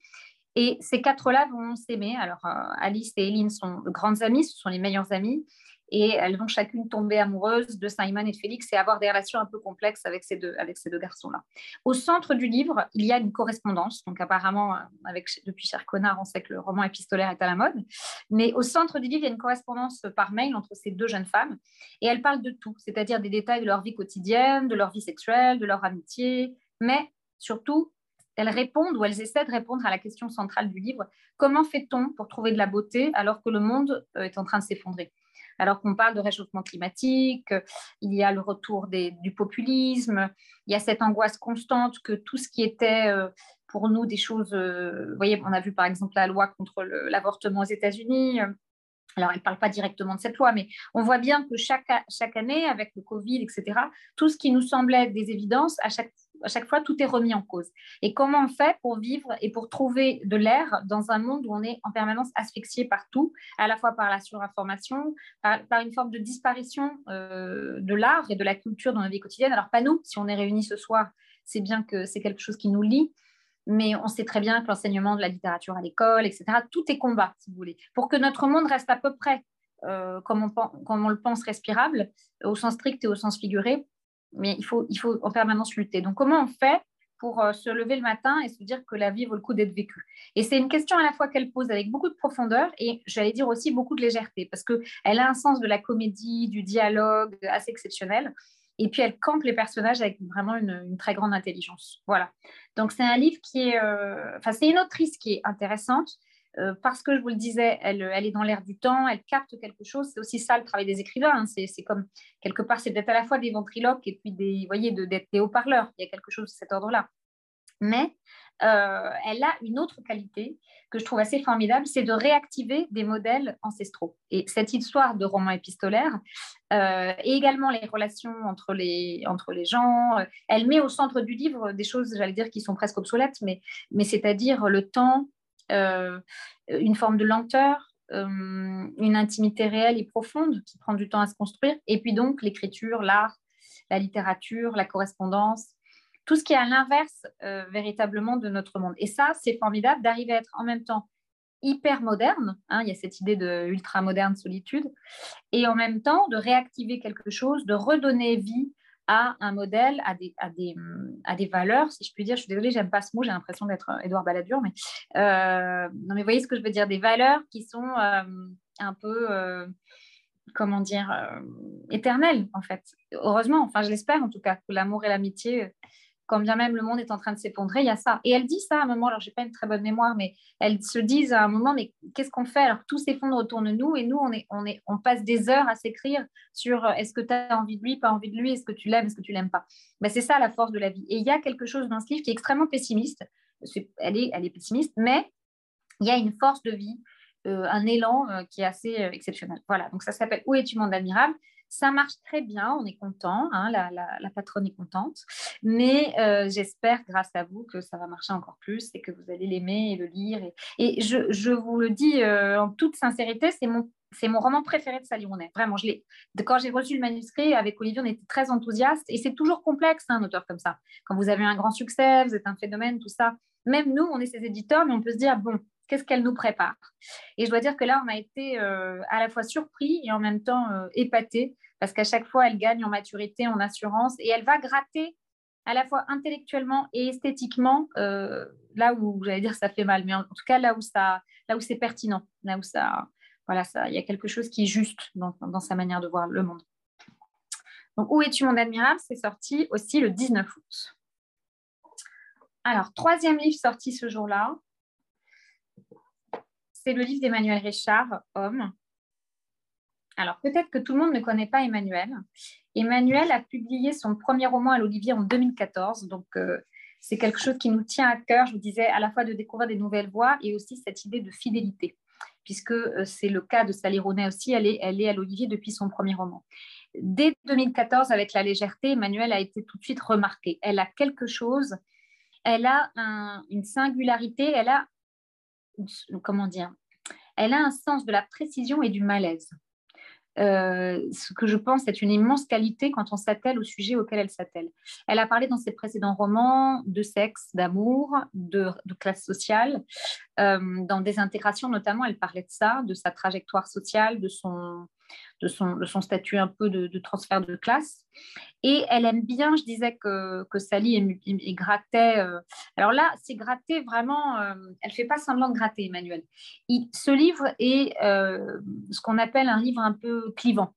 Et ces quatre-là vont s'aimer. Alors, euh, Alice et Eileen sont de grandes amies, ce sont les meilleures amies et elles vont chacune tomber amoureuses de Simon et de Félix et avoir des relations un peu complexes avec ces deux, garçons-là. Au centre du livre, il y a une correspondance. Donc apparemment, avec, depuis Cher Connard, on sait que le roman épistolaire est à la mode. Mais au centre du livre, il y a une correspondance par mail entre ces deux jeunes femmes et elles parlent de tout, c'est-à-dire des détails de leur vie quotidienne, de leur vie sexuelle, de leur amitié, mais surtout elles répondent ou elles essaient de répondre à la question centrale du livre comment fait-on pour trouver de la beauté alors que le monde euh, est en train de s'effondrer? Alors qu'on parle de réchauffement climatique, il y a le retour du populisme, il y a cette angoisse constante que tout ce qui était euh, pour nous des choses, euh, vous voyez, on a vu par exemple la loi contre l'avortement aux États-Unis. Alors, elle ne parle pas directement de cette loi, mais on voit bien que chaque, chaque année, avec le Covid, etc., tout ce qui nous semblait des évidences, à chaque à chaque fois, tout est remis en cause. Et comment on fait pour vivre et pour trouver de l'air dans un monde où on est en permanence asphyxié partout, à la fois par la surinformation, par, une forme de disparition euh, de l'art et de la culture dans la vie quotidienne? Alors, pas nous, si on est réunis ce soir, c'est bien que c'est quelque chose qui nous lie, mais on sait très bien que l'enseignement de la littérature à l'école, etc., tout est combat, si vous voulez, pour que notre monde reste à peu près euh, comme, on, le pense respirable, au sens strict et au sens figuré, mais il faut, il faut en permanence lutter. Donc, comment on fait pour euh, se lever le matin et se dire que la vie vaut le coup d'être vécue? Et c'est une question à la fois qu'elle pose avec beaucoup de profondeur et j'allais dire aussi beaucoup de légèreté, parce qu'elle a un sens de la comédie, du dialogue assez exceptionnel. Et puis elle campe les personnages avec vraiment une, très grande intelligence. Voilà. Donc c'est un livre qui est, euh, enfin c'est une autrice qui est intéressante, euh, parce que je vous le disais, elle, est dans l'air du temps, elle capte quelque chose. C'est aussi ça le travail des écrivains. Hein. C'est comme quelque part, c'est d'être à la fois des ventriloques et puis des, voyez, d'être des haut-parleurs. Il y a quelque chose de cet ordre-là. Mais euh, elle a une autre qualité que je trouve assez formidable, c'est de réactiver des modèles ancestraux. Et cette histoire de roman épistolaire, euh, et également les relations entre les, entre les gens, euh, elle met au centre du livre des choses, j'allais dire, qui sont presque obsolètes, mais, mais c'est-à-dire le temps, une forme de lenteur, une intimité réelle et profonde qui prend du temps à se construire, et puis donc l'écriture, l'art, la littérature, la correspondance, tout ce qui est à l'inverse euh, véritablement de notre monde. Et ça, c'est formidable d'arriver à être en même temps hyper moderne, hein, il y a cette idée de moderne solitude, et en même temps de réactiver quelque chose, de redonner vie à un modèle, à des, à des, à des valeurs, si je puis dire. Je suis désolée, j'aime pas ce mot, j'ai l'impression d'être Édouard Balladur, mais euh, non, mais voyez ce que je veux dire, des valeurs qui sont euh, un peu comment dire, éternelles, en fait. Heureusement, enfin, je l'espère en tout cas, que l'amour et l'amitié quand bien même le monde est en train de s'effondrer, il y a ça. Et elle dit ça à un moment, alors je n'ai pas une très bonne mémoire, mais elles se disent à un moment, mais qu'est-ce qu'on fait? Alors tout s'effondre autour de nous et nous, on, est, on, est, on passe des heures à s'écrire sur euh, est-ce que tu as envie de lui, pas envie de lui, est-ce que tu l'aimes, est-ce que tu l'aimes pas? Ben, c'est ça la force de la vie. Et il y a quelque chose dans ce livre qui est extrêmement pessimiste. elle, est, elle est pessimiste, mais il y a une force de vie, euh, un élan euh, qui est assez exceptionnel. Voilà, donc ça s'appelle Où es-tu, monde admirable? Ça marche très bien, on est content, hein, la, patronne est contente, mais euh, j'espère grâce à vous que ça va marcher encore plus et que vous allez l'aimer et le lire. Et, je, vous le dis euh, en toute sincérité, c'est mon roman préféré de Sally Rooney. Vraiment, je quand j'ai reçu le manuscrit avec Olivier, on était très enthousiastes. Et c'est toujours complexe, hein, un auteur comme ça. Quand vous avez un grand succès, vous êtes un phénomène, tout ça. Même nous, on est ses éditeurs, mais on peut se dire, bon, qu'est-ce qu'elle nous prépare Et je dois dire que là, on a été euh, à la fois surpris et en même temps épaté parce qu'à chaque fois, elle gagne en maturité, en assurance, et elle va gratter à la fois intellectuellement et esthétiquement euh, là où j'allais dire ça fait mal, mais en, tout cas là où ça, là où c'est pertinent, là où ça, voilà, ça, il y a quelque chose qui est juste dans, dans sa manière de voir le monde. Donc, Où es-tu mon admirable? C'est sorti aussi le 19 août. Alors, troisième livre sorti ce jour-là, c'est le livre d'Emmanuel Richard, Homme. Alors, peut-être que tout le monde ne connaît pas Emmanuel. Emmanuel a publié son premier roman à l'Olivier en 2014. Donc, euh, c'est quelque chose qui nous tient à cœur, je vous disais, à la fois de découvrir des nouvelles voies et aussi cette idée de fidélité, puisque euh, c'est le cas de Sally Ronet aussi. Elle est, elle est à l'Olivier depuis son premier roman. Dès 2014, avec La légèreté, Emmanuel a été tout de suite remarquée. Elle a quelque chose, elle a une singularité, elle a, comment dire, elle a un sens de la précision et du malaise. Euh, ce que je pense est une immense qualité quand on s'attelle au sujet auquel elle s'attelle. Elle a parlé dans ses précédents romans de sexe, d'amour, de, classe sociale. Euh, dans des intégrations notamment, elle parlait de ça, de sa trajectoire sociale, de son, de son, statut un peu de, transfert de classe. Et elle aime bien, je disais que, que Sally est, grattait. Euh, alors là, c'est gratter vraiment, euh, elle ne fait pas semblant de gratter, Emmanuel. ce livre est euh, ce qu'on appelle un livre un peu clivant.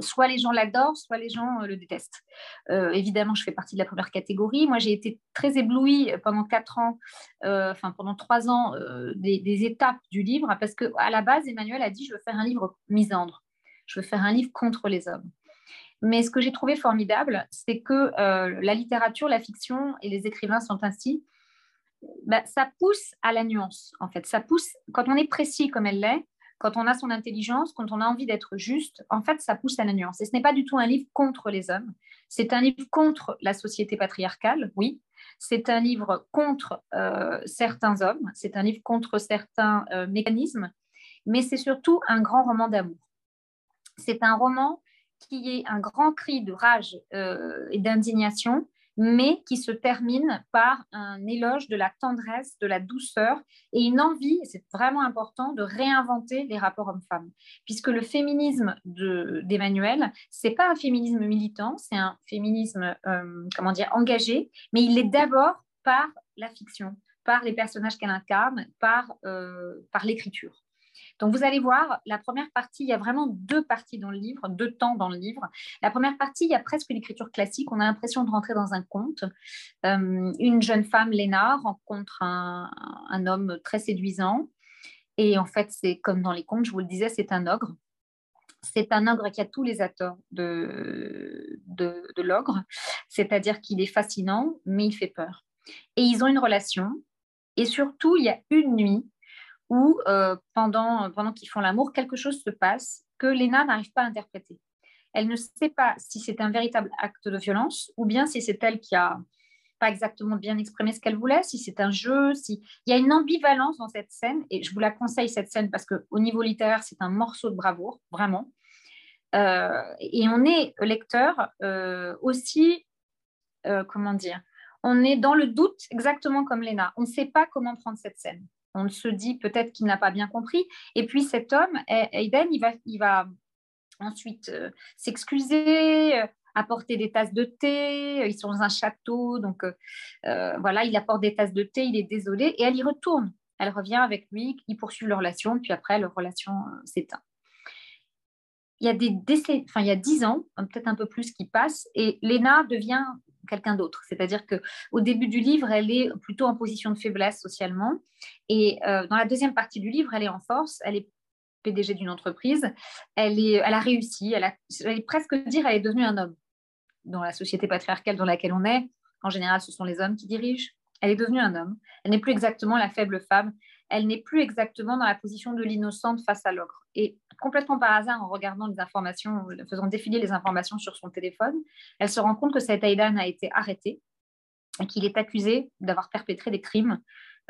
Soit les gens l'adorent, soit les gens le détestent. évidemment, je fais partie de la première catégorie. Moi, j'ai été très éblouie pendant quatre ans, enfin pendant trois ans, des, des, étapes du livre, parce qu'à la base, Emmanuel a dit je veux faire un livre misandre je veux faire un livre contre les hommes. Mais ce que j'ai trouvé formidable, c'est que euh, la littérature, la fiction et les écrivains sont ainsi. Bah, ça pousse à la nuance, en fait. Ça pousse, quand on est précis comme elle l'est, quand on a son intelligence, quand on a envie d'être juste, en fait, ça pousse à la nuance. Et ce n'est pas du tout un livre contre les hommes. C'est un livre contre la société patriarcale, oui. C'est un livre contre euh, certains hommes. C'est un livre contre certains euh, mécanismes. Mais c'est surtout un grand roman d'amour. C'est un roman qui est un grand cri de rage euh, et d'indignation, mais qui se termine par un éloge de la tendresse, de la douceur et une envie, c'est vraiment important, de réinventer les rapports hommes-femmes. Puisque le féminisme d'Emmanuel, ce n'est pas un féminisme militant, c'est un féminisme, euh, comment dire, engagé, mais il est d'abord par la fiction, par les personnages qu'elle incarne, par, euh, par l'écriture. Donc, vous allez voir, la première partie, il y a vraiment deux parties dans le livre, deux temps dans le livre. La première partie, il y a presque l'écriture classique. On a l'impression de rentrer dans un conte. Euh, une jeune femme, Léna, rencontre un, homme très séduisant. Et en fait, c'est comme dans les contes, je vous le disais, c'est un ogre. C'est un ogre qui a tous les atouts de, de, de l'ogre, c'est-à-dire qu'il est fascinant, mais il fait peur. Et ils ont une relation. Et surtout, il y a une nuit où, euh, pendant, pendant qu'ils font l'amour, quelque chose se passe que Léna n'arrive pas à interpréter. Elle ne sait pas si c'est un véritable acte de violence ou bien si c'est elle qui a pas exactement bien exprimé ce qu'elle voulait, si c'est un jeu, si il y a une ambivalence dans cette scène et je vous la conseille cette scène parce que au niveau littéraire c'est un morceau de bravoure vraiment. Euh, et on est lecteur euh, aussi, comment dire, on est dans le doute exactement comme Léna. On ne sait pas comment prendre cette scène. On se dit peut-être qu'il n'a pas bien compris. Et puis cet homme, Aiden, il va, il va ensuite euh, s'excuser, euh, apporter des tasses de thé. Ils sont dans un château, donc euh, voilà, il apporte des tasses de thé, il est désolé, et elle y retourne. Elle revient avec lui, ils poursuivent leur relation, puis après, leur relation s'éteint. Il y a des décès, enfin il y a dix ans, peut-être un peu plus qui passent, et Léna devient quelqu'un d'autre. C'est-à-dire que au début du livre, elle est plutôt en position de faiblesse socialement, et euh, dans la deuxième partie du livre, elle est en force. Elle est PDG d'une entreprise. Elle, est, elle a réussi. Elle a, presque dire, elle est devenue un homme. Dans la société patriarcale dans laquelle on est, en général, ce sont les hommes qui dirigent. Elle est devenue un homme. Elle n'est plus exactement la faible femme. Elle n'est plus exactement dans la position de l'innocente face à l'ogre. Et complètement par hasard, en regardant les informations, en faisant défiler les informations sur son téléphone, elle se rend compte que cet Aidan a été arrêté et qu'il est accusé d'avoir perpétré des crimes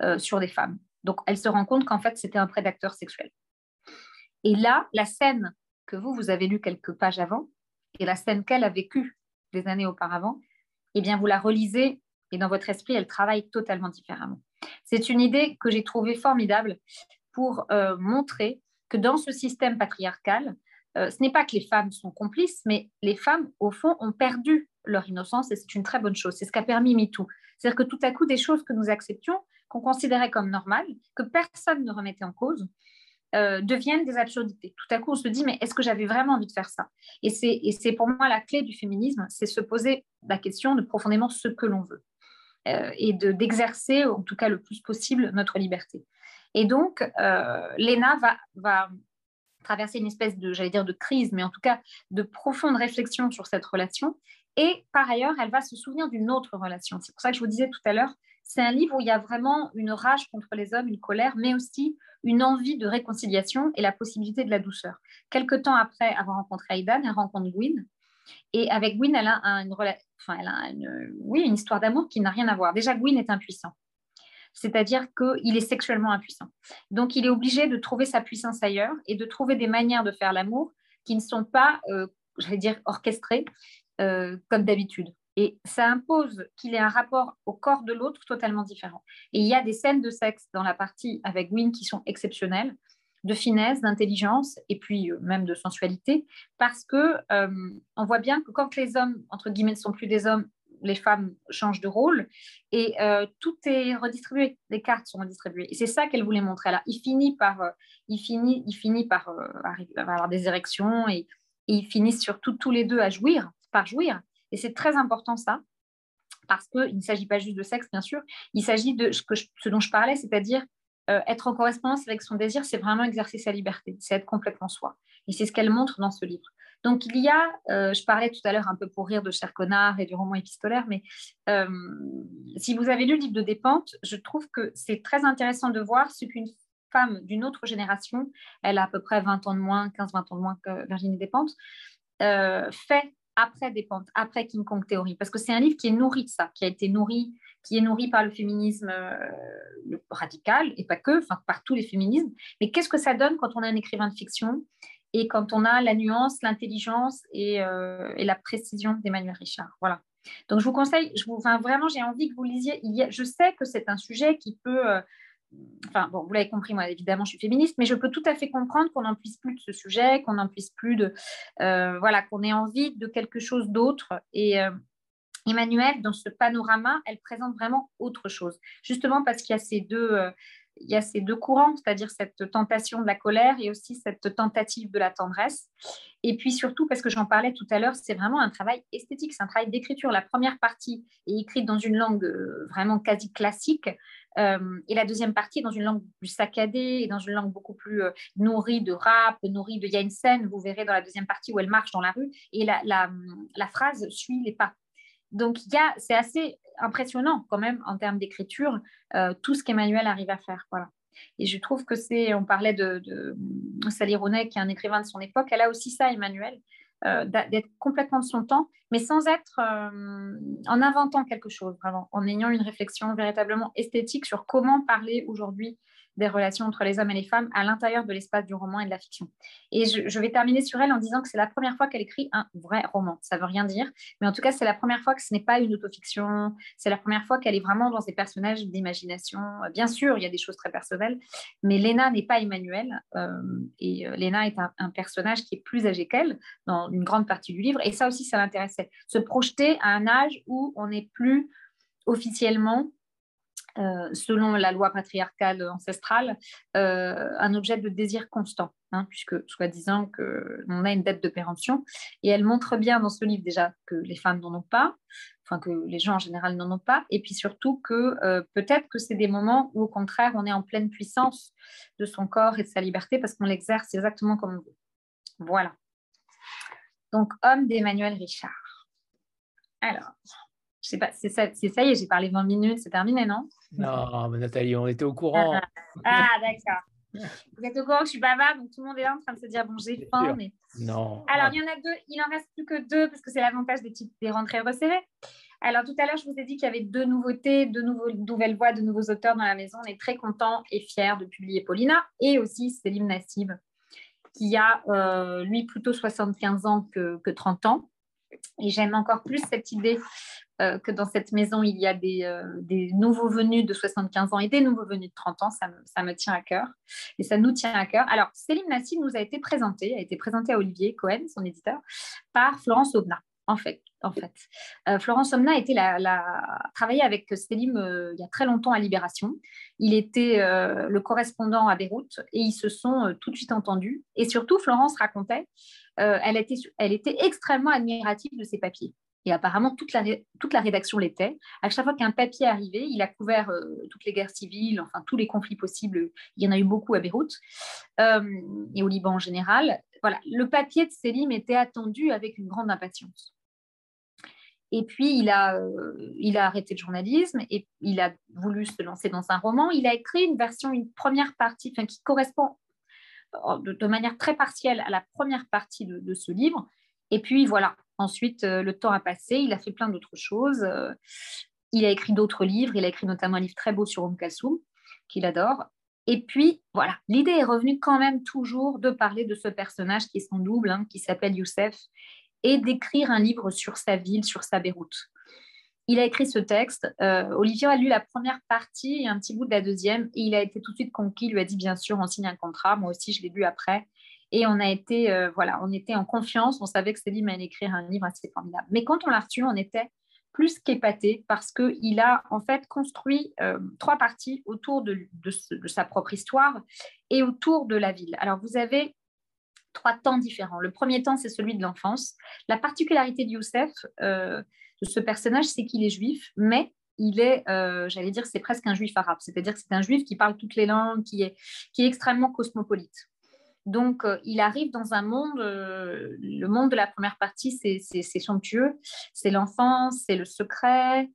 euh, sur des femmes. Donc, elle se rend compte qu'en fait, c'était un prédateur sexuel. Et là, la scène que vous, vous avez lue quelques pages avant, et la scène qu'elle a vécue des années auparavant, eh bien, vous la relisez et dans votre esprit, elle travaille totalement différemment. C'est une idée que j'ai trouvée formidable pour euh, montrer que dans ce système patriarcal, euh, ce n'est pas que les femmes sont complices, mais les femmes, au fond, ont perdu leur innocence et c'est une très bonne chose. C'est ce qu'a permis MeToo. C'est-à-dire que tout à coup, des choses que nous acceptions, qu'on considérait comme normales, que personne ne remettait en cause, euh, deviennent des absurdités. Tout à coup, on se dit, mais est-ce que j'avais vraiment envie de faire ça? Et c'est pour moi la clé du féminisme, c'est se poser la question de profondément ce que l'on veut euh, et d'exercer, en tout cas le plus possible, notre liberté. Et donc, euh, Léna va, traverser une espèce de, j'allais dire, de crise, mais en tout cas de profonde réflexion sur cette relation. Et par ailleurs, elle va se souvenir d'une autre relation. C'est pour ça que je vous disais tout à l'heure, c'est un livre où il y a vraiment une rage contre les hommes, une colère, mais aussi une envie de réconciliation et la possibilité de la douceur. Quelque temps après avoir rencontré Aidan, elle rencontre Gwyn. Et avec Gwyn, elle a, une, enfin, elle a oui, une histoire d'amour qui n'a rien à voir. Déjà, Gwyn est impuissant c'est-à-dire qu'il est sexuellement impuissant. Donc, il est obligé de trouver sa puissance ailleurs et de trouver des manières de faire l'amour qui ne sont pas, euh, j'allais dire, orchestrées euh, comme d'habitude. Et ça impose qu'il ait un rapport au corps de l'autre totalement différent. Et il y a des scènes de sexe dans la partie avec Gwyn qui sont exceptionnelles, de finesse, d'intelligence et puis euh, même de sensualité, parce que on voit bien que quand les hommes, entre guillemets, ne sont plus des hommes les femmes changent de rôle et euh, tout est redistribué, les cartes sont redistribuées. Et c'est ça qu'elle voulait montrer là. Il finit par, euh, il finit, par euh, avoir des érections et, ils finissent surtout tous les deux à jouir, par jouir. Et c'est très important ça, parce qu'il ne s'agit pas juste de sexe, bien sûr, il s'agit de ce, que ce dont je parlais, c'est-à-dire être en correspondance avec son désir, c'est vraiment exercer sa liberté, c'est être complètement soi. Et c'est ce qu'elle montre dans ce livre. Donc, il y a, euh, je parlais tout à l'heure un peu pour rire de Cher Connard et du roman épistolaire, mais euh, si vous avez lu le livre de Despentes, je trouve que c'est très intéressant de voir ce qu'une femme d'une autre génération, elle a à peu près 20 ans de moins, 15-20 ans de moins que Virginie Despentes, euh, fait après Despentes, après King Kong Theory, parce que c'est un livre qui est nourri de ça, qui a été nourri qui est nourri par le féminisme radical, et pas que, enfin par tous les féminismes. Mais qu'est-ce que ça donne quand on a un écrivain de fiction? Et quand on a la nuance, l'intelligence et, euh, la précision d'Emmanuel Richard. Voilà. Donc je vous conseille, vraiment j'ai envie que vous lisiez. Je sais que c'est un sujet qui peut, euh, enfin bon, vous l'avez compris, moi évidemment je suis féministe, mais je peux tout à fait comprendre qu'on n'en puisse plus de ce sujet, qu'on n'en puisse plus de, euh, voilà, qu'on ait envie de quelque chose d'autre. Et Emmanuel, dans ce panorama, elle présente vraiment autre chose, justement parce qu'il y a ces deux il y a ces deux courants, c'est-à-dire cette tentation de la colère et aussi cette tentative de la tendresse. Et puis surtout, parce que j'en parlais tout à l'heure, c'est vraiment un travail esthétique, c'est un travail d'écriture. La première partie est écrite dans une langue euh, vraiment quasi classique, euh, et la deuxième partie est dans une langue plus saccadée et dans une langue beaucoup plus euh, nourrie de rap, nourrie de. Il vous verrez dans la deuxième partie où elle marche dans la rue, et la phrase suit les pas. Donc, c'est assez impressionnant quand même en termes d'écriture, tout ce qu'Emmanuel arrive à faire. Voilà. Et je trouve que c'est, on parlait de, de Sally qui est un écrivain de son époque, elle a aussi ça, Emmanuel, euh, d'être complètement de son temps, mais sans être euh, en inventant quelque chose, vraiment, en ayant une réflexion véritablement esthétique sur comment parler aujourd'hui des relations entre les hommes et les femmes à l'intérieur de l'espace du roman et de la fiction. Et je, vais terminer sur elle en disant que c'est la première fois qu'elle écrit un vrai roman. Ça veut rien dire, mais en tout cas, c'est la première fois que ce n'est pas une autofiction. C'est la première fois qu'elle est vraiment dans des personnages d'imagination. Bien sûr, il y a des choses très personnelles, mais Léna n'est pas Emmanuel. Euh, et euh, Léna est un, personnage qui est plus âgé qu'elle dans une grande partie du livre. Et ça aussi, ça l'intéressait. Se projeter à un âge où on n'est plus officiellement euh, selon la loi patriarcale ancestrale, euh, un objet de désir constant, hein, puisque soi-disant qu'on a une dette de péremption. Et elle montre bien dans ce livre déjà que les femmes n'en ont pas, enfin que les gens en général n'en ont pas, et puis surtout que euh, peut-être que c'est des moments où au contraire on est en pleine puissance de son corps et de sa liberté parce qu'on l'exerce exactement comme on veut. Voilà. Donc, homme d'Emmanuel Richard. Alors, je sais pas, c'est ça, ça y est, j'ai parlé 20 minutes, c'est terminé, non? Non, mais Nathalie, on était au courant. ah, d'accord. Vous êtes au courant que je suis bavarde, donc tout le monde est là en train de se dire bon, j'ai faim. Mais... Non. Alors, il y en a deux, il en reste plus que deux parce que c'est l'avantage des, des rentrées resserrées. Alors, tout à l'heure, je vous ai dit qu'il y avait deux nouveautés, deux nouveaux, nouvelles voix, de nouveaux auteurs dans la maison. On est très contents et fiers de publier Paulina et aussi Céline Nassib, qui a, euh, lui, plutôt 75 ans que, que 30 ans. Et j'aime encore plus cette idée euh, que dans cette maison, il y a des, euh, nouveaux venus de 75 ans et des nouveaux venus de 30 ans. Ça me, tient à cœur et ça nous tient à cœur. Alors, Céline Nassim nous a été présentée, a été présentée à Olivier Cohen, son éditeur, par Florence Aubenas. En fait. Euh, Florence Omna a travaillé avec Selim il y a très longtemps à Libération. Il était le correspondant à Beyrouth et ils se sont tout de suite entendus. Et surtout, Florence racontait, elle, était, extrêmement admirative de ses papiers. Et apparemment, toute la, toute la rédaction l'était. À chaque fois qu'un papier arrivait, il a couvert euh, toutes les guerres civiles, enfin tous les conflits possibles. Il y en a eu beaucoup à Beyrouth euh, et au Liban en général. Voilà, le papier de Selim était attendu avec une grande impatience. Et puis, il a, euh, il a arrêté le journalisme et il a voulu se lancer dans un roman. Il a écrit une version, une première partie, enfin, qui correspond de, manière très partielle à la première partie de, ce livre. Et puis, voilà, Ensuite, euh, le temps a passé, il a fait plein d'autres choses. Euh, il a écrit d'autres livres, il a écrit notamment un livre très beau sur Om qu'il adore. Et puis, voilà, l'idée est revenue quand même toujours de parler de ce personnage qui est son double, hein, qui s'appelle Youssef, et d'écrire un livre sur sa ville, sur sa Beyrouth. Il a écrit ce texte. Euh, Olivier a lu la première partie et un petit bout de la deuxième, et il a été tout de suite conquis. Il lui a dit, bien sûr, on signe un contrat. Moi aussi, je l'ai lu après. Et on a été, euh, voilà, on était en confiance. On savait que Céline allait écrire un livre assez formidable. Mais quand on l'a reçu, on était plus qu'épaté parce qu'il a en fait construit euh, trois parties autour de, sa propre histoire et autour de la ville. Alors vous avez trois temps différents. Le premier temps, c'est celui de l'enfance. La particularité de Youssef, euh, de ce personnage, c'est qu'il est juif, mais il est, j'allais dire, c'est presque un juif arabe. C'est-à-dire que c'est un juif qui parle toutes les langues, qui est, qui est extrêmement cosmopolite. Donc, euh, il arrive dans un monde, euh, le monde de la première partie, c'est somptueux, c'est l'enfance, c'est le secret,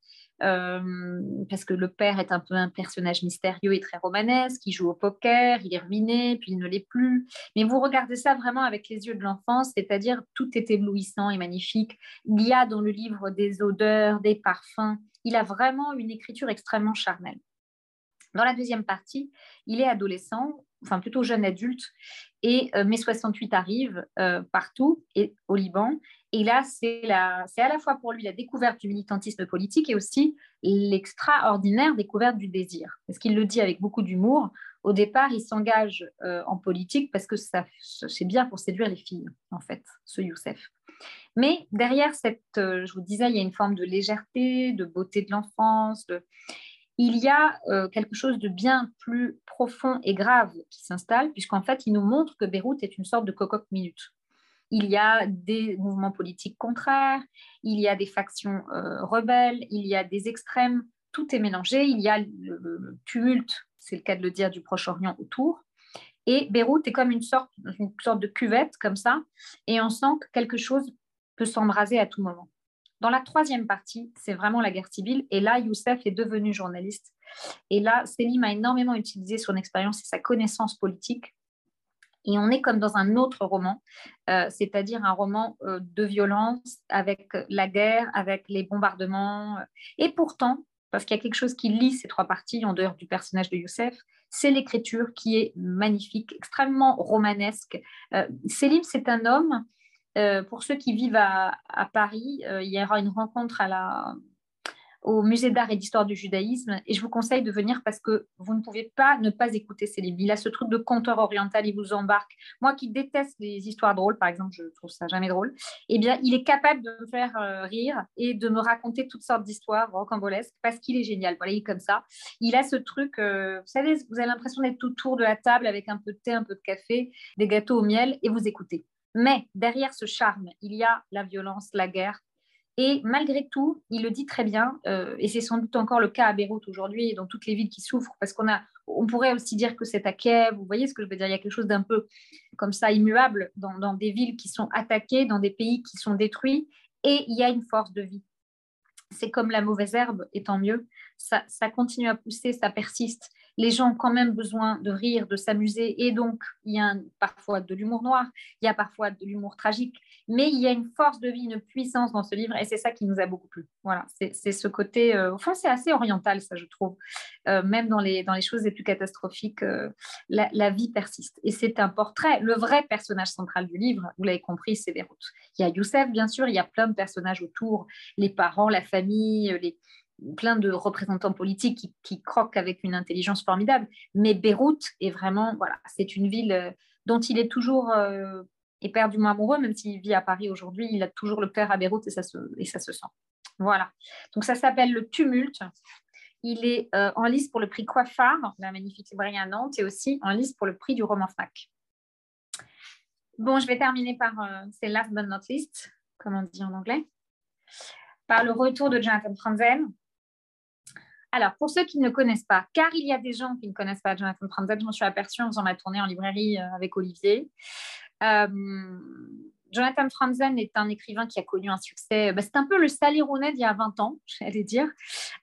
euh, parce que le père est un peu un personnage mystérieux et très romanesque, il joue au poker, il est ruiné, puis il ne l'est plus. Mais vous regardez ça vraiment avec les yeux de l'enfance, c'est-à-dire tout est éblouissant et magnifique. Il y a dans le livre des odeurs, des parfums, il a vraiment une écriture extrêmement charnelle. Dans la deuxième partie, il est adolescent, enfin plutôt jeune adulte, et euh, mai 68 arrive euh, partout, et au Liban. Et là, c'est à la fois pour lui la découverte du militantisme politique et aussi l'extraordinaire découverte du désir. Parce qu'il le dit avec beaucoup d'humour. Au départ, il s'engage euh, en politique parce que c'est bien pour séduire les filles, en fait, ce Youssef. Mais derrière cette, je vous disais, il y a une forme de légèreté, de beauté de l'enfance, de il y a euh, quelque chose de bien plus profond et grave qui s'installe, puisqu'en fait, il nous montre que Beyrouth est une sorte de cocotte minute. Il y a des mouvements politiques contraires, il y a des factions euh, rebelles, il y a des extrêmes, tout est mélangé, il y a le, tumulte, c'est le cas de le dire, du Proche-Orient autour. Et Beyrouth est comme une sorte, une sorte de cuvette comme ça, et on sent que quelque chose peut s'embraser à tout moment. Dans la troisième partie, c'est vraiment la guerre civile. Et là, Youssef est devenu journaliste. Et là, Selim a énormément utilisé son expérience et sa connaissance politique. Et on est comme dans un autre roman, euh, c'est-à-dire un roman euh, de violence avec la guerre, avec les bombardements. Et pourtant, parce qu'il y a quelque chose qui lie ces trois parties en dehors du personnage de Youssef, c'est l'écriture qui est magnifique, extrêmement romanesque. Euh, Selim, c'est un homme euh, pour ceux qui vivent à, Paris, euh, il y aura une rencontre au musée d'art et d'histoire du judaïsme et je vous conseille de venir parce que vous ne pouvez pas ne pas écouter livres. Il a ce truc de conteur oriental, il vous embarque. Moi qui déteste les histoires drôles, par exemple, je trouve ça jamais drôle, eh bien, il est capable de me faire euh, rire et de me raconter toutes sortes d'histoires rocambolesques parce qu'il est génial. Voilà, il est comme ça. Il a ce truc, vous savez, vous avez l'impression d'être autour de la table avec un peu de thé, un peu de café, des gâteaux au miel et vous écoutez. Mais derrière ce charme, il y a la violence, la guerre. Et malgré tout, il le dit très bien, euh, et c'est sans doute encore le cas à Beyrouth aujourd'hui dans toutes les villes qui souffrent, parce qu'on a, on pourrait aussi dire que c'est à Kiev, vous voyez ce que je veux dire, il y a quelque chose d'un peu comme ça immuable dans, des villes qui sont attaquées, dans des pays qui sont détruits, et il y a une force de vie. C'est comme la mauvaise herbe, et tant mieux, ça continue à pousser, ça persiste les gens ont quand même besoin de rire, de s'amuser, et donc il y a parfois de l'humour noir, il y a parfois de l'humour tragique, mais il y a une force de vie, une puissance dans ce livre, et c'est ça qui nous a beaucoup plu. Voilà, c'est ce côté, euh, enfin c'est assez oriental ça je trouve, euh, même dans les, dans les choses les plus catastrophiques, euh, la, vie persiste. Et c'est un portrait, le vrai personnage central du livre, vous l'avez compris, c'est Beyrouth. Il y a Youssef bien sûr, il y a plein de personnages autour, les parents, la famille, les plein de représentants politiques qui, croquent avec une intelligence formidable. Mais Beyrouth est vraiment, voilà, c'est une ville euh, dont il est toujours euh, éperdument amoureux, même s'il vit à Paris aujourd'hui, il a toujours le cœur à Beyrouth et ça se, et ça se sent. Voilà. Donc ça s'appelle Le Tumulte. Il est euh, en liste pour le prix Coiffard, la magnifique librairie à Nantes, et aussi en liste pour le prix du roman FNAC. Bon, je vais terminer par, c'est last but not least, comme on dit en anglais, par le retour de Jonathan Franzen, alors, pour ceux qui ne connaissent pas, car il y a des gens qui ne connaissent pas Jonathan Franzen, je m'en suis aperçue en faisant ma tournée en librairie euh, avec Olivier. Euh, Jonathan Franzen est un écrivain qui a connu un succès, bah, c'est un peu le Sally Rooney d'il y a 20 ans, j'allais dire.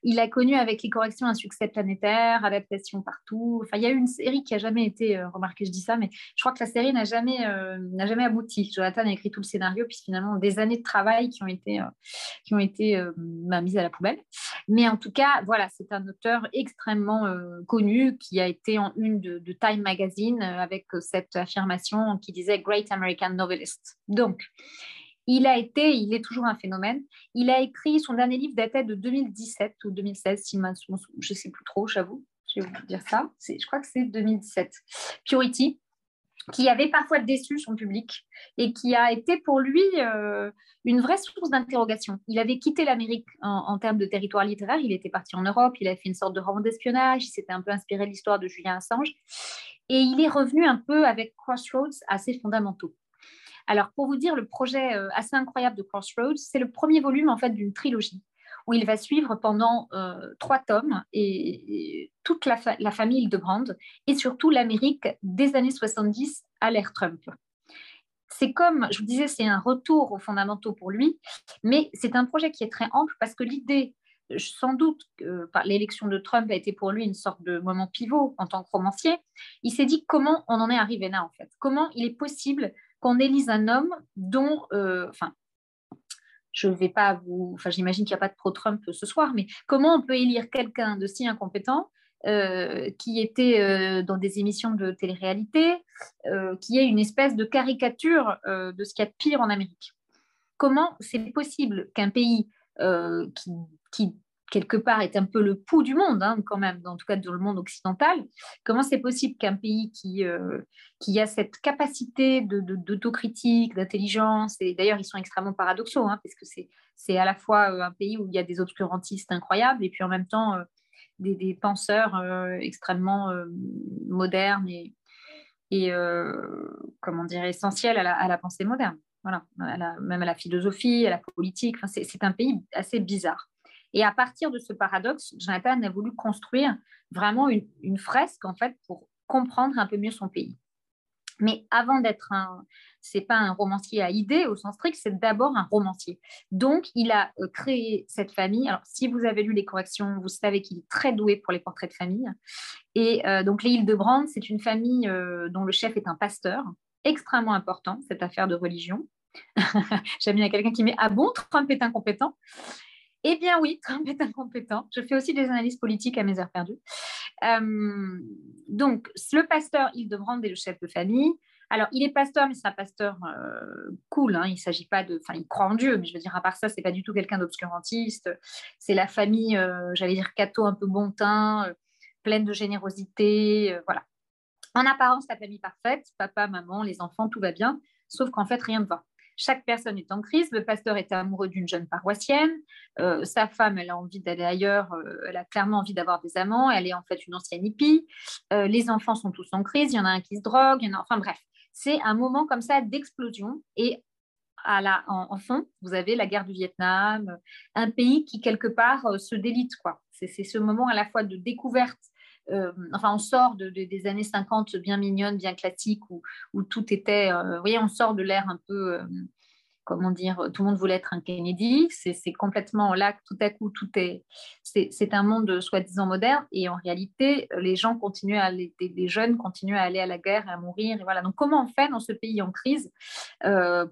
Il a connu avec les corrections un succès planétaire, adaptation partout. Enfin, il y a eu une série qui a jamais été, euh, remarquez, je dis ça, mais je crois que la série n'a jamais, euh, n'a jamais abouti. Jonathan a écrit tout le scénario, puis finalement des années de travail qui ont été, euh, qui ont été bah, mises à la poubelle. Mais en tout cas, voilà, c'est un auteur extrêmement connu qui a été en une de Time Magazine avec cette affirmation qui disait Great American Novelist. Donc, il a été, il est toujours un phénomène. Il a écrit, son dernier livre datait de 2017 ou 2016, si je ne sais plus trop, j'avoue, je vais vous dire ça. Je crois que c'est 2017. Purity, qui avait parfois déçu son public et qui a été pour lui euh, une vraie source d'interrogation. Il avait quitté l'Amérique en, termes de territoire littéraire, il était parti en Europe, il a fait une sorte de roman d'espionnage, il s'était un peu inspiré de l'histoire de Julien Assange, et il est revenu un peu avec Crossroads assez fondamentaux. Alors, pour vous dire, le projet euh, assez incroyable de Crossroads, c'est le premier volume en fait d'une trilogie où il va suivre pendant euh, trois tomes et, toute la, famille de Brand et surtout l'Amérique des années 70 à l'ère Trump. C'est comme, je vous disais, c'est un retour aux fondamentaux pour lui, mais c'est un projet qui est très ample parce que l'idée, sans doute, que l'élection de Trump a été pour lui une sorte de moment pivot en tant que romancier. Il s'est dit comment on en est arrivé là en fait, comment il est possible qu'on élise un homme dont, euh, enfin, je ne vais pas vous, enfin, j'imagine qu'il n'y a pas de pro-Trump ce soir, mais comment on peut élire quelqu'un de si incompétent euh, qui était euh, dans des émissions de télé-réalité, qui est une espèce de caricature de ce qu'il y a de pire en Amérique? Comment c'est possible qu'un pays qui, qui, quelque part est un peu le pouls du monde, hein, quand même, en tout cas dans le monde occidental. Comment c'est possible qu'un pays qui, euh, qui a cette capacité d'autocritique, de, d'intelligence, et d'ailleurs ils sont extrêmement paradoxaux, hein, parce que c'est à la fois euh, un pays où il y a des obscurantistes incroyables, et puis en même temps euh, des, penseurs extrêmement modernes et, et comment dire, essentiels à la, à la pensée moderne. Voilà, même à la philosophie, à la politique. C'est un pays assez bizarre. Et à partir de ce paradoxe, Jonathan a voulu construire vraiment une, fresque en fait pour comprendre un peu mieux son pays. Mais avant d'être un, c'est pas un romancier à idées au sens strict, c'est d'abord un romancier. Donc, il a euh, créé cette famille. Alors, si vous avez lu les corrections, vous savez qu'il est très doué pour les portraits de famille. Et euh, donc, les de Brand, c'est une famille euh, dont le chef est un pasteur, extrêmement important, cette affaire de religion. J'aime bien quelqu'un qui met Ah bon, Trump est incompétent eh bien oui, Trump est incompétent. Je fais aussi des analyses politiques à mes heures perdues. Euh, donc, le pasteur Hildebrand est le chef de famille. Alors, il est pasteur, mais c'est un pasteur euh, cool. Hein. Il s'agit pas de. Enfin, il croit en Dieu, mais je veux dire, à part ça, c'est pas du tout quelqu'un d'obscurantiste. C'est la famille, euh, j'allais dire, catho un peu bon teint, pleine de générosité. voilà. En apparence, la famille parfaite, papa, maman, les enfants, tout va bien. Sauf qu'en fait, rien ne va. Chaque personne est en crise. Le pasteur est amoureux d'une jeune paroissienne. Euh, sa femme, elle a envie d'aller ailleurs. Euh, elle a clairement envie d'avoir des amants. Elle est en fait une ancienne hippie. Euh, les enfants sont tous en crise. Il y en a un qui se drogue. En. Enfin bref, c'est un moment comme ça d'explosion. Et à la, en, fond, vous avez la guerre du Vietnam, un pays qui quelque part se délite. Quoi. C'est, ce moment à la fois de découverte euh, enfin, on sort de, des années 50 bien mignonnes, bien classiques, où, tout était, euh, vous voyez, on sort de l'ère un peu, euh, comment dire, tout le monde voulait être un Kennedy. C'est complètement là tout à coup, tout est, c'est un monde soi-disant moderne, et en réalité, les gens continuent à aller, les jeunes continuent à aller à la guerre, à mourir, et voilà. Donc, comment on fait dans ce pays en crise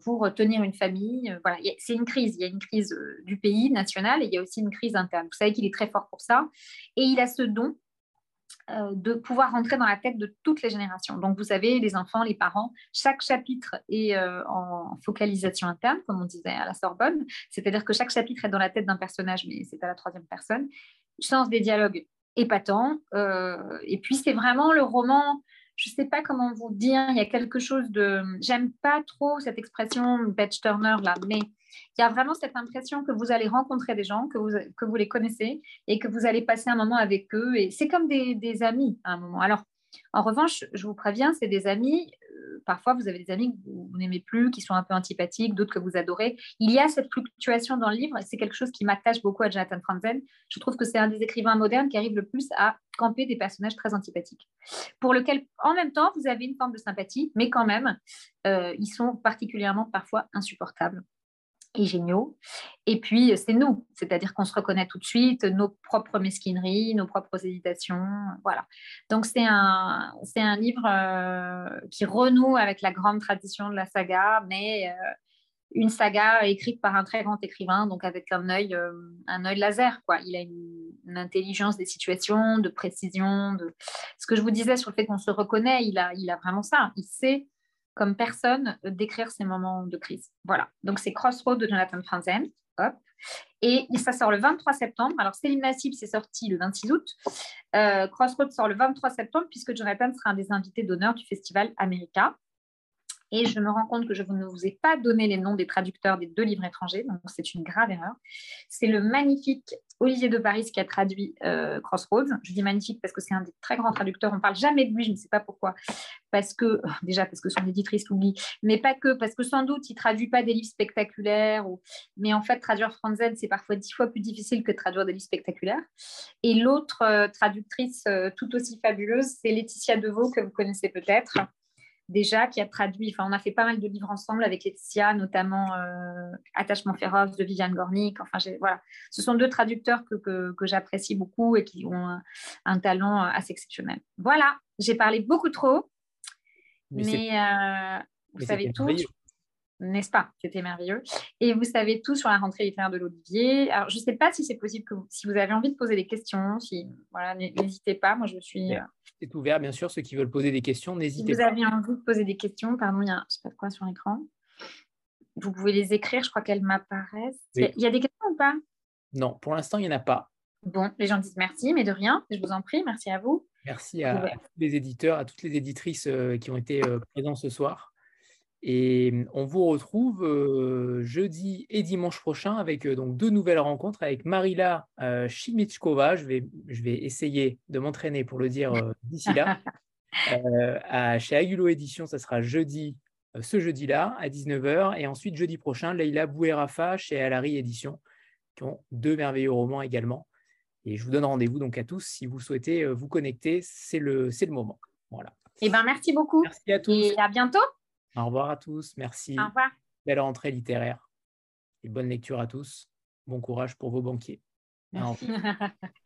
pour tenir une famille Voilà, c'est une crise. Il y a une crise du pays national, et il y a aussi une crise interne. Vous savez qu'il est très fort pour ça, et il a ce don de pouvoir rentrer dans la tête de toutes les générations. Donc, vous avez les enfants, les parents, chaque chapitre est euh, en focalisation interne, comme on disait à la Sorbonne, c'est-à-dire que chaque chapitre est dans la tête d'un personnage, mais c'est à la troisième personne. Sens des dialogues épatants. Euh, et puis, c'est vraiment le roman je ne sais pas comment vous dire, il y a quelque chose de... J'aime pas trop cette expression Batch Turner là, mais il y a vraiment cette impression que vous allez rencontrer des gens, que vous, que vous les connaissez et que vous allez passer un moment avec eux. Et c'est comme des, des amis à un moment. Alors, en revanche, je vous préviens, c'est des amis parfois, vous avez des amis que vous, n'aimez plus, qui sont un peu antipathiques, d'autres que vous adorez. Il y a cette fluctuation dans le livre c'est quelque chose qui m'attache beaucoup à Jonathan Franzen. Je trouve que c'est un des écrivains modernes qui arrive le plus à camper des personnages très antipathiques, pour lequel, en même temps, vous avez une forme de sympathie, mais quand même, euh, ils sont particulièrement parfois insupportables et géniaux. Et puis, c'est nous, c'est-à-dire qu'on se reconnaît tout de suite, nos propres mesquineries, nos propres hésitations. Voilà. Donc, c'est un, c'est un livre euh, qui renoue avec la grande tradition de la saga, mais euh, une saga écrite par un très grand écrivain, donc avec un œil, euh, un œil laser. Quoi. Il a une, une, intelligence des situations, de précision. De... Ce que je vous disais sur le fait qu'on se reconnaît, il a, il a vraiment ça. Il sait comme personne euh, décrire ces moments de crise. Voilà. Donc, c'est Crossroads de Jonathan Franzen. Hop. Et ça sort le 23 septembre. Alors, Céline Nassib, c'est sorti le 26 août. Euh, Crossroads sort le 23 septembre, puisque Jonathan sera un des invités d'honneur du festival America. Et je me rends compte que je ne vous ai pas donné les noms des traducteurs des deux livres étrangers, donc c'est une grave erreur. C'est le magnifique Olivier de Paris qui a traduit euh, Crossroads. Je dis magnifique parce que c'est un des très grands traducteurs. On parle jamais de lui, je ne sais pas pourquoi. Parce que, déjà parce que son éditrice l'oublie, mais pas que, parce que sans doute il traduit pas des livres spectaculaires. Mais en fait, traduire Franzen, c'est parfois dix fois plus difficile que traduire des livres spectaculaires. Et l'autre euh, traductrice euh, tout aussi fabuleuse, c'est Laetitia Deveau, que vous connaissez peut-être déjà, qui a traduit, enfin, on a fait pas mal de livres ensemble avec Laetitia, notamment euh, Attachement féroce de Viviane Gornick. Enfin, voilà. Ce sont deux traducteurs que, que, j'apprécie beaucoup et qui ont un, talent assez exceptionnel. Voilà, j'ai parlé beaucoup trop, mais, euh, vous savez tout n'est-ce pas? C'était merveilleux. Et vous savez tout sur la rentrée littéraire de l'Olivier. Alors, je ne sais pas si c'est possible que vous, si vous avez envie de poser des questions, si, voilà, n'hésitez pas. Moi, je suis. C'est ouvert, bien sûr. Ceux qui veulent poser des questions, n'hésitez pas. Si vous avez envie de poser des questions, pardon, il y a, je sais pas quoi sur l'écran. Vous pouvez les écrire, je crois qu'elles m'apparaissent. Il y a des questions ou pas? Non, pour l'instant, il n'y en a pas. Bon, les gens disent merci, mais de rien. Je vous en prie, merci à vous. Merci à, tous les éditeurs, à toutes les éditrices euh, qui ont été euh, présents ce soir. Et mmh, on vous retrouve jeudi et dimanche prochain avec donc deux nouvelles rencontres avec Marila Chimichkova. Je vais, je vais essayer de m'entraîner pour le dire d'ici là. à, chez Agulo Édition, ça sera jeudi, ce jeudi-là à 19h. Et ensuite, jeudi prochain, Leila Bouerafa chez Alari Édition, qui ont deux merveilleux romans également. Et je vous donne rendez-vous donc à tous si vous souhaitez vous connecter, c'est le, le moment. Voilà. Eh ben, merci beaucoup. Merci à tous. Et à bientôt. Au revoir à tous. Merci. Au revoir. Belle rentrée littéraire. Et bonne lecture à tous. Bon courage pour vos banquiers. Merci.